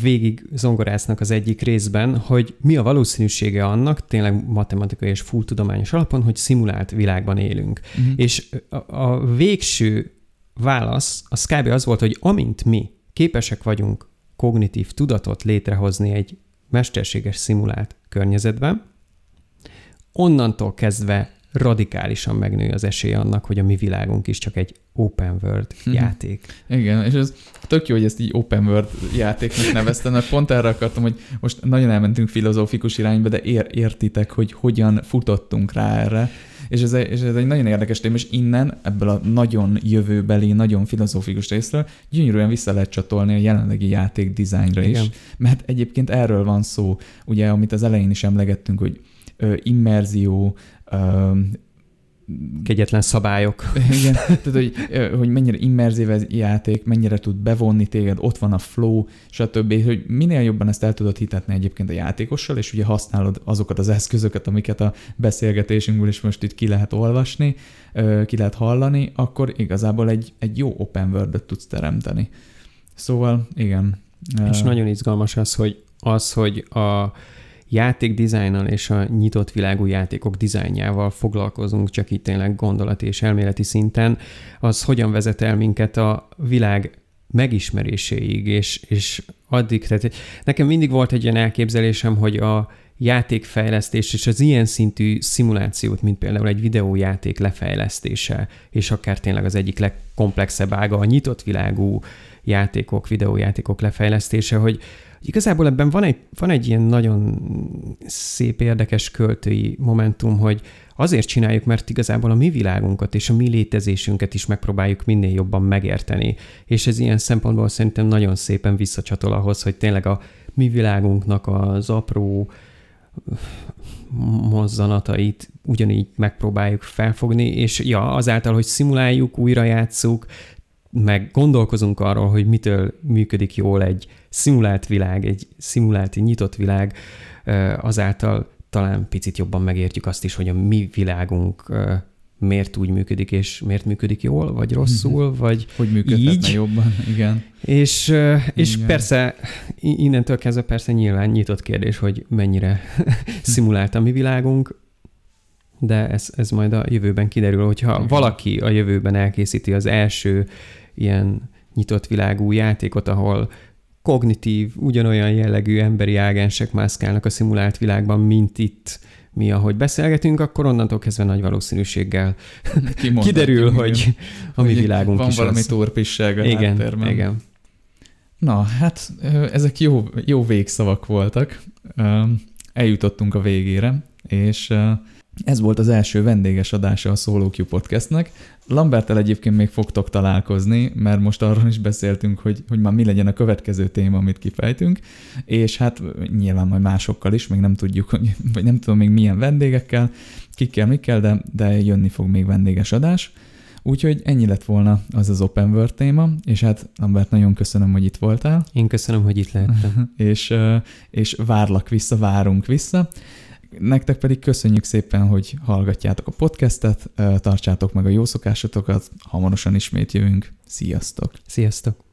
végig zongorásznak az egyik részben, hogy mi a valószínűsége annak, tényleg matematikai és full tudományos alapon, hogy szimulált világban élünk. Uh-huh. És a, a végső válasz az kb. az volt, hogy amint mi képesek vagyunk kognitív tudatot létrehozni egy mesterséges szimulált környezetben, onnantól kezdve radikálisan megnő az esély annak, hogy a mi világunk is csak egy open world hmm. játék. Igen, és ez tök jó, hogy ezt így open world játéknak neveztem, mert pont erre akartam, hogy most nagyon elmentünk filozófikus irányba, de ér, értitek, hogy hogyan futottunk rá erre, és ez, egy, és ez egy nagyon érdekes téma, és innen, ebből a nagyon jövőbeli, nagyon filozófikus részről gyönyörűen vissza lehet csatolni a jelenlegi játék dizájnra is, mert egyébként erről van szó, ugye, amit az elején is emlegettünk, hogy ö, immerzió, ö, kegyetlen szabályok. Igen, tehát hogy, hogy mennyire immerzív ez játék, mennyire tud bevonni téged, ott van a flow, stb. Hogy minél jobban ezt el tudod hitetni egyébként a játékossal, és ugye használod azokat az eszközöket, amiket a beszélgetésünkből is most itt ki lehet olvasni, ki lehet hallani, akkor igazából egy, egy jó open world tudsz teremteni. Szóval igen. És nagyon izgalmas az, hogy az, hogy a játékdizájnnal és a nyitott világú játékok dizájnjával foglalkozunk, csak itt tényleg gondolati és elméleti szinten, az hogyan vezet el minket a világ megismeréséig, és, és addig, tehát nekem mindig volt egy ilyen elképzelésem, hogy a játékfejlesztés és az ilyen szintű szimulációt, mint például egy videójáték lefejlesztése, és akár tényleg az egyik legkomplexebb ága a nyitott világú játékok, videójátékok lefejlesztése, hogy, Igazából ebben van egy, van egy ilyen nagyon szép, érdekes költői momentum, hogy azért csináljuk, mert igazából a mi világunkat és a mi létezésünket is megpróbáljuk minél jobban megérteni. És ez ilyen szempontból szerintem nagyon szépen visszacsatol ahhoz, hogy tényleg a mi világunknak az apró mozzanatait ugyanígy megpróbáljuk felfogni, és ja, azáltal, hogy szimuláljuk, újra játsszuk, meg gondolkozunk arról, hogy mitől működik jól egy szimulált világ, egy szimulált, nyitott világ, azáltal talán picit jobban megértjük azt is, hogy a mi világunk miért úgy működik, és miért működik jól, vagy rosszul, mhm. vagy Hogy működhetne így. jobban, igen. És, és igen. persze, innentől kezdve persze nyilván nyitott kérdés, hogy mennyire szimulált a mi világunk, de ez, ez majd a jövőben kiderül, hogyha valaki a jövőben elkészíti az első ilyen nyitott világú játékot, ahol kognitív, ugyanolyan jellegű emberi ágensek mászkálnak a szimulált világban, mint itt mi, ahogy beszélgetünk, akkor onnantól kezdve nagy valószínűséggel kiderül, igen. hogy a mi világunk van is valami az. torpisság a igen, háttérben. Igen. Na, hát ezek jó, jó végszavak voltak. Eljutottunk a végére, és ez volt az első vendéges adása a Solo Q podcastnek. Lambertel egyébként még fogtok találkozni, mert most arról is beszéltünk, hogy, hogy már mi legyen a következő téma, amit kifejtünk, és hát nyilván majd másokkal is, még nem tudjuk, hogy, vagy nem tudom még milyen vendégekkel, kikkel, mikkel, de, de jönni fog még vendéges adás. Úgyhogy ennyi lett volna az az Open World téma, és hát Lambert, nagyon köszönöm, hogy itt voltál. Én köszönöm, hogy itt lehettem. és, és várlak vissza, várunk vissza. Nektek pedig köszönjük szépen, hogy hallgatjátok a podcastet, tartsátok meg a jó szokásotokat, hamarosan ismét jövünk. Sziasztok! Sziasztok!